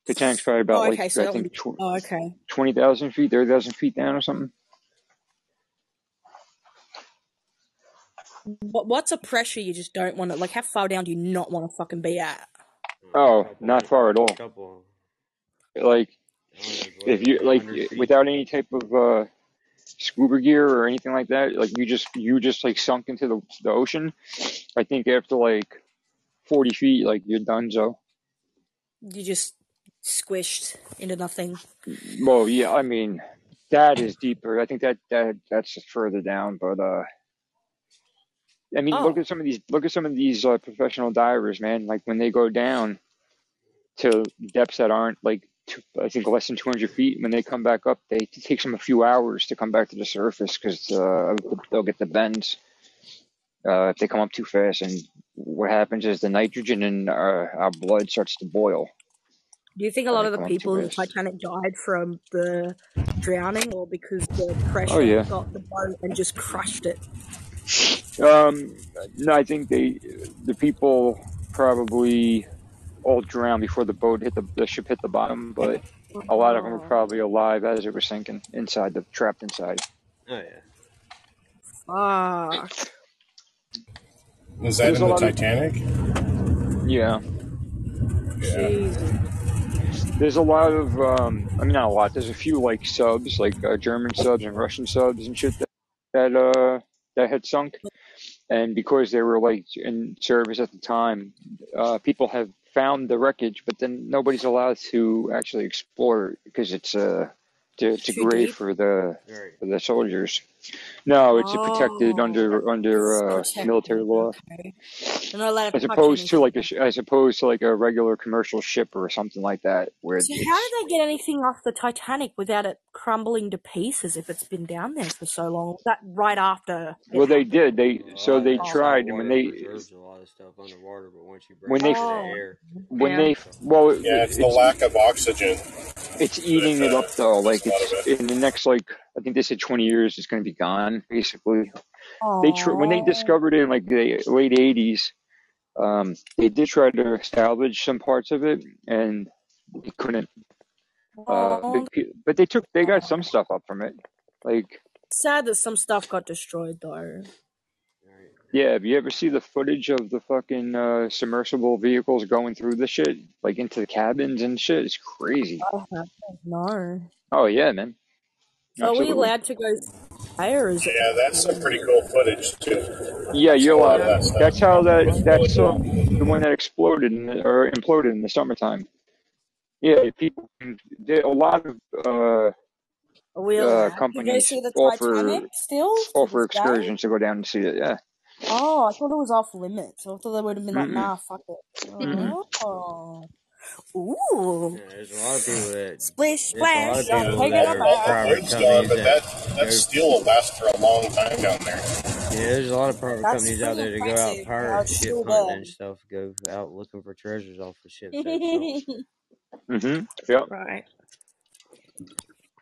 Titanic's probably about Oh, like okay. So I that think would be. Oh, okay. twenty thousand feet, thirty thousand feet down or something. What What's a pressure you just don't want to like? How far down do you not want to fucking be at? Oh, not far at all. Like I don't know, what if you like without any type of uh scuba gear or anything like that, like you just you just like sunk into the the ocean. I think after like forty feet, like you're done. So, You just squished into nothing. well, yeah, I mean that is deeper. I think that that that's just further down, but uh. I mean, look Oh, at some of these. Look at some of these uh, professional divers, man. Like when they go down to depths that aren't like, two, I think less than 200 feet. When they come back up, they it takes them a few hours to come back to the surface because uh, they'll get the bends uh, if they come up too fast. And what happens is the nitrogen in our, our blood starts to boil do you think a lot of the come up too people in the. Titanic died from the drowning, or because the pressure Oh yeah. got the boat and just crushed it? Um, no, I think they the people probably all drowned before the boat hit the, the ship hit the bottom, but a lot of them were probably alive as it was sinking inside the trapped inside. Oh yeah. fuck. Was that There's in the lot of Titanic? yeah. Yeah. Jesus. There's a lot of um, I mean not a lot. There's a few like subs, like uh, German subs and Russian subs and shit that that uh that had sunk, and because they were like in service at the time, uh, people have found the wreckage, but then nobody's allowed to actually explore it because it's uh to, it's a grave for the for the soldiers. No, it's protected Oh, under under uh, protected. military law. Okay. Not to as opposed to like a as opposed to like a regular commercial ship or something like that where So how it's did they get anything off the Titanic without it crumbling to pieces if it's been down there for so long? Was that right after it well they did they Well, so they Oh, tried and when they preserves a lot of stuff underwater, but once you when they the oh, air, when yeah. they well it, Yeah, it's the lack of oxygen it's eating it up though like does a lot of it's it. in the next like I think they said 20 years it's going to be gone basically they tr- when they Oh, discovered it in like the late 80s um they did try to salvage some parts of it and they couldn't uh oh, but, they took they got some stuff up from it like sad that some stuff got destroyed though. Yeah, have you ever see the footage of the fucking uh, submersible vehicles going through the shit, like into the cabins and shit? It's crazy. Haven't. No. Oh yeah, man, are we absolutely. allowed to go there, or is Yeah, that's some pretty cool footage too. Yeah, you're lot allowed. that. That's how that that's uh, the one that exploded in the, or imploded in the summertime. Yeah, people. There, a lot of uh, we uh, allowed to go companies see the offer Titanic still offer this day? excursions to go down and see it. Yeah. Oh, I thought it was off limits. I thought they would have been like, Mm-mm. nah, fuck it. Mm-mm. Oh. Ooh. Yeah, there's a lot of people that Splish there's a lot of splash, I'm people taking that a the private food's gone, but that that that steel will last for a long time down there. Yeah, there's a lot of private That's companies out there that go out pirate it's ship hunting there. and stuff, go out looking for treasures off the ships that have sunk. Mm-hmm. Yep. right.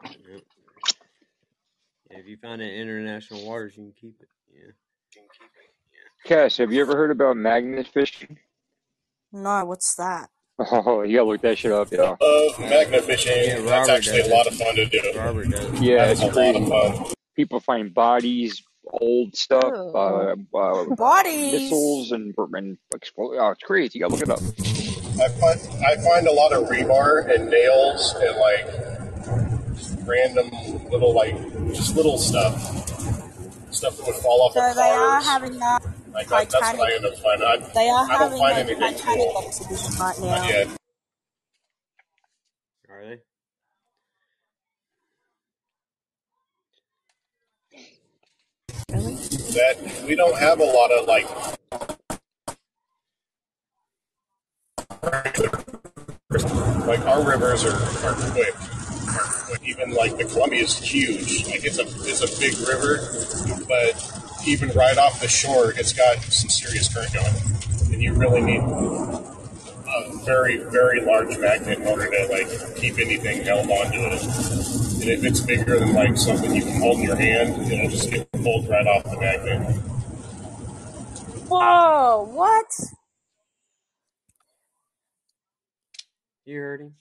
Yep. If you find it in international waters, you can keep it. Yeah. Cass, have you ever heard about magnet fishing? No, what's that? Oh, you gotta look that shit up, y'all. Love magnet fishing. Yeah, That's actually a lot of fun to do. Robert does. Yeah, it's is a lot of fun. People find bodies, old stuff, uh, uh, Bodies. missiles, and and explode. Oh, it's crazy. You gotta look it up. I find I find a lot of rebar and nails and like random little like just little stuff, stuff that would fall off So of they are having that. Like that, that's what I Titanic. end up finding. I, They are I don't having find a anything Titanic cool. exhibition right Not now. yet. Are they? Really? That we don't have a lot of like like our rivers are, are quick. Are quick. Even like the Columbia is huge. Like it's a it's a big river, but even right off the shore, it's got some serious current going, and you really need a very very large magnet in order to like keep anything held onto it. And if it's bigger than like something you can hold in your hand, it'll just get pulled right off the magnet. Whoa! What? You heard him.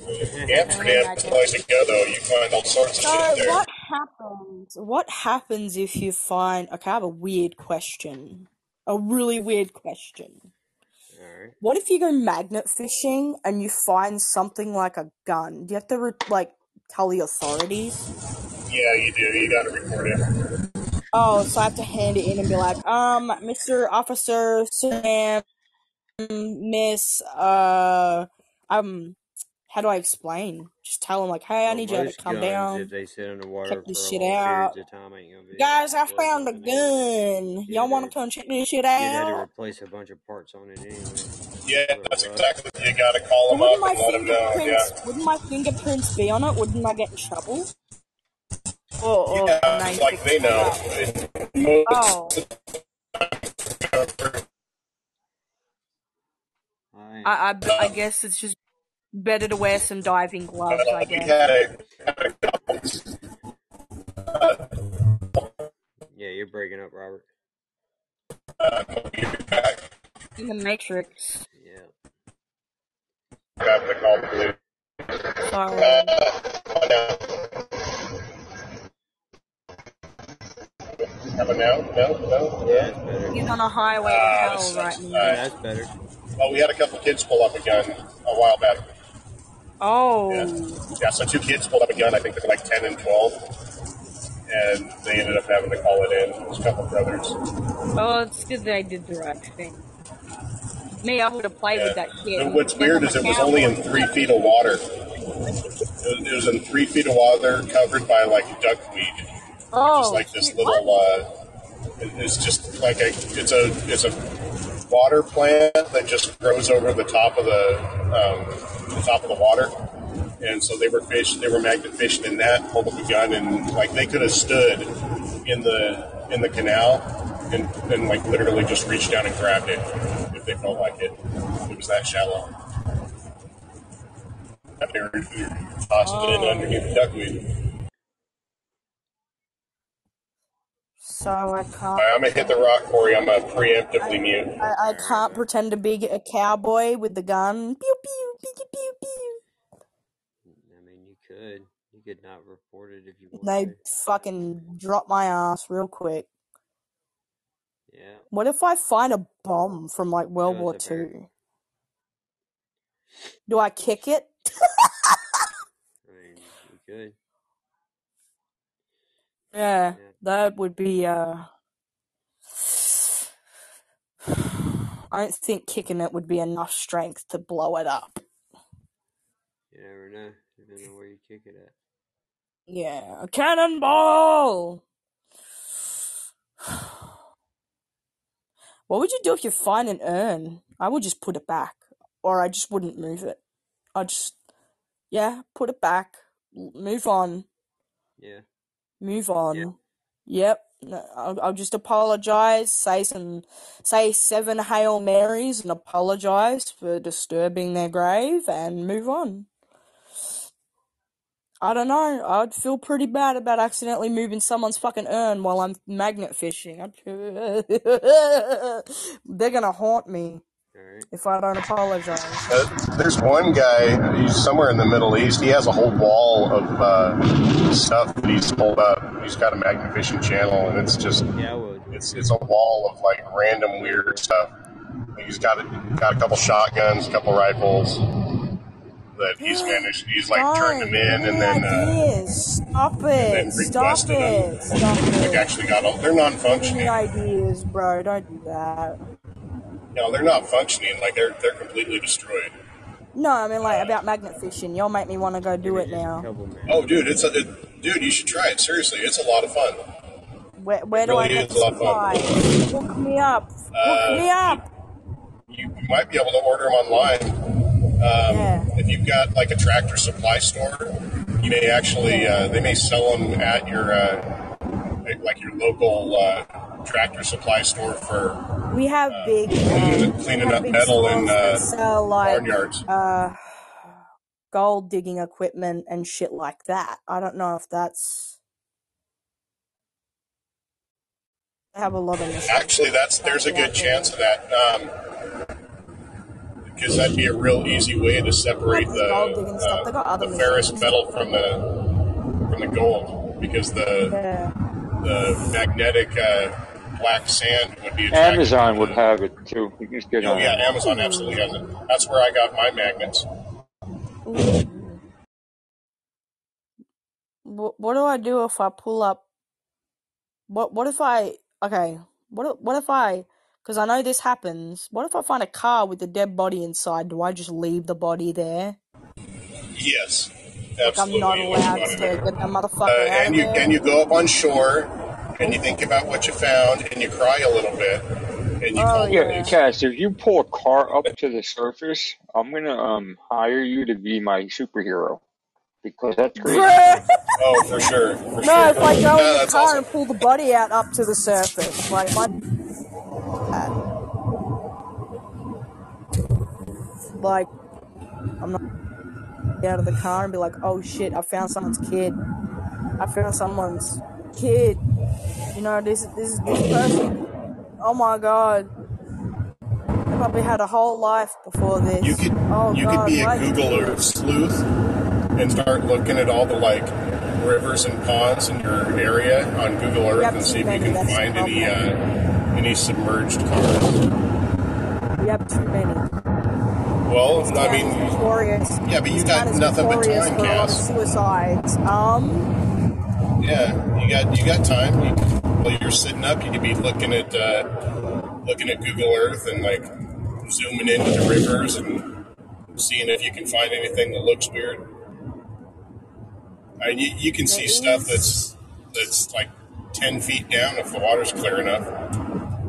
Amsterdam's the place to go, though. You find all sorts of So shit there. what happens? What happens if you find? Okay, I have a weird question. A really weird question. Right. What if you go magnet fishing and you find something like a gun? Do you have to re- like tell the authorities? Yeah, you do. You got to report it. Oh, so I have to hand it in and be like, um, Mr. Officer, Sir, ma'am, Miss, uh, um, how do I explain? Just tell them like, hey, I Well, need you to most calm guns, down. if they sit underwater check this long shit out. time, ain't gonna be Guys, I found a gun. You'd Y'all have want to to come check this shit you'd have to replace a bunch of parts on it anyway. Yeah, that's exactly. You got to call them wouldn't up my and let them know. fingerprints? Yeah. Wouldn't my fingerprints be on it? Wouldn't I get in trouble? Or, or Yeah, can they like they know. Oh, I I, I, I guess it's just better to wear some diving gloves. I guess. had a, had a couple. yeah, you're breaking up, Robert. Uh, we'll give it back. In the Matrix. Yeah. Got the call, please. Sorry. Uh, come on now. How about? No, no, Yeah, no. that's better. He's on a highway to Ah, hell right now. Yeah, that's better. Well, we had a couple kids pull up a gun a while back. Oh. Yeah. Yeah, so two kids pulled up a gun. I think they were like 10 and 12. And they ended up having to call it in. It was a couple of brothers. Oh, it's good that I did the right thing. May I would have played with that kid. And what's weird is it was only in three feet of water. It was, in three feet of water covered by like duckweed. Oh, like this little, uh, it's just like a, it's a, it's a water plant that just grows over the top of the, um, the top of the water. And so they were fish, they were magnet fishing in that, pulled up a gun, and like they could have stood in the in the canal and, and like literally just reached down and grabbed it if they felt like it. It was that shallow. Were tossing it in Oh. underneath the duckweed. So I can't. All right, I'm gonna hit the rock, Corey. I'm gonna preemptively mute. I, I can't pretend to be a cowboy with the gun. Pew pew pew pew pew. I mean, you could. You could not report it if you wanted They to. fucking drop my ass real quick. Yeah. What if I find a bomb from like World No, War it's a. Two? Do I kick it? I mean, you could. Yeah, Yeah. That would be. uh I don't think kicking it would be enough strength to blow it up. You never know. You don't know where you kick it at. Yeah, a cannonball. What would you do if you find an urn? I would just put it back, or I just wouldn't move it. I just, yeah, put it back. Move on. Yeah. Move Yeah. Yep. I'll, I'll just apologize. Say some, say seven hail marys and apologize for disturbing their grave, and move on. I don't know. I'd feel pretty bad about accidentally moving someone's fucking urn while I'm magnet fishing. They're gonna haunt me Alright. if I don't apologize. Uh, there's one guy, he's somewhere in the Middle East. He has a whole wall of uh, stuff that he's pulled up. He's got a magnet fishing channel, and it's just Yeah, I it's it's a wall of like random weird stuff. He's got a, got a couple shotguns, a couple rifles that he's managed. He's like turned them in, and then uh, ideas. Stop then it. Stop requested them. it. Stop like it. actually got all. They're Give me non-functioning. ideas, bro. Don't do that. No, they're not functioning. Like they're they're completely destroyed. No, I mean like about magnet fishing. Y'all make me want to go do it now. Oh, dude, it's a it, dude. You should try it. Seriously, it's a lot of fun. Where, where It do I really get is the a lot of fun. supplies? Hook me up. Hook Uh, me up. You, you might be able to order them online. Um, Yeah. If you've got like a tractor supply store, you may actually uh, they may sell them at your uh, like your local uh, tractor supply store for We have big, cleaning, um, cleaning up metal in uh, sell like barnyards. uh gold digging equipment and shit like that. I don't know if that's. They have a lot of this Actually, that's there's a good chance of that. Um, because that'd be a real easy way to separate Like this gold digging the stuff. They got uh, the ferrous metal from the from the gold because the Yeah. The magnetic uh, black sand would be attracted Amazon would have it too. You can just get Oh yeah. Amazon absolutely has it. That's where I got my magnets. Ooh. What, what do I do if I pull up? What What if I? Okay. What What if I? Because I know this happens. What if I find a car with a dead body inside? Do I just leave the body there? Yes, Like I'm not allowed to there. get that Uh, motherfucker out and you and you go up on shore and you think about what you found and you cry a little bit and you Oh call Yeah, yeah. police. Cass, if you pull a car up to the surface, I'm gonna um hire you to be my superhero because that's crazy. Bruh. Oh, for sure, for No, sure. if I go in the car awesome. and pull the body out up to the surface, like my, like I'm not get out of the car and be like, oh shit, I found someone's kid. I found someone's kid. You know, this this is this person. Oh my god, they probably had a whole life before this. You could Oh you could be a why did Google Earth sleuth and start looking at all the like rivers and ponds in your area on Google Earth have and see if you can find any uh, any submerged cars. We have too many. Well, I mean, notorious. yeah, but you This town got nothing but time, for a lot of Cass. suicides. Um, Yeah, you got you got time. You, while you're sitting up, you could be looking at uh, looking at Google Earth and like zooming into the rivers and seeing if you can find anything that looks weird. I mean, you, you can see stuff that's that's like ten feet down if the water's clear enough.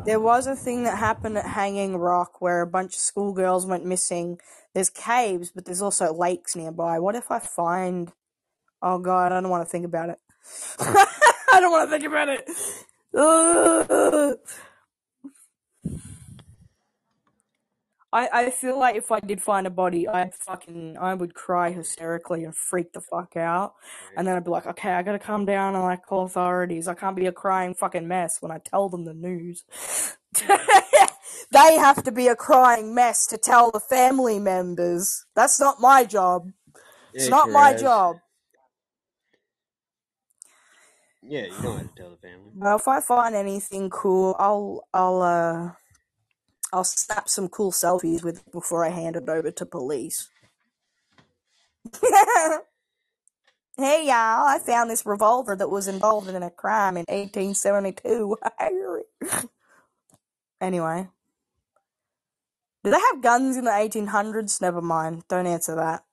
There was a thing that happened at Hanging Rock where a bunch of schoolgirls went missing. There's caves, but there's also lakes nearby. What if I find? Oh god, I don't want to think about it. I don't want to think about it. Ugh. I, I feel like if I did find a body, I'd fucking I would cry hysterically and freak the fuck out, and then I'd be like, okay, I gotta calm down and like call authorities. I can't be a crying fucking mess when I tell them the news. they have to be a crying mess to tell the family members. That's not my job. It's Yeah, not sure my has. job. Yeah, you don't have to tell the family. Well, if I find anything cool, I'll I'll uh I'll snap some cool selfies with it before I hand it over to police. hey y'all, I found this revolver that was involved in a crime in 1872. anyway, did they have guns in the 1800s? Never mind. Don't answer that.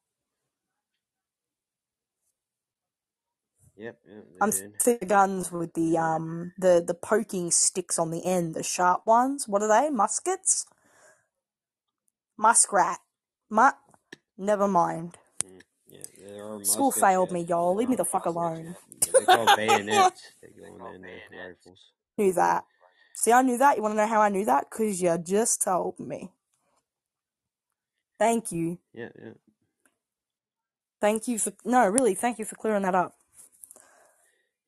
Yep, yep, I'm did. thinking guns with the um the the poking sticks on the end, the sharp ones. What are they? Muskets? Muskrat. Mu- Never mind. Mm, yeah, School muskets, failed me, y'all. Leave me the fuck alone. They're called bayonets. They go in there, the rifles. Knew that. See, I knew that. You want to know how I knew that? Because you just told me. Thank you. Yeah, yeah. Thank you for no, really. Thank you for clearing that up.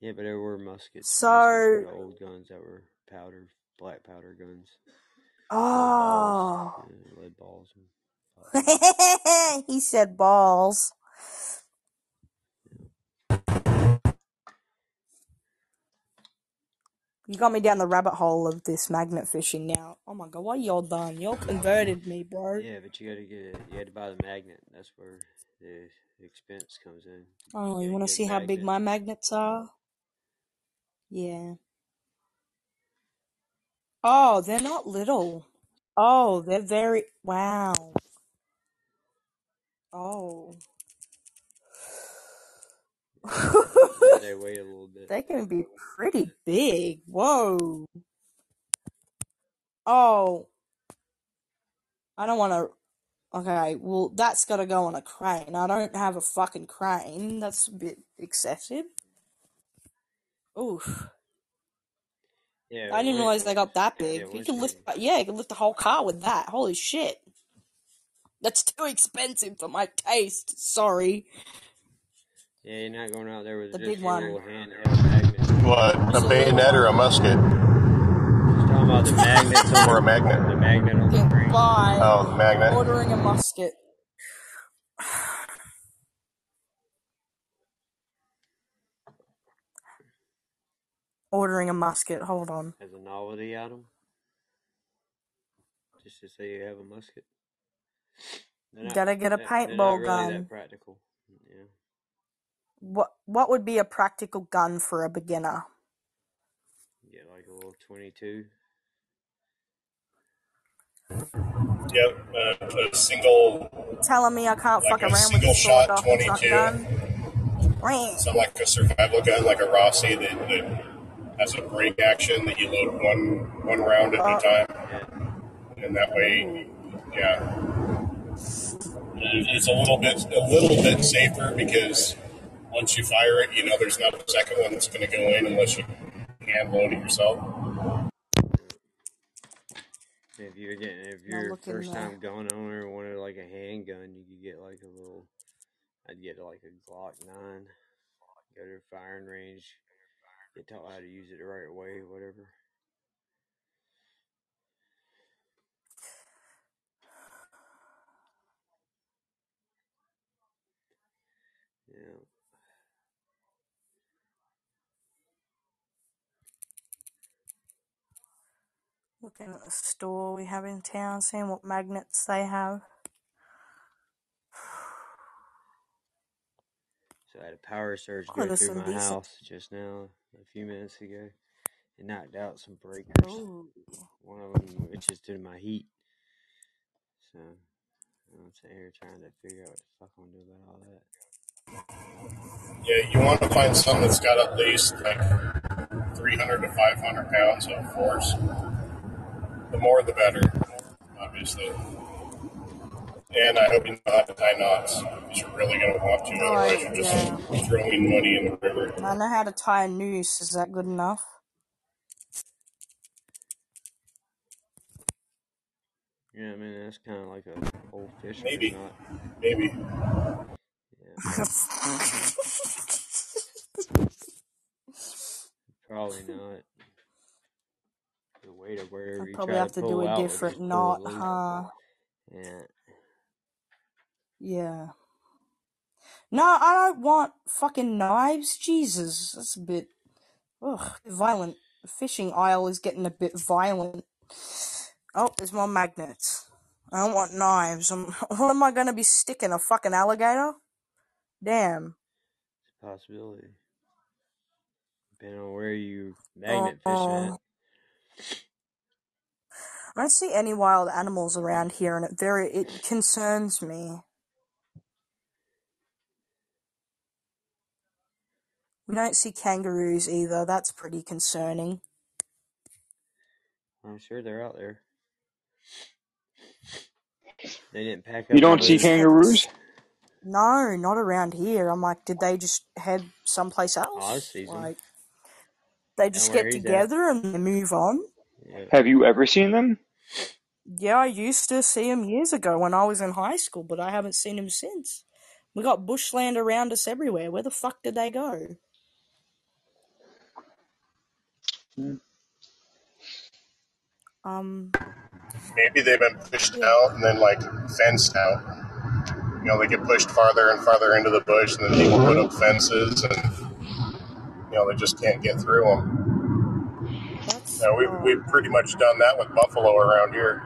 Yeah, but there were muskets. So- muskets were old guns that were powder, black powder guns. Lead balls, Oh, yeah, lead balls. And, he said balls. You got me down the rabbit hole of this magnet fishing now. Oh my god, what y'all done? Y'all converted me, bro. yeah, but you gotta get it. You had to buy the magnet. That's where the expense comes in. Oh, you Yeah, want to see how big my magnets are? Yeah. Oh, they're not little. Oh, they're very. Wow. Oh. Yeah, they weigh a little bit. they can be pretty big. Whoa. Oh. I don't want to. Okay, well, that's got to go on a crane. I don't have a fucking crane. That's a bit excessive. Oof. Yeah, I didn't when- realize they got that big. yeah, you can you- lift, yeah, you can lift the whole car with that. Holy shit. That's too expensive for my taste. Sorry. Yeah, you're not going out there with The just big a one. little. What? A bayonet or a musket? Just talking about the magnets on Or a magnet? the magnet on the Get Oh, the magnet. ordering a musket. Ordering a musket. Hold on. As a novelty item. Just to say you have a musket. They're Gotta get a they're- they're paintball really gun. that practical. Yeah. What what would be a practical gun for a beginner? Yeah, like a little 22. Yep. Uh, a single, Telling me I can't like fuck a around with single a shot sawed-off 22. gun. Wah. Something like a survival gun, like a Rossi that, that has a break action that you load one one round at Uh, a time, Yeah. and that way, yeah, it's a little bit a little bit safer because once you fire it, you know there's not a second one that's going to go in unless you hand load it yourself. If you're getting, if Now you're look first time gun owner and wanted like a handgun, you could get like a little. I'd get like a Glock nine. Go to a firing range. Get taught how to use it the right way, whatever. Yeah. Looking at the store we have in town, seeing what magnets they have. So I had a power surge Oh, go through my decent- house just now, a few minutes ago. It knocked out some breakers. Ooh. One of them, which is to my heat. So I'm sitting here trying to figure out what the fuck I'm gonna do about all that. Yeah, you want to find something that's got at least like 300 to 500 pounds of force. The more, the better, obviously. And I hope you know how to tie knots because you're really going to want to. Oh, otherwise, you're just yeah. throwing money in the river. I know how to tie a noose. Is that good enough? Yeah, I mean that's kind of like a old fisherman Maybe. knot. Maybe. Yeah, probably not. The weight of wherever I'd you probably have to to do a different knot, huh? Yeah. Yeah. No, I don't want fucking knives. Jesus, that's a bit, ugh, violent. The fishing aisle is getting a bit violent. Oh, there's more magnets. I don't want knives. I'm, what am I gonna be sticking? A fucking alligator? Damn. It's a possibility. Depending on where you magnet fish at. I don't see any wild animals around here, and it very it concerns me. We don't see kangaroos either. That's pretty concerning. I'm sure they're out there. They didn't pack up. You don't see kangaroos? No, not around here. I'm like, did they just head someplace else? Oh, I see them. Like, they just get he's at. together and they move on. Yeah. Have you ever seen them? Yeah, I used to see them years ago when I was in high school, but I haven't seen them since. We got bushland around us everywhere. Where the fuck did they go? Um, Maybe they've been pushed out and then like fenced out. You know, they get pushed farther and farther into the bush, and then people put up fences, and you know they just can't get through them. that's Now, we've uh, we've pretty much done that with buffalo around here.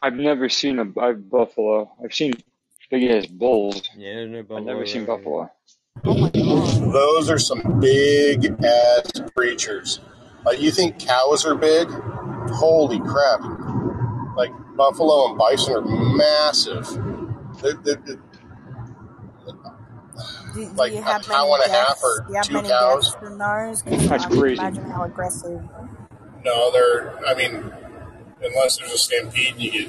I've never seen a I've buffalo. I've seen big ass bulls. Yeah, there's no I've never seen around here. buffalo. Oh my god. Those are some big ass creatures. Like you think cows are big? Holy crap! Like buffalo and bison are massive. They're, they're, they're Do, do like you a cow and a half or Do you have two many cows. deaths from those? That's I crazy. imagine how aggressive. No, they're. I mean, unless there's a stampede, and you get,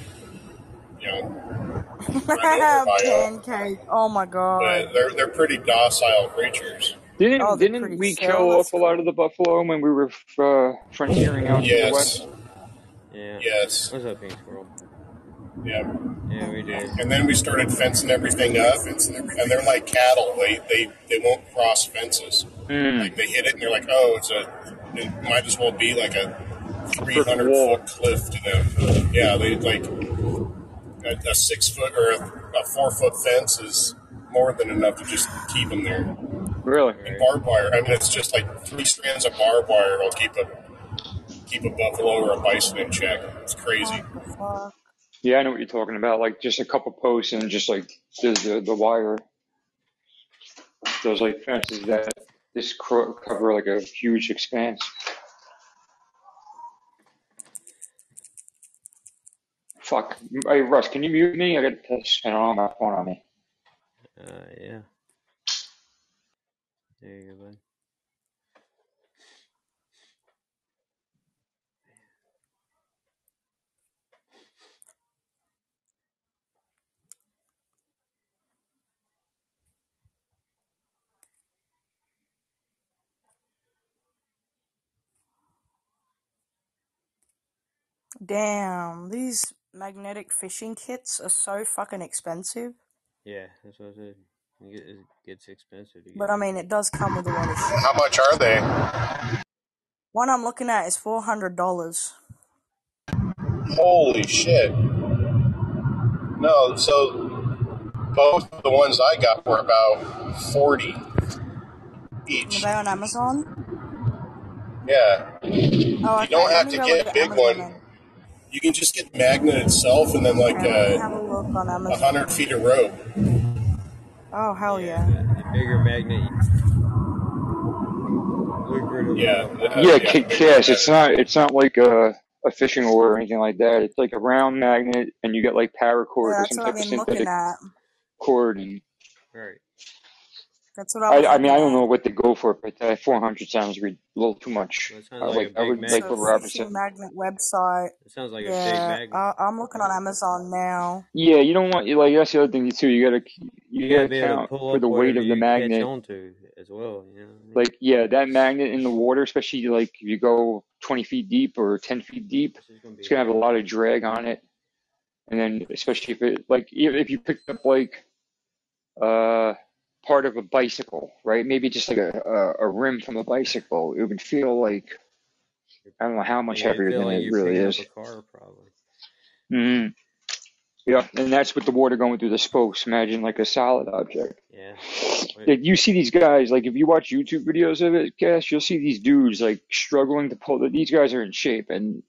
you know, run over by them. Pancake. Oh my god. But they're they're pretty docile creatures. Didn't Oh, didn't we chill. kill That's off a lot of the buffalo when we were uh, frontiering out to the Yes, west? Yeah. yes, What's up, Pink Squirrel? yeah. Yeah, we did. And then we started fencing everything up, and they're like cattle. They they they won't cross fences. Mm. Like they hit it, and they're like, oh, it's a. It might as well be like a three Brick hundred wall. foot cliff to them. Yeah, they like a, a six foot or a, a four foot fence is more than enough to just keep them there. Really? And barbed wire. I mean, it's just like three strands of barbed wire will keep a keep a buffalo or a bison in check. It's crazy. What the fuck? Yeah, I know what you're talking about. Like just a couple posts and just like the the, the wire. Those like fences that this cover like a huge expanse. Fuck. Hey Russ, can you mute me? I got this and on my phone on me. Uh, yeah. There you go, bud. Damn, these magnetic fishing kits are so fucking expensive. Yeah, that's what I said. It gets expensive get But I mean, it does come with a lot of shit. How much are they? One I'm looking at is four hundred dollars. Holy shit! No, so both the ones I got were about forty Are each. they on Amazon? Yeah, Oh, you okay. don't Let have me to go get look a at big Amazon one. Then. You can just get the magnet itself, and then like Okay, let me uh, have a a hundred feet of rope. Oh hell Yeah, yeah! the, the bigger magnet. Yeah, uh, Yeah, yeah, K- Cash. It's not. It's not like a a fishing oar or anything like that. It's like a round magnet, and you get like paracord Yeah, or some type of synthetic cord. And Right. That's what I was I, I mean, I don't know what they go for, but uh, 400 sounds a little too much. Well, it sounds I like a like. I would magnet. like So what Robert fishing said. magnet website. It sounds like a big magnet. I, I'm looking on Amazon now. Yeah, you don't want. Like that's the other thing too. You gotta You you gotta gotta be able to count pull for the weight of the magnet. onto as well. You know what I mean? Like yeah, that magnet in the water, especially like if you go 20 feet deep or 10 feet deep, gonna it's gonna have a lot of drag on it. And then especially if it like if if you picked up like uh part of a bicycle, right? Maybe just like a a, a rim from a bicycle, it would feel like I don't know how much heavier than it really is. car, probably. hmm Yeah, and that's with the water going through the spokes. Imagine like a solid object. Yeah. Like you see these guys, like if you watch YouTube videos of it, Cash, you'll see these dudes like struggling to pull. These guys are in shape and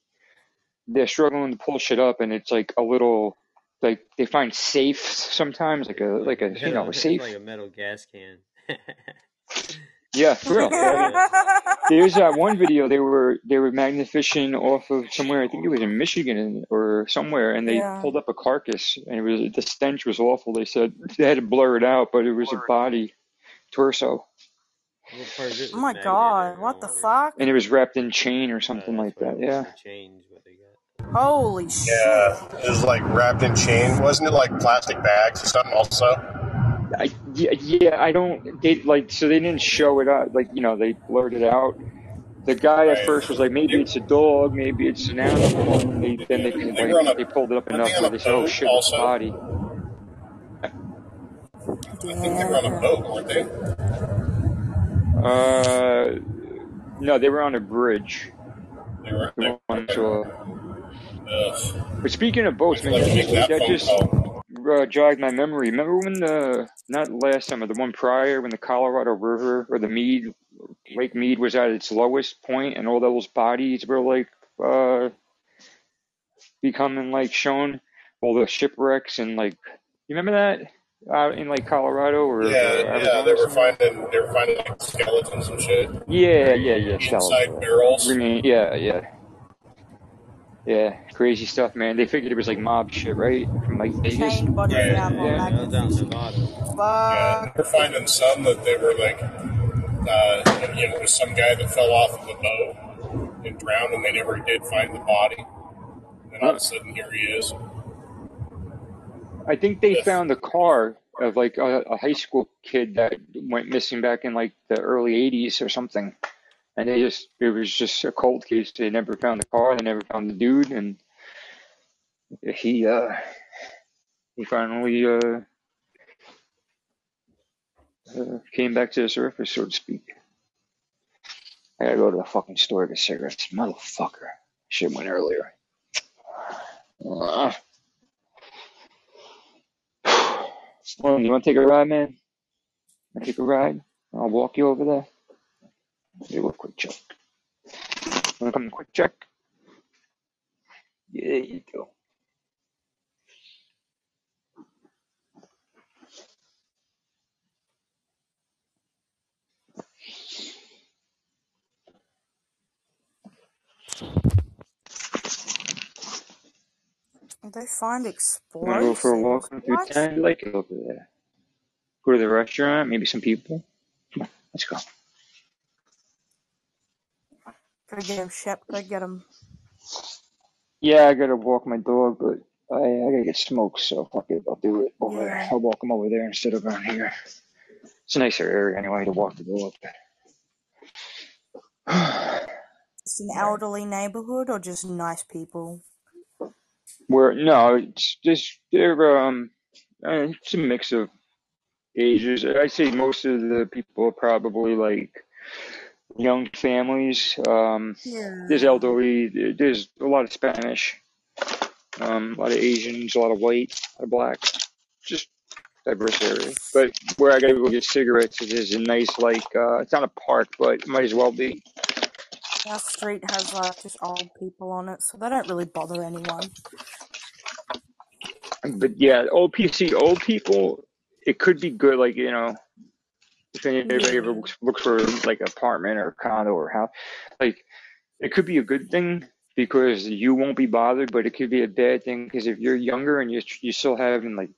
they're struggling to pull shit up, and it's like a little, like they find safe sometimes, like a like a you know a safe. like a metal gas can. Yeah, for real. Yeah, yeah. There's that one video they were they were magnet fishing off of somewhere. I think it was in Michigan or somewhere, and they Yeah. pulled up a carcass, and it was the stench was awful. They said they had to blur it out, but it was a body torso, What part of it Oh my god, what the fuck? and it was wrapped in chain or Uh, something that's like that. Yeah. Chains, what they got. Holy shit. Yeah, it was like wrapped in chain. Wasn't it like plastic bags or something? Also, I, yeah, yeah, I don't. They like so they didn't show it up. Like you know, they blurred it out. The guy at first was like, maybe it's a dog, maybe it's an animal. And they, then they They like a they pulled it up enough they on where they said, oh shit, it's a also? body. I think they were on a boat, weren't they? Uh, no, they were on a bridge. They were. They, went to a- ugh. But speaking of boats, man, that that just uh, jogged my memory. Remember when the not last summer, the one prior, when the Colorado River or the Mead Lake Mead was at its lowest point, and all those bodies were like uh, becoming like shown, all the shipwrecks and like you remember that out in like Colorado or uh, Yeah, yeah. They were finding they were finding like skeletons and shit Yeah, yeah, yeah. inside Skeleton. barrels. Remain, yeah, yeah. Yeah, crazy stuff, man. They figured it was like mob shit, right? From like Vegas. Chained body Yeah, found on yeah. That was out in. Nevada. Yeah, Fuck. they were finding some that they were like, uh, you know, it was some guy that fell off of a boat and drowned, and they never did find the body. And then all of a sudden, here he is. I think they Yes. found the car of like a, a high school kid that went missing back in like the early 80s or something. And they just, it was just a cold case. They never found the car, they never found the dude. And he, uh, he finally, uh, uh, came back to the surface, so to speak. I gotta go to the fucking store to get cigarettes. Motherfucker. Shit went earlier. Uh, you want to take a ride, man? To take a ride? I'll walk you over there. Do a quick check. Want to come quick check? Yeah, you go. They find Want to go for a walk explosives. through town? I like it over there. Go to the restaurant, maybe some people. Come on, let's go. Gotta get him, Shep. Gotta get him. Yeah, I gotta walk my dog, but I, I gotta get smoked, so fuck it, I'll do it over there. I'll walk him over there instead of around here. It's a nicer area anyway to walk the dog. It's an elderly neighborhood or just nice people? Where no, it's just they're um, it's a mix of ages. I'd say most of the people are probably like young families. Um, there's elderly. There's a lot of Spanish. Um, a lot of Asians, a lot of white, a lot of blacks. Just diverse area. But where I gotta go get cigarettes is is a nice like uh, it's not a park, but it might as well be. Our street has like just old people on it, so they don't really bother anyone. But yeah, old PC, old people, it could be good. Like you know, if anybody ever looks, looks for like apartment or condo or house, like it could be a good thing because you won't be bothered, but it could be a bad thing because if you're younger and you're you're still having like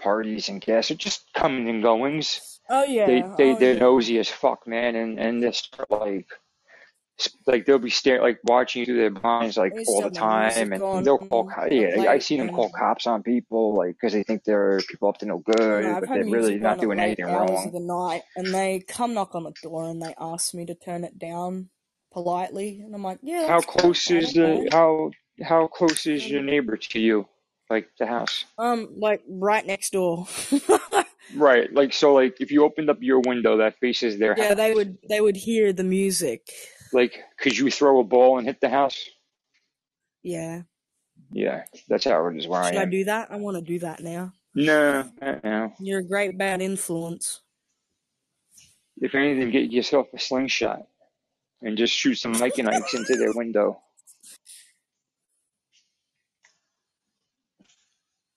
parties and gas or just coming and goings, Oh they yeah. they Oh they're yeah. nosy as fuck, man, and and they start like like they'll be staring like watching you through their blinds like all the have their music time, and they'll call co- yeah. late seen them call cops on people like because they think they're people up to no good, I've but they're really not doing anything of wrong. the night, and they come knock on the door and they ask me to turn it down politely, and I'm like, yeah, How cool. close is the how how close is your Um, neighbor to you, like the house? um, like right next door. Right, like so, like if you opened up your window that faces their yeah, house, they would they would hear the music. Like could you throw a ball and hit the house? Yeah. Yeah, that's how it is where I Should I am. do that? I want to do that now. No, no. You're a great bad influence. If anything, get yourself a slingshot and just shoot some Nike Nikes into their window.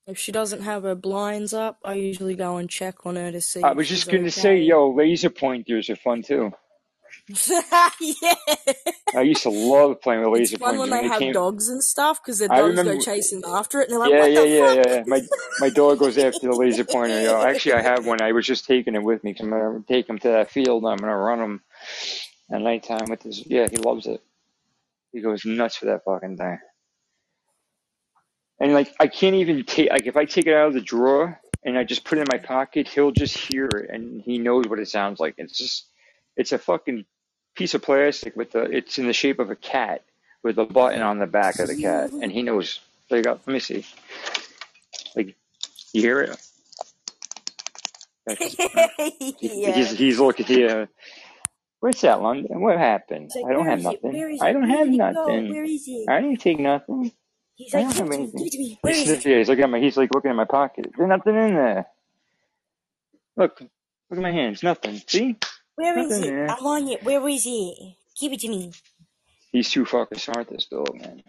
If she doesn't have her blinds up, I usually go and check on her to see I was just gonna say, okay. yo, laser pointers are fun too. yeah. I used to love playing with It's laser fun when pointers when they have came. dogs and stuff because their I dogs go chasing after it and they're like, yeah, what yeah, the yeah, fuck? yeah. yeah. My my dog goes after the laser pointer, yo. Actually, I have one. I was just taking it with me because I'm gonna take him to that field. And I'm gonna run him at nighttime with his. Yeah, he loves it. He goes nuts for that fucking thing. And like, I can't even take like if I take it out of the drawer and I just put it in my pocket, he'll just hear it and he knows what it sounds like. It's just, it's a fucking piece of plastic with the. It's in the shape of a cat with a button on the back of the cat, and he knows. There you go. Let me see. Like, you hear it? That's his plan. He- yeah. He's, he's looking uh, here. What's that, London? What happened? Like, I don't have nothing. I don't have did it go? nothing. Where is it? I didn't take nothing. He's I like, don't have it to me, give anything. it. He Where is it? it. He's looking at my. He's like looking at my pocket. There's nothing in there. Look, look at my hands. Nothing. See? Where is Nothing it? I want it. Where is it? Give it to me. He's too fucking smart, this dog, man.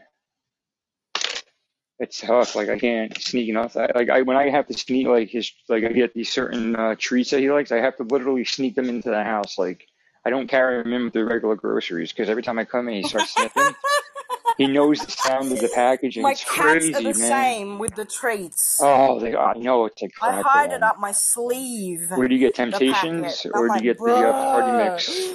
It's tough. Like I can't sneak enough. I, like I when I have to sneak like his like I get these certain uh, treats that he likes. I have to literally sneak them into the house. Like I don't carry them in with the regular groceries because every time I come in, he starts sniffing. He knows the sound of the packaging. My It's cats crazy, are the man. same with the treats. Oh, they, I know it's like I hide it up my sleeve. Where do you get Temptations or do like, you get the uh, party mix?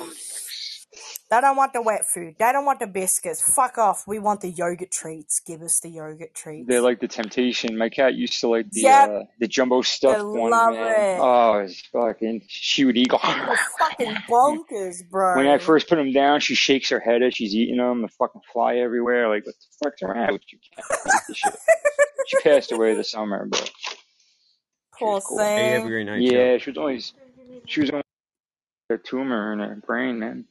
They don't want the wet food. They don't want the biscuits. Fuck off. We want the yogurt treats. Give us the yogurt treats. They like the Temptation. My cat used to like the Yep. uh, the jumbo They stuffed one, love man. it. Oh, it's fucking. She would eat. Fucking bonkers, bro. When I first put them down, she shakes her head as she's eating them. The fucking fly everywhere. Like, what the fuck's around with you? Cat? Eat. She passed away this summer, but she Poor was cool. Hey, have a thing. great night, Chuck. Yeah, she was always she was only a tumor in her brain, man.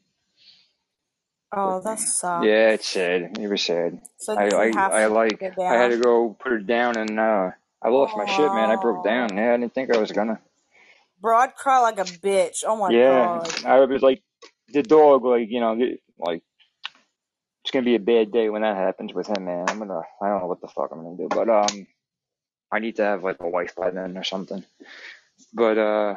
Oh, that's sad. Yeah, it's sad. It was sad. So I I I like I had to go put her down, and uh I lost my shit, man. I broke down. Oh. Yeah, I didn't think I was gonna. Bro, I'd cry like a bitch. Oh my Yeah, god. I was like the dog, like you know, like it's gonna be a bad day when that happens with him, man. I'm gonna, I don't know what the fuck I'm gonna do, but um, I need to have like a wife by then or something. But uh,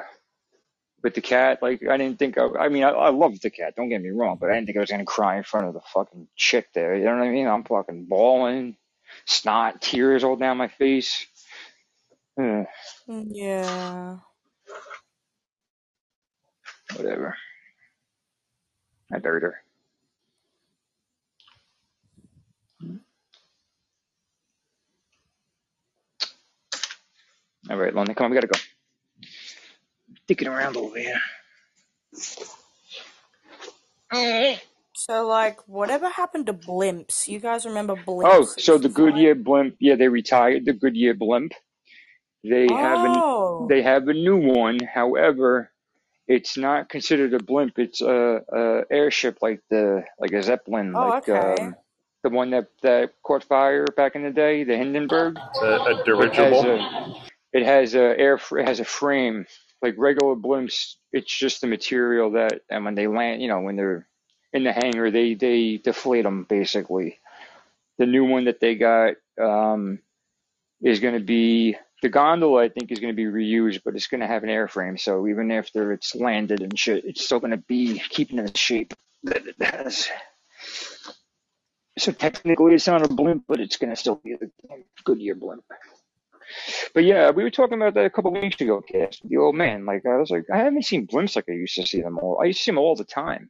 with the cat, like I didn't think I, I mean, I, I love the cat. Don't get me wrong, but I didn't think I was gonna cry in front of the fucking chick there. You know what I mean? I'm fucking bawling, snot, tears all down my face. Eh, Yeah. whatever. I buried her. All right, London, come on, we gotta go. Dicking around over here. So like, whatever happened to blimps? You guys remember blimps? Oh, so the Goodyear blimp, yeah, they retired the Goodyear blimp. They have an Oh. they have a new one. However, it's not considered a blimp. It's a, a airship like the like a zeppelin, Oh, like okay. um, the one that that caught fire back in the day, the Hindenburg. A, a It has dirigible. a it has a air it has a frame like regular blimps. It's just the material that and when they land, you know, when they're in the hangar, they they deflate them basically. The new one that they got um, is going to be the gondola. I think is going to be reused, but it's going to have an airframe. So even after it's landed and shit, it's still going to be keeping the shape that it has. So technically, it's not a blimp, but it's going to still be a Goodyear blimp. But yeah, we were talking about that a couple of weeks ago, Cass. The old man, like I was like, I haven't seen blimps like I used to see them all. I used to see them all the time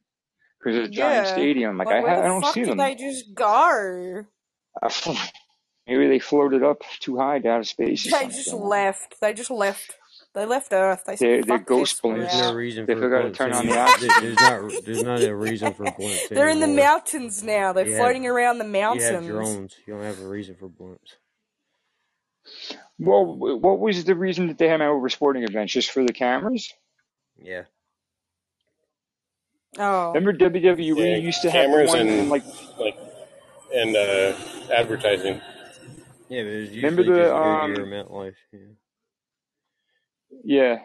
because it's a giant stadium. Like Like, I, where ha- I the don't fuck see did them. they just go? Maybe they floated up too high to outer space or They just left. They just left. They left Earth. They they're, they're "Fuck ghost this, we're blimps. There's no reason They for forgot to turn on the there- oxygen. There's not. There's not a reason for blimps They're in the mountains now. They're You have floating around the you have mountains. drones. You don't have a reason for blimps. Well, wh- what was the reason that they had them over sporting events? Just for the cameras? Yeah. Oh. Remember WWE Yeah, used to have cameras one and and like like and uh, advertising. Yeah, but it was remember usually the just Goodyear um MetLife. Yeah. yeah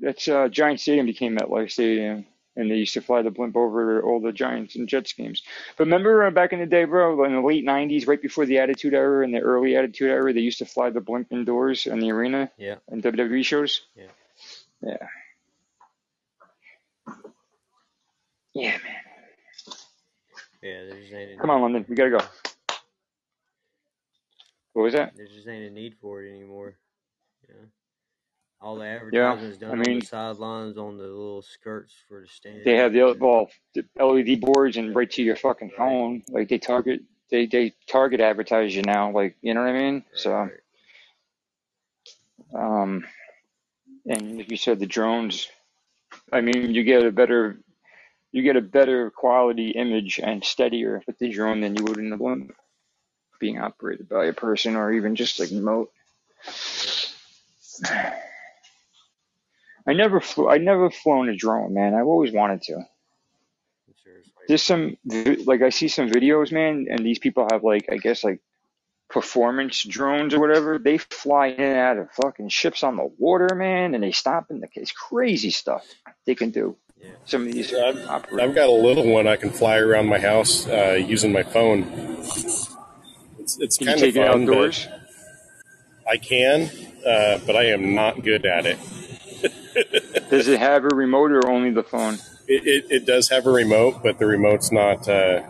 that's uh Giant Stadium became MetLife Stadium and they used to fly the blimp over all the Giants and Jets games. But remember uh, back in the day, bro, in the late '90s, right before the Attitude Era and the early Attitude Era, they used to fly the blimp indoors in the arena Yeah. in WWE shows. Yeah. Yeah, yeah, man. Yeah. There just ain't a Come on, London, we gotta go. What was that? there just ain't a need for it anymore. Yeah. All the Yeah, advertisements I done on mean, the sidelines, on the little skirts for the stands. they have the well the LED boards and right to your fucking Right. phone. Like they target they they target advertise you now. Like you know what I mean? Right. So Right. um, and like you said, the drones. I mean, you get a better you get a better quality image and steadier with the drone than you would in the blimp being operated by a person or even just like remote. Yep. I never flew. I never flown a drone, man. I've always wanted to. Seriously. There's some like I see some videos, man, and these people have like I guess like performance drones or whatever. They fly in and out of fucking ships on the water, man, and they stop in the. It's crazy stuff they can do. Yeah. Some of these I've, operators. I've got a little one I can fly around my house uh, using my phone. It's, it's Can kind of fun, but outdoors? I can, uh, but I am not good at it. Does it have a remote or only the phone? It, it, it does have a remote, but the remote's not. Uh,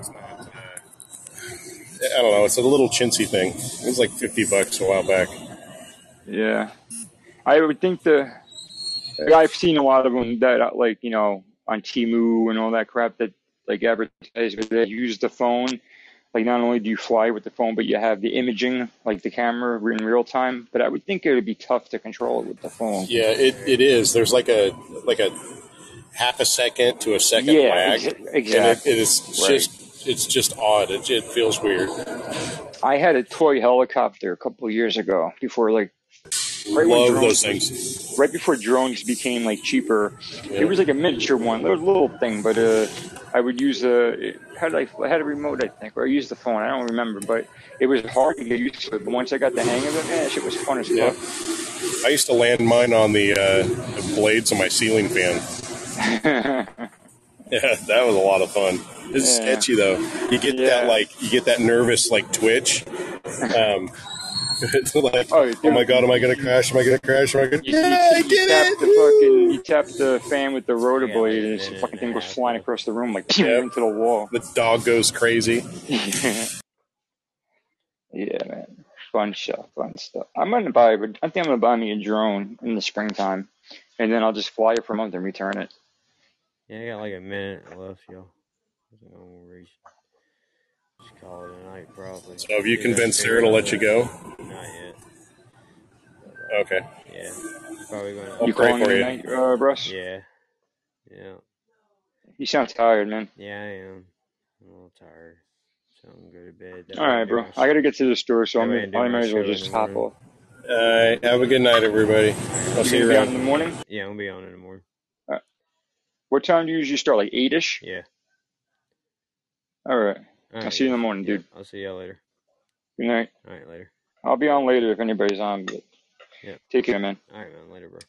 I don't know. It's a little chintzy thing. It was like fifty bucks a while back. Yeah, I would think the. I've seen a lot of them that uh, like you know on Temu and all that crap that like advertise, they use the phone. Like not only do you fly with the phone, but you have the imaging, like the camera in real time. But I would think it would be tough to control it with the phone. Yeah, it, it is. There's like a like a half a second to a second Yeah, lag, ex- and it, it is Right. just it's just odd. It, it feels weird. I had a toy helicopter a couple of years ago before like right Love drones those things. right before drones became like cheaper. Yeah. It was like a miniature one, a little thing, but uh, I would use a how did I, I had a remote I think, or I used the phone. I don't remember, but it was hard to get used to it. But once I got the hang of it, man, shit was fun as Yeah. fuck. I used to land mine on the, uh, the blades of my ceiling fan. Yeah, that was a lot of fun. It's Yeah. sketchy though. You get Yeah. that like you get that nervous like twitch. Um, like, Oh, oh, my god, am I gonna crash? Am I gonna crash? Am I gonna? You, you, Yeah, I you did tap it! the fucking you tap the fan with the rotor Yeah, blade, like and this minute fucking thing a goes flying across the room like pew, Yep. into the wall. The dog goes crazy. yeah, man, fun stuff, fun stuff. I'm gonna buy, but I think I'm gonna buy me a drone in the springtime, and then I'll just fly it for a month and return it. Yeah, I got like a minute left, y'all. Call it a night, probably. So have you Yeah, convinced figure Sarah to let you go? Not yet. Okay. Yeah, probably gonna. I'll You pray calling for it a you. night, uh, Bruce? Yeah, yeah, You sound tired, man. yeah. I am. I'm a little tired, so I'm gonna go to bed. That All way I right, do bro. I gotta get to the store, so That I'm, I do I my might as well just hop off. All right. Have a good night, everybody. I'll You see you gonna on in the morning? Yeah, I'm gonna be on in the morning. Uh, what time do you usually start? Like eight-ish? Yeah. All right. All I'll right, see you in the morning, Yeah, dude. I'll see y'all later. Good night. All right, later. I'll be on later if anybody's on, but Yeah. take care, man. All right, man. Later, bro.